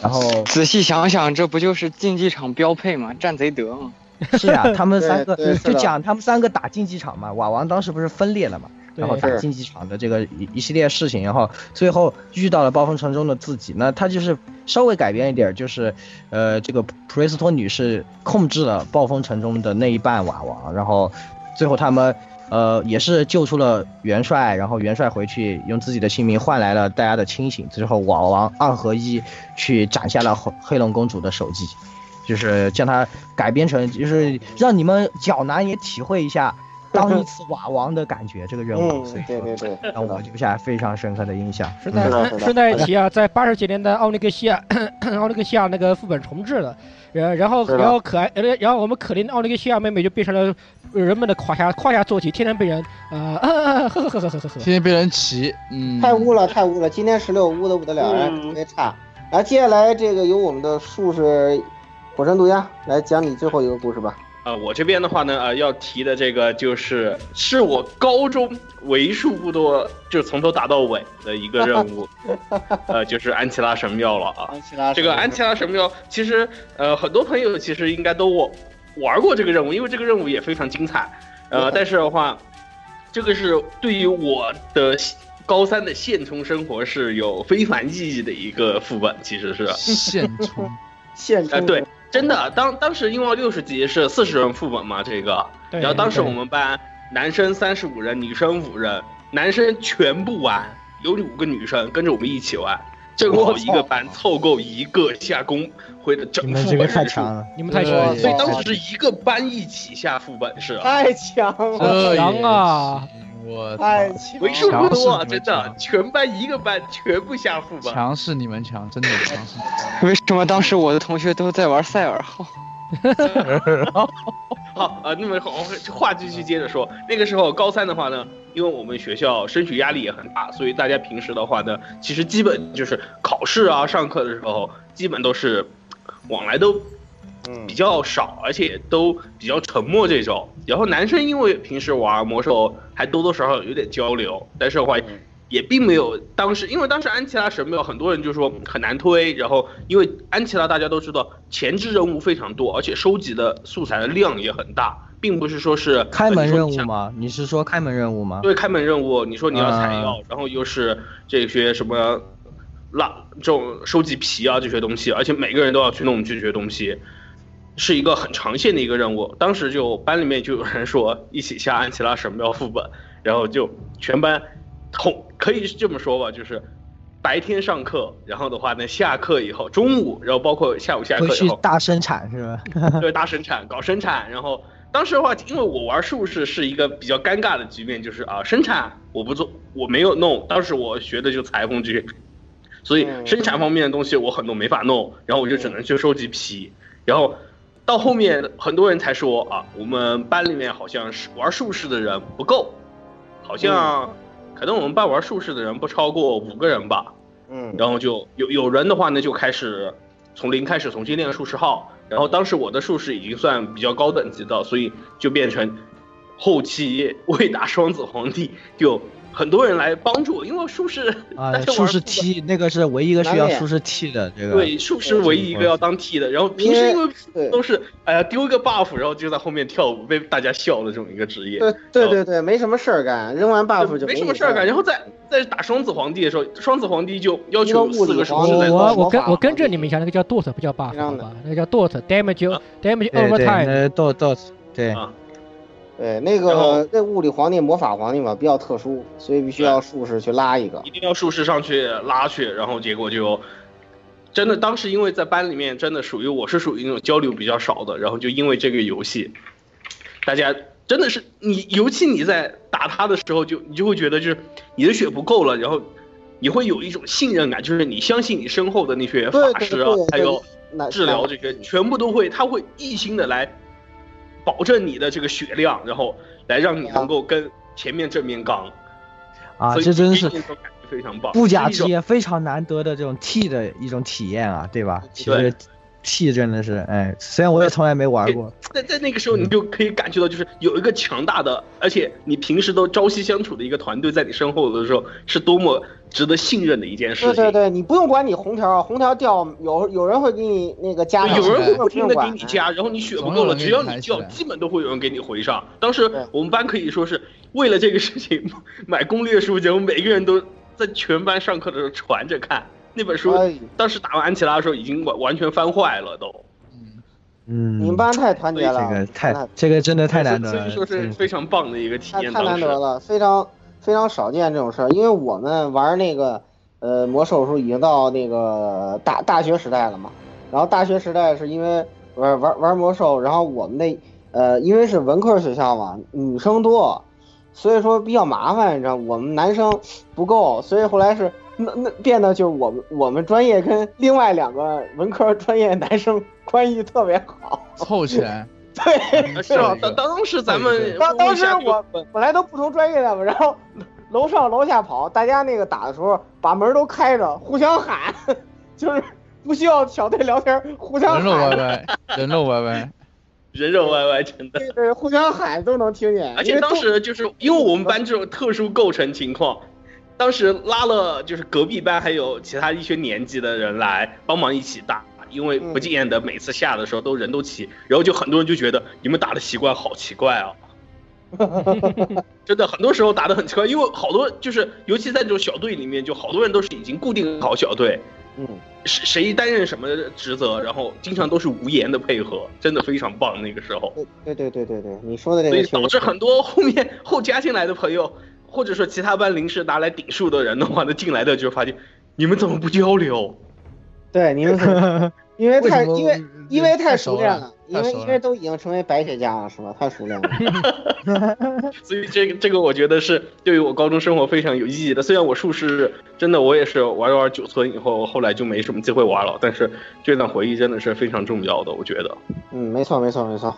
然后仔细想想，这不就是竞技场标配吗？战贼德吗。是呀、他们三个就讲他们三个打竞技场嘛，瓦王当时不是分裂了嘛，然后打竞技场的这个一一系列事情，然后最后遇到了暴风城中的自己，那他就是稍微改变一点，就是呃这个普瑞斯托女士控制了暴风城中的那一半瓦王，然后最后他们。呃，也是救出了元帅，然后元帅回去用自己的性命换来了大家的清醒。最后瓦王二合一去斩下了黑黑龙公主的首级，就是将它改编成，就是让你们脚男也体会一下当一次瓦王的感觉，这个任务，对、所以说让我留下非常深刻的印象。顺带顺带一提啊，在八十几年代奥利克西亚奥利克西亚那个副本重置了，然然后然后可爱然后我们可怜的奥利克西亚妹妹就变成了人们的胯下胯下坐骑，天天被人呃 呵呵呵呵呵呵。呵，天天被人骑，嗯，太污了太污了，今天十六污的不得了，哎、特别差。来，接下来这个由我们的术士火山毒鸦来讲你最后一个故事吧。呃，我这边的话呢，呃，要提的这个就是是我高中为数不多就从头打到尾的一个任务，呃，就是安琪拉神庙了啊。安琪拉，这个安琪拉神庙，其实呃，很多朋友其实应该都我玩过这个任务，因为这个任务也非常精彩。呃，但是的话，这个是对于我的高三的现充生活是有非凡意义的一个副本，其实是。现充，现 充呃，对，真的，当当时因为六十级是四十人副本嘛，这个，然后当时我们班男生三十五人，女生五人，男生全部玩，有五个女生跟着我们一起玩，正好一个班凑够一个下工会的整副本人数太强了，你们太强了，所以当时是一个班一起下副本是啊，太强了，这强啊！我太强为数了。不多啊，真的，全班一个班全部下副本。强势你们强，真的强势。为什么当时我的同学都在玩塞尔号？好，呃，那么好，话继续接着说。那个时候高三的话呢，因为我们学校升学压力也很大，所以大家平时的话呢，其实基本就是考试啊、上课的时候，基本都是往来都嗯比较少，而且都比较沉默这种。然后男生因为平时玩魔兽还多多少少有点交流，但是的话嗯也并没有当时，因为当时安琪拉神庙很多人就说很难推，然后因为安琪拉大家都知道前置任务非常多，而且收集的素材的量也很大，并不是说是开门任务？吗？你是说开门任务吗像？对，开门任务，你说你要采药，啊然后又是这些什么拉这种收集皮啊这些东西，而且每个人都要去弄这些东西。是一个很长线的一个任务，当时就班里面就有人说一起下安琪拉神庙副本，然后就全班同可以这么说吧，就是白天上课，然后的话呢，下课以后，中午，然后包括下午下课回去以后，大生产是吧？对大生产搞生产，然后当时的话，因为我玩术士是一个比较尴尬的局面，就是啊，生产我不做，我没有弄。当时我学的就裁缝局，所以嗯生产方面的东西我很多没法弄，然后我就只能去收集皮。然后到后面很多人才说啊，我们班里面好像是玩术士的人不够，好像可能我们班玩术士的人不超过五个人吧。嗯，然后就有有人的话呢，就开始从零开始重新练术士号。然后当时我的术士已经算比较高等级的，所以就变成后期未打双子皇帝，就很多人来帮助，因为术士啊术士 T 那个是唯一一个需要术士 T 的这个。对，术士唯一一个要当 T 的，然后平时因为都是哎呀丢一个 buff，然后就在后面跳舞，被大家笑的这种一个职业。对对对对，没什么事儿干，扔完 buff 就没什么事儿干，然后在在打双子皇帝的时候，双子皇帝就要求四个术皇帝士在我我跟我跟着你们一下，那个叫 dot 不叫 buff 吧？那个叫 dot damage 啊 damage 对 over 对，time。那 dot dot 对啊对那个那物理皇帝、魔法皇帝嘛比较特殊，所以必须要术士去拉一个一。定要术士上去拉去，然后结果就真的当时因为在班里面真的属于我是属于那种交流比较少的，然后就因为这个游戏，大家真的是你，尤其你在打他的时候就你就会觉得就是你的血不够了，然后你会有一种信任感，就是你相信你身后的那些法师啊，还有治疗这些全部都会，他会一心的来保证你的这个血量，然后来让你能够跟前面正面刚。啊，这真是非常棒，不假是一种之言，非常难得的这种 T 的一种体验啊，对吧？其实 T 真的是，哎，虽然我也从来没玩过，在在那个时候，你就可以感觉到，就是有一个强大的，而且你平时都朝夕相处的一个团队在你身后的时候，是多么值得信任的一件事情。对对对，你不用管你红条，红条掉有有人会给你那个加上，有人会不不停的给你加，然后你血不够了，只要你掉，抬起来基本都会有人给你回上。当时我们班可以说是为了这个事情买攻略书，结果每个人都在全班上课的时候传着看那本书。哎，当时打完安琪拉的时候，已经完完全翻坏了都。嗯，你们班太团结了，这个太太这个真的太难得了，所以说是非常棒的一个体验。太太当时难得了，非常非常少见这种事儿。因为我们玩那个呃魔兽的时候，已经到那个大大学时代了嘛。然后大学时代是因为玩玩玩魔兽，然后我们那呃因为是文科学校嘛，女生多，所以说比较麻烦，你知道，我们男生不够，所以后来是那那变得就是我们我们专业跟另外两个文科专业男生 关系特别好。凑起来，对，是吧？当当时咱们当当时我本来都不同专业的嘛，然后楼上楼下跑，大家那个打的时候把门都开着，互相喊，就是不需要小队聊天，互相人肉歪喊，歪，人肉歪歪，人肉歪歪，真的。对对，互相喊都能听见。而且当因为都时就是因为我们班这种特殊构成情况，当时拉了就是隔壁班还有其他一些年级的人来帮忙一起打，因为不见得每次下的时候都人都齐，然后就很多人就觉得你们打的习惯好奇怪啊。真的，很多时候打的很奇怪，因为好多就是，尤其在这种小队里面，就好多人都是已经固定好小队，嗯，谁谁担任什么职责，然后经常都是无言的配合，真的非常棒。那个时候，对对对对对，你说的这所以个确实导致很多后面后加进来的朋友，或者说其他班临时拿来顶数的人的话那，进来的就发现你们怎么不交流？对你们是 因为太为因为因为太熟练了了，因为因为都已经成为白血家了，是吧？太熟练了。所以这个这个我觉得是对于我高中生活非常有意义的。虽然我术士真的我也是玩着玩九村以后，后来就没什么机会玩了，但是这段回忆真的是非常重要的，我觉得。嗯，没错没错没错。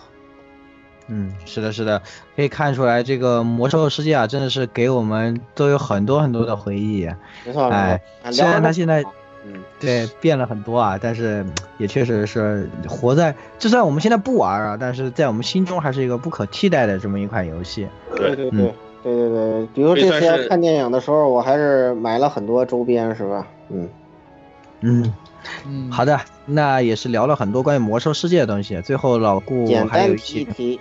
嗯，是的，是的，可以看出来这个魔兽世界啊，真的是给我们都有很多很多的回忆。没错没错哎，啊虽然聊得它现在嗯对变了很多啊，但是嗯也确实是活在，就算我们现在不玩啊，但是在我们心中还是一个不可替代的这么一款游戏。对对对嗯对对对对，比如这次也算是要看电影的时候，我还是买了很多周边，是吧？嗯，嗯，嗯，好的，那也是聊了很多关于魔兽世界的东西。最后老顾简还有一单提一，提，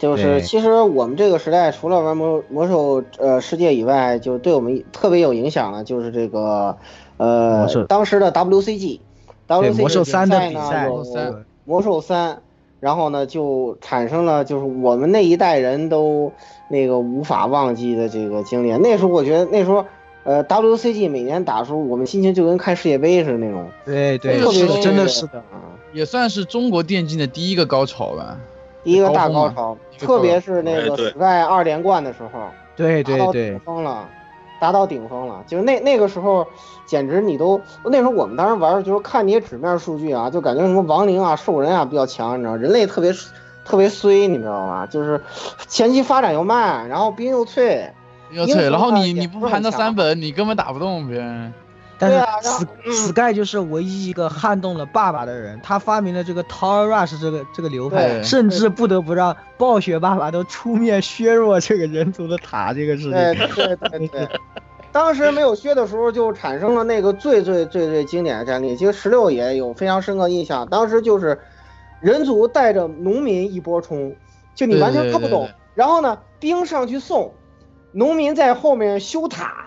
就是其实我们这个时代除了玩魔魔兽呃世界以外，就对我们特别有影响的，就是这个呃魔兽当时的 WCG。对 WCG 魔兽三的比赛，有三魔兽三，然后呢就产生了就是我们那一代人都那个无法忘记的这个经历。那时候我觉得那时候呃 WCG 每年打的时候，我们心情就跟看世界杯似的那种，对对，特别是的，真的那个是的。啊。也算是中国电竞的第一个高潮吧。第一个大高潮，特别是那个哎对 Sky 二连冠的时候，对对对顶，峰了，达到顶峰了。就是那那个时候，简直你都那时候我们当时玩儿就是看那些纸面数据啊，就感觉什么亡灵啊、兽人啊比较强，你知道，人类特别特别衰，你知道吗？就是前期发展又慢，然后兵又脆。又脆，然后你你不盘到不是很强三本，你根本打不动别人。但是 Sky 就是唯一一个撼动了爸爸的人，他发明了这个 Tower Rush 这个这个流派，甚至不得不让暴雪爸爸都出面削弱这个人族的塔这个事对 情。对对对，当时没有削的时候，就产生了那个最最最最经典的战例。其实十六也有非常深刻印象，当时就是人族带着农民一波冲，就你完全看不懂对对对对。然后呢，兵上去送，农民在后面修塔，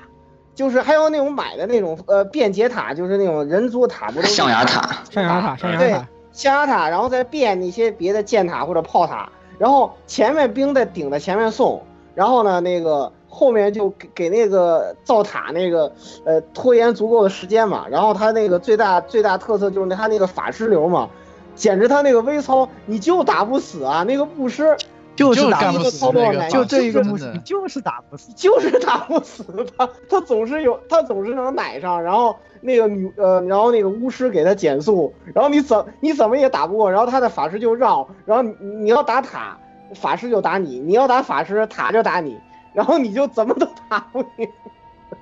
就是还有那种买的那种呃便捷塔，就是那种人族塔，不都是象牙塔，象牙塔，象牙对塔，象牙塔，然后再变一些别的箭塔或者炮塔，然后前面兵在顶在前面送，然后呢，那个后面就给给那个造塔那个呃拖延足够的时间嘛，然后他那个最大最大特色就是他那个法师流嘛，简直他那个微操你就打不死啊，那个布施就是就打不死就这一个真的木星，就是打不死。就是打不死他，他总是有，他总是能奶上，然后那个女呃，然后那个巫师给他减速，然后你怎你怎么也打不过，然后他的法师就绕，然后你你要打塔，法师就打你，你要打法师，塔就打你，然后你就怎么都打不赢，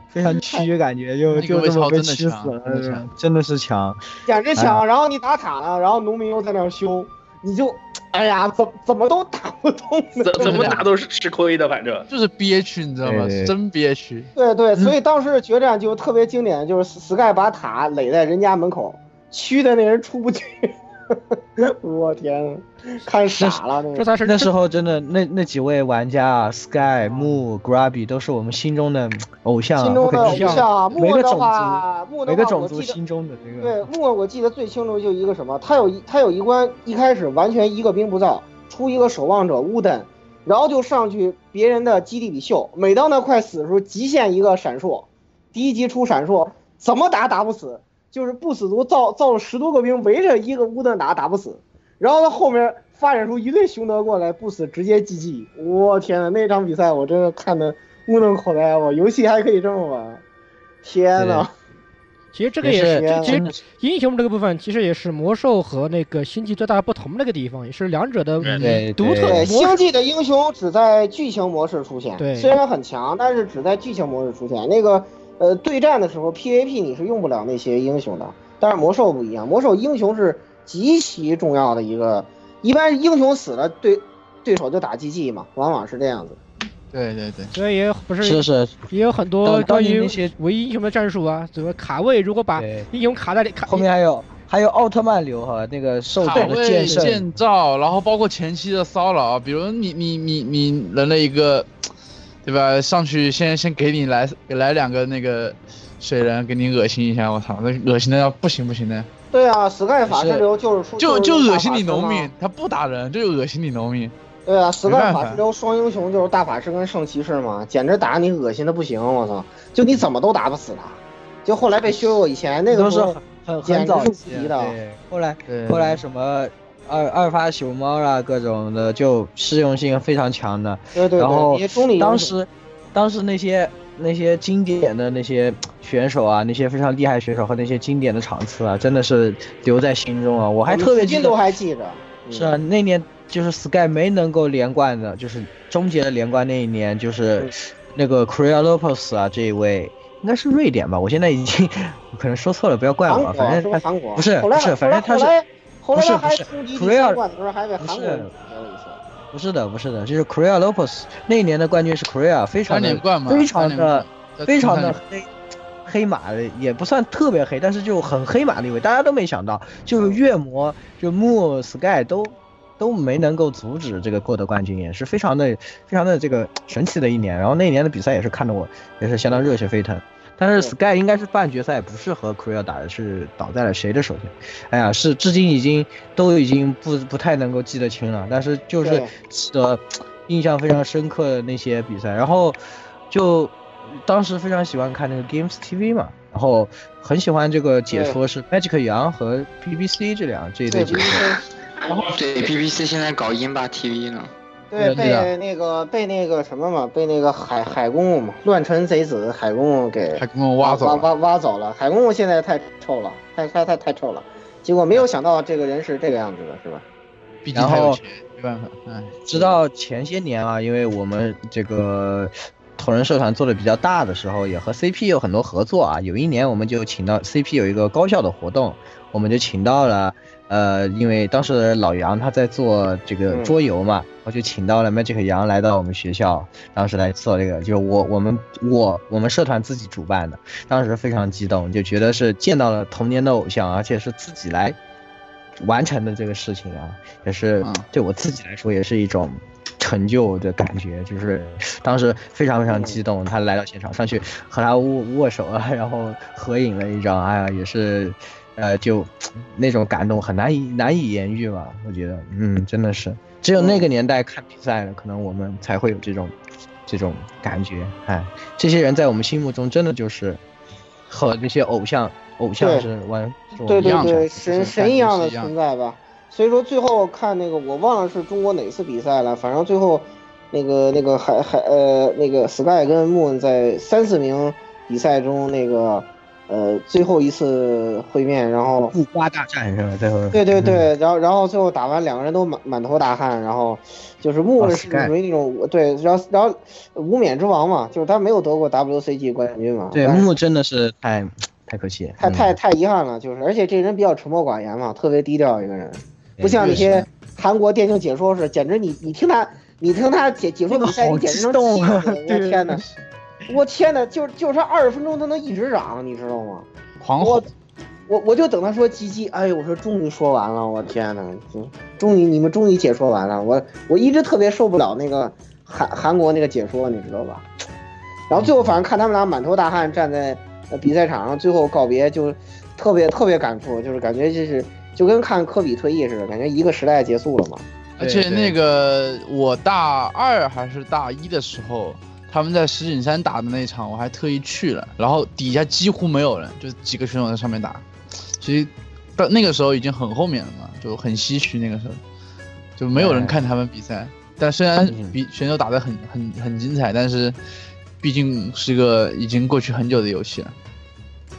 非常 屈，感觉就就这么被屈死了真的是强。简直哎强。然后你打塔了，然后农民又在那儿修，你就，哎呀，怎怎么都打不动怎。怎么打都是吃亏的，反正。就是憋屈，你知道吗？真憋屈。对对，所以当时决战就特别经典，就是 Sky 把塔垒在人家门口，虚的那人出不去。我天，看傻了那个。这才是那时候真的，那那几位玩家啊，Sky、木、Grubby 都是我们心中的偶像啊，心中的偶像啊，木的每个种话，木族，的话，每个种族我记得心中的那个对个。木，我记得最清楚就一个什么，他有一他有一关一开始完全一个兵不造，出一个守望者乌登，然后就上去别人的基地里秀，每当他快死的时候，极限一个闪烁，第一集出闪烁，怎么打打不死，就是不死族造造了十多个兵围着一个乌德打打不死，然后他后面发展出一队熊德过来不死直接 GG，我天呐，那场比赛我真的看的目瞪口呆，我游戏还可以这么玩，天呐！其实这个也也是，其实英雄这个部分其实也是魔兽和那个星际最大的不同的一个地方，也是两者的独特对，星际的英雄只在剧情模式出现，对虽然很强，但是只在剧情模式出现。那个呃，对战的时候 PVP 你是用不了那些英雄的，但是魔兽不一样，魔兽英雄是极其重要的一个，一般英雄死了，对对手就打 GG 嘛，往往是这样子。对对对，所以也不是是是，也有很多当当关于年那些唯一英雄的战术啊，怎么卡位，如果把英雄卡在里卡后面还有还有奥特曼流哈，那个兽的位、剑圣，建造，然后包括前期的骚扰，比如你你你你人了一个，对吧？上去先先给你来来两个那个水人，给你恶心一下，我操，那恶心的要不行不行的，对啊，Sky 法师流就是出就就恶心你农民，他不打人就恶心你农民。对啊，Sky 没办法法师流双英雄就是大法师跟圣骑士嘛，简直打你恶心的不行，我操！就你怎么都打不死他，就后来被削弱以前那个时候都是很很很早期的，后来后来什么二二发熊猫啦，各种的就适用性非常强的。对对对，然后当时，当时那些那些经典的那些选手啊，那些非常厉害选手和那些经典的场次啊，真的是留在心中啊。我还特别记得至今都，还记着。嗯是啊，那年就是 Sky 没能够连冠的，就是终结了连冠那一年，就是嗯那个 Korea Lopez 啊，这一位应该是瑞典吧，我现在已经 可能说错了，不要怪我啊，反正他？不是不是反正他是不是他还不是冲击 Korea- 第三冠的时候还被韩国不是人了一次。不是的，不是的，就是 Korea Lopez 那一年的冠军是 Korea，非常的非常的非常的黑黑马的，也不算特别黑，但是就很黑马的一位，大家都没想到，就是月魔就 Moon Sky 都都没能够阻止这个获得冠军，也是非常的非常的这个神奇的一年。然后那一年的比赛也是看得我也是相当热血沸腾。但是 Sky 应该是半决赛，不是和 Korea 打的，是倒在了谁的手下？哎呀，是至今已经都已经不不太能够记得清了，但是就是对记得印象非常深刻的那些比赛，然后就当时非常喜欢看那个 Games TV 嘛，然后很喜欢这个解说是 Magic 杨和 BBC 这两这一对对，解说。然后对，BBC 现在搞英霸 TV 呢。对，被那个被那个什么嘛，被那个海海公公嘛，乱臣贼子海公公给海公公挖走了。挖挖挖走了。海公公现在太臭了，太太太太臭了。结果没有想到这个人是这个样子的，是吧？毕竟然后他有钱，没办法。哎，直到前些年啊，因为我们这个同人社团做的比较大的时候，也和 CP 有很多合作啊。有一年我们就请到 CP 有一个高校的活动，我们就请到了呃，因为当时老杨他在做这个嗯。桌游嘛，我就请到了 Magic 杨来到我们学校，当时来做这个，就是我我们我我们社团自己主办的，当时非常激动，就觉得是见到了童年的偶像，而且是自己来完成的这个事情啊，也是嗯。对我自己来说也是一种成就的感觉，就是当时非常非常激动，他来到现场上去和他握握手啊，然后合影了一张，哎呀，也是，呃，就那种感动很难以难以言喻吧，我觉得，嗯，真的是只有那个年代看比赛了，可能我们才会有这种这种感觉，哎，这些人在我们心目中真的就是和那些偶像偶像对是完对对样对，的神神一样的存在吧。所以说最后看那个，我忘了是中国哪次比赛了，反正最后那个那个海海呃那个 Sky 跟 Moon 在三四名比赛中那个呃最后一次会面，然后布瓜大战是吧？最后。对对对，然后然后最后打完两个人都满满头大汗，然后就是 Moon 是属于那种对，然后然后无冕之王嘛，就是他没有得过 WCG 冠军嘛，对木真的是太太可惜，嗯太太太遗憾了，就是，而且这人比较沉默寡言嘛，特别低调一个人，不像那些韩国电竞解说是，简直你你听他你听他解解说比赛，好你简直能激动气啊死！我天哪，我天呐，就就是他二十分钟他能一直嚷，你知道吗？狂吼我我我就等他说鸡鸡，哎呦，我说终于说完了，我天呐，终终于你们终于解说完了，我我一直特别受不了那个韩韩国那个解说，你知道吧？然后最后反正看他们俩满头大汗站在呃比赛场上，最后告别就特别特别感触，就是感觉就是就跟看科比退役似的，感觉一个时代结束了嘛。而且那个我大二还是大一的时候，他们在石景山打的那场，我还特意去了，然后底下几乎没有人，就几个选手在上面打。其实到那个时候已经很后面了嘛，就很唏嘘。那个时候就没有人看他们比赛。但虽然嗯比选手打得很很很精彩，但是毕竟是个已经过去很久的游戏了。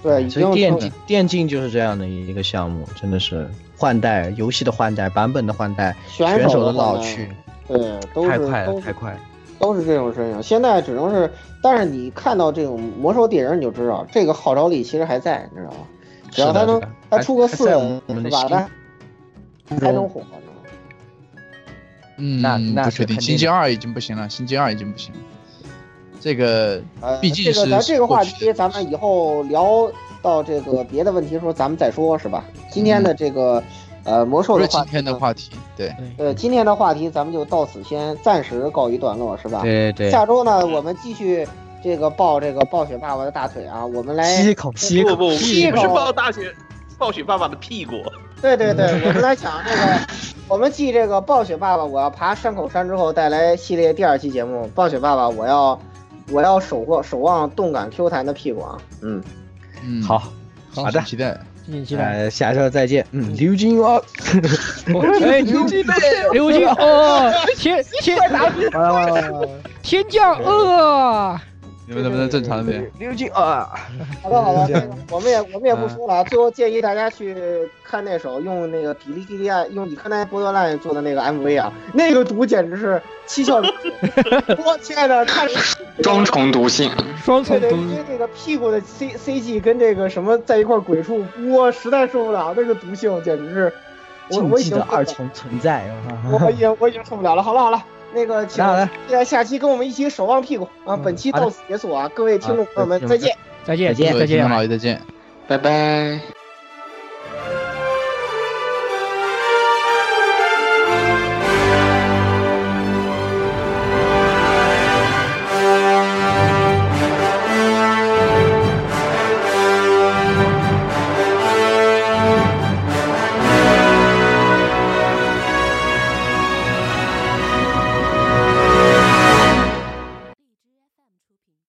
对，所以电竞电竞就是这样的一个项目，真的是换代游戏的换代、版本的换代、选选手的老去，对，都太快了，太快了。都是这种事情。现在只能是，但是你看到这种魔兽猎人，你就知道这个号召力其实还在，你知道吗？只要他能他出个四是吧？他还能火呢。嗯，那那不确定。星期二已经不行了，星期二已经不行了。这个呃，毕竟这个咱这个话题，咱们以后聊到这个别的问题的时候，咱们再说，是吧？今天的这个呃魔兽的话今天的，话题，对，呃，今天的话题咱们就到此先暂时告一段落，是吧？对对下周呢，我们继续这个抱这个暴雪爸爸的大腿啊，我们来吸一口，吸一口，不不，吸一不是口抱大雪暴雪爸爸的屁股，对对对，我们来讲这个，我们继这个暴雪爸爸我要爬山口山之后，带来系列第二期节目。暴雪爸爸，我要我要守望守望动感 Q 弹的屁股啊！嗯，嗯，好好的期待。敬请期待。呃，下周再见。嗯，刘金哦，哎，刘金。刘金。哦，天天。完了完了完了，天降恶，你们能不能正常点？刘金啊，好的好的，我们也我们也不说了啊。最后建议大家去看那首用那个比利蒂利亚用以克奈波多兰做的那个 MV 啊，那个毒简直是七窍流血！我亲爱的，看双重毒性。双重毒因为这个屁股的 C C G 跟这个什么在一块鬼畜，我实在受不了，那个毒性简直是，我已经二重存在！我已经我已经受不了了。好了好了，那个请好的期待下期跟我们一起守望屁股啊！本期到此结束啊，各位听众朋友们再见。再见再见再见。老爷再见。拜拜。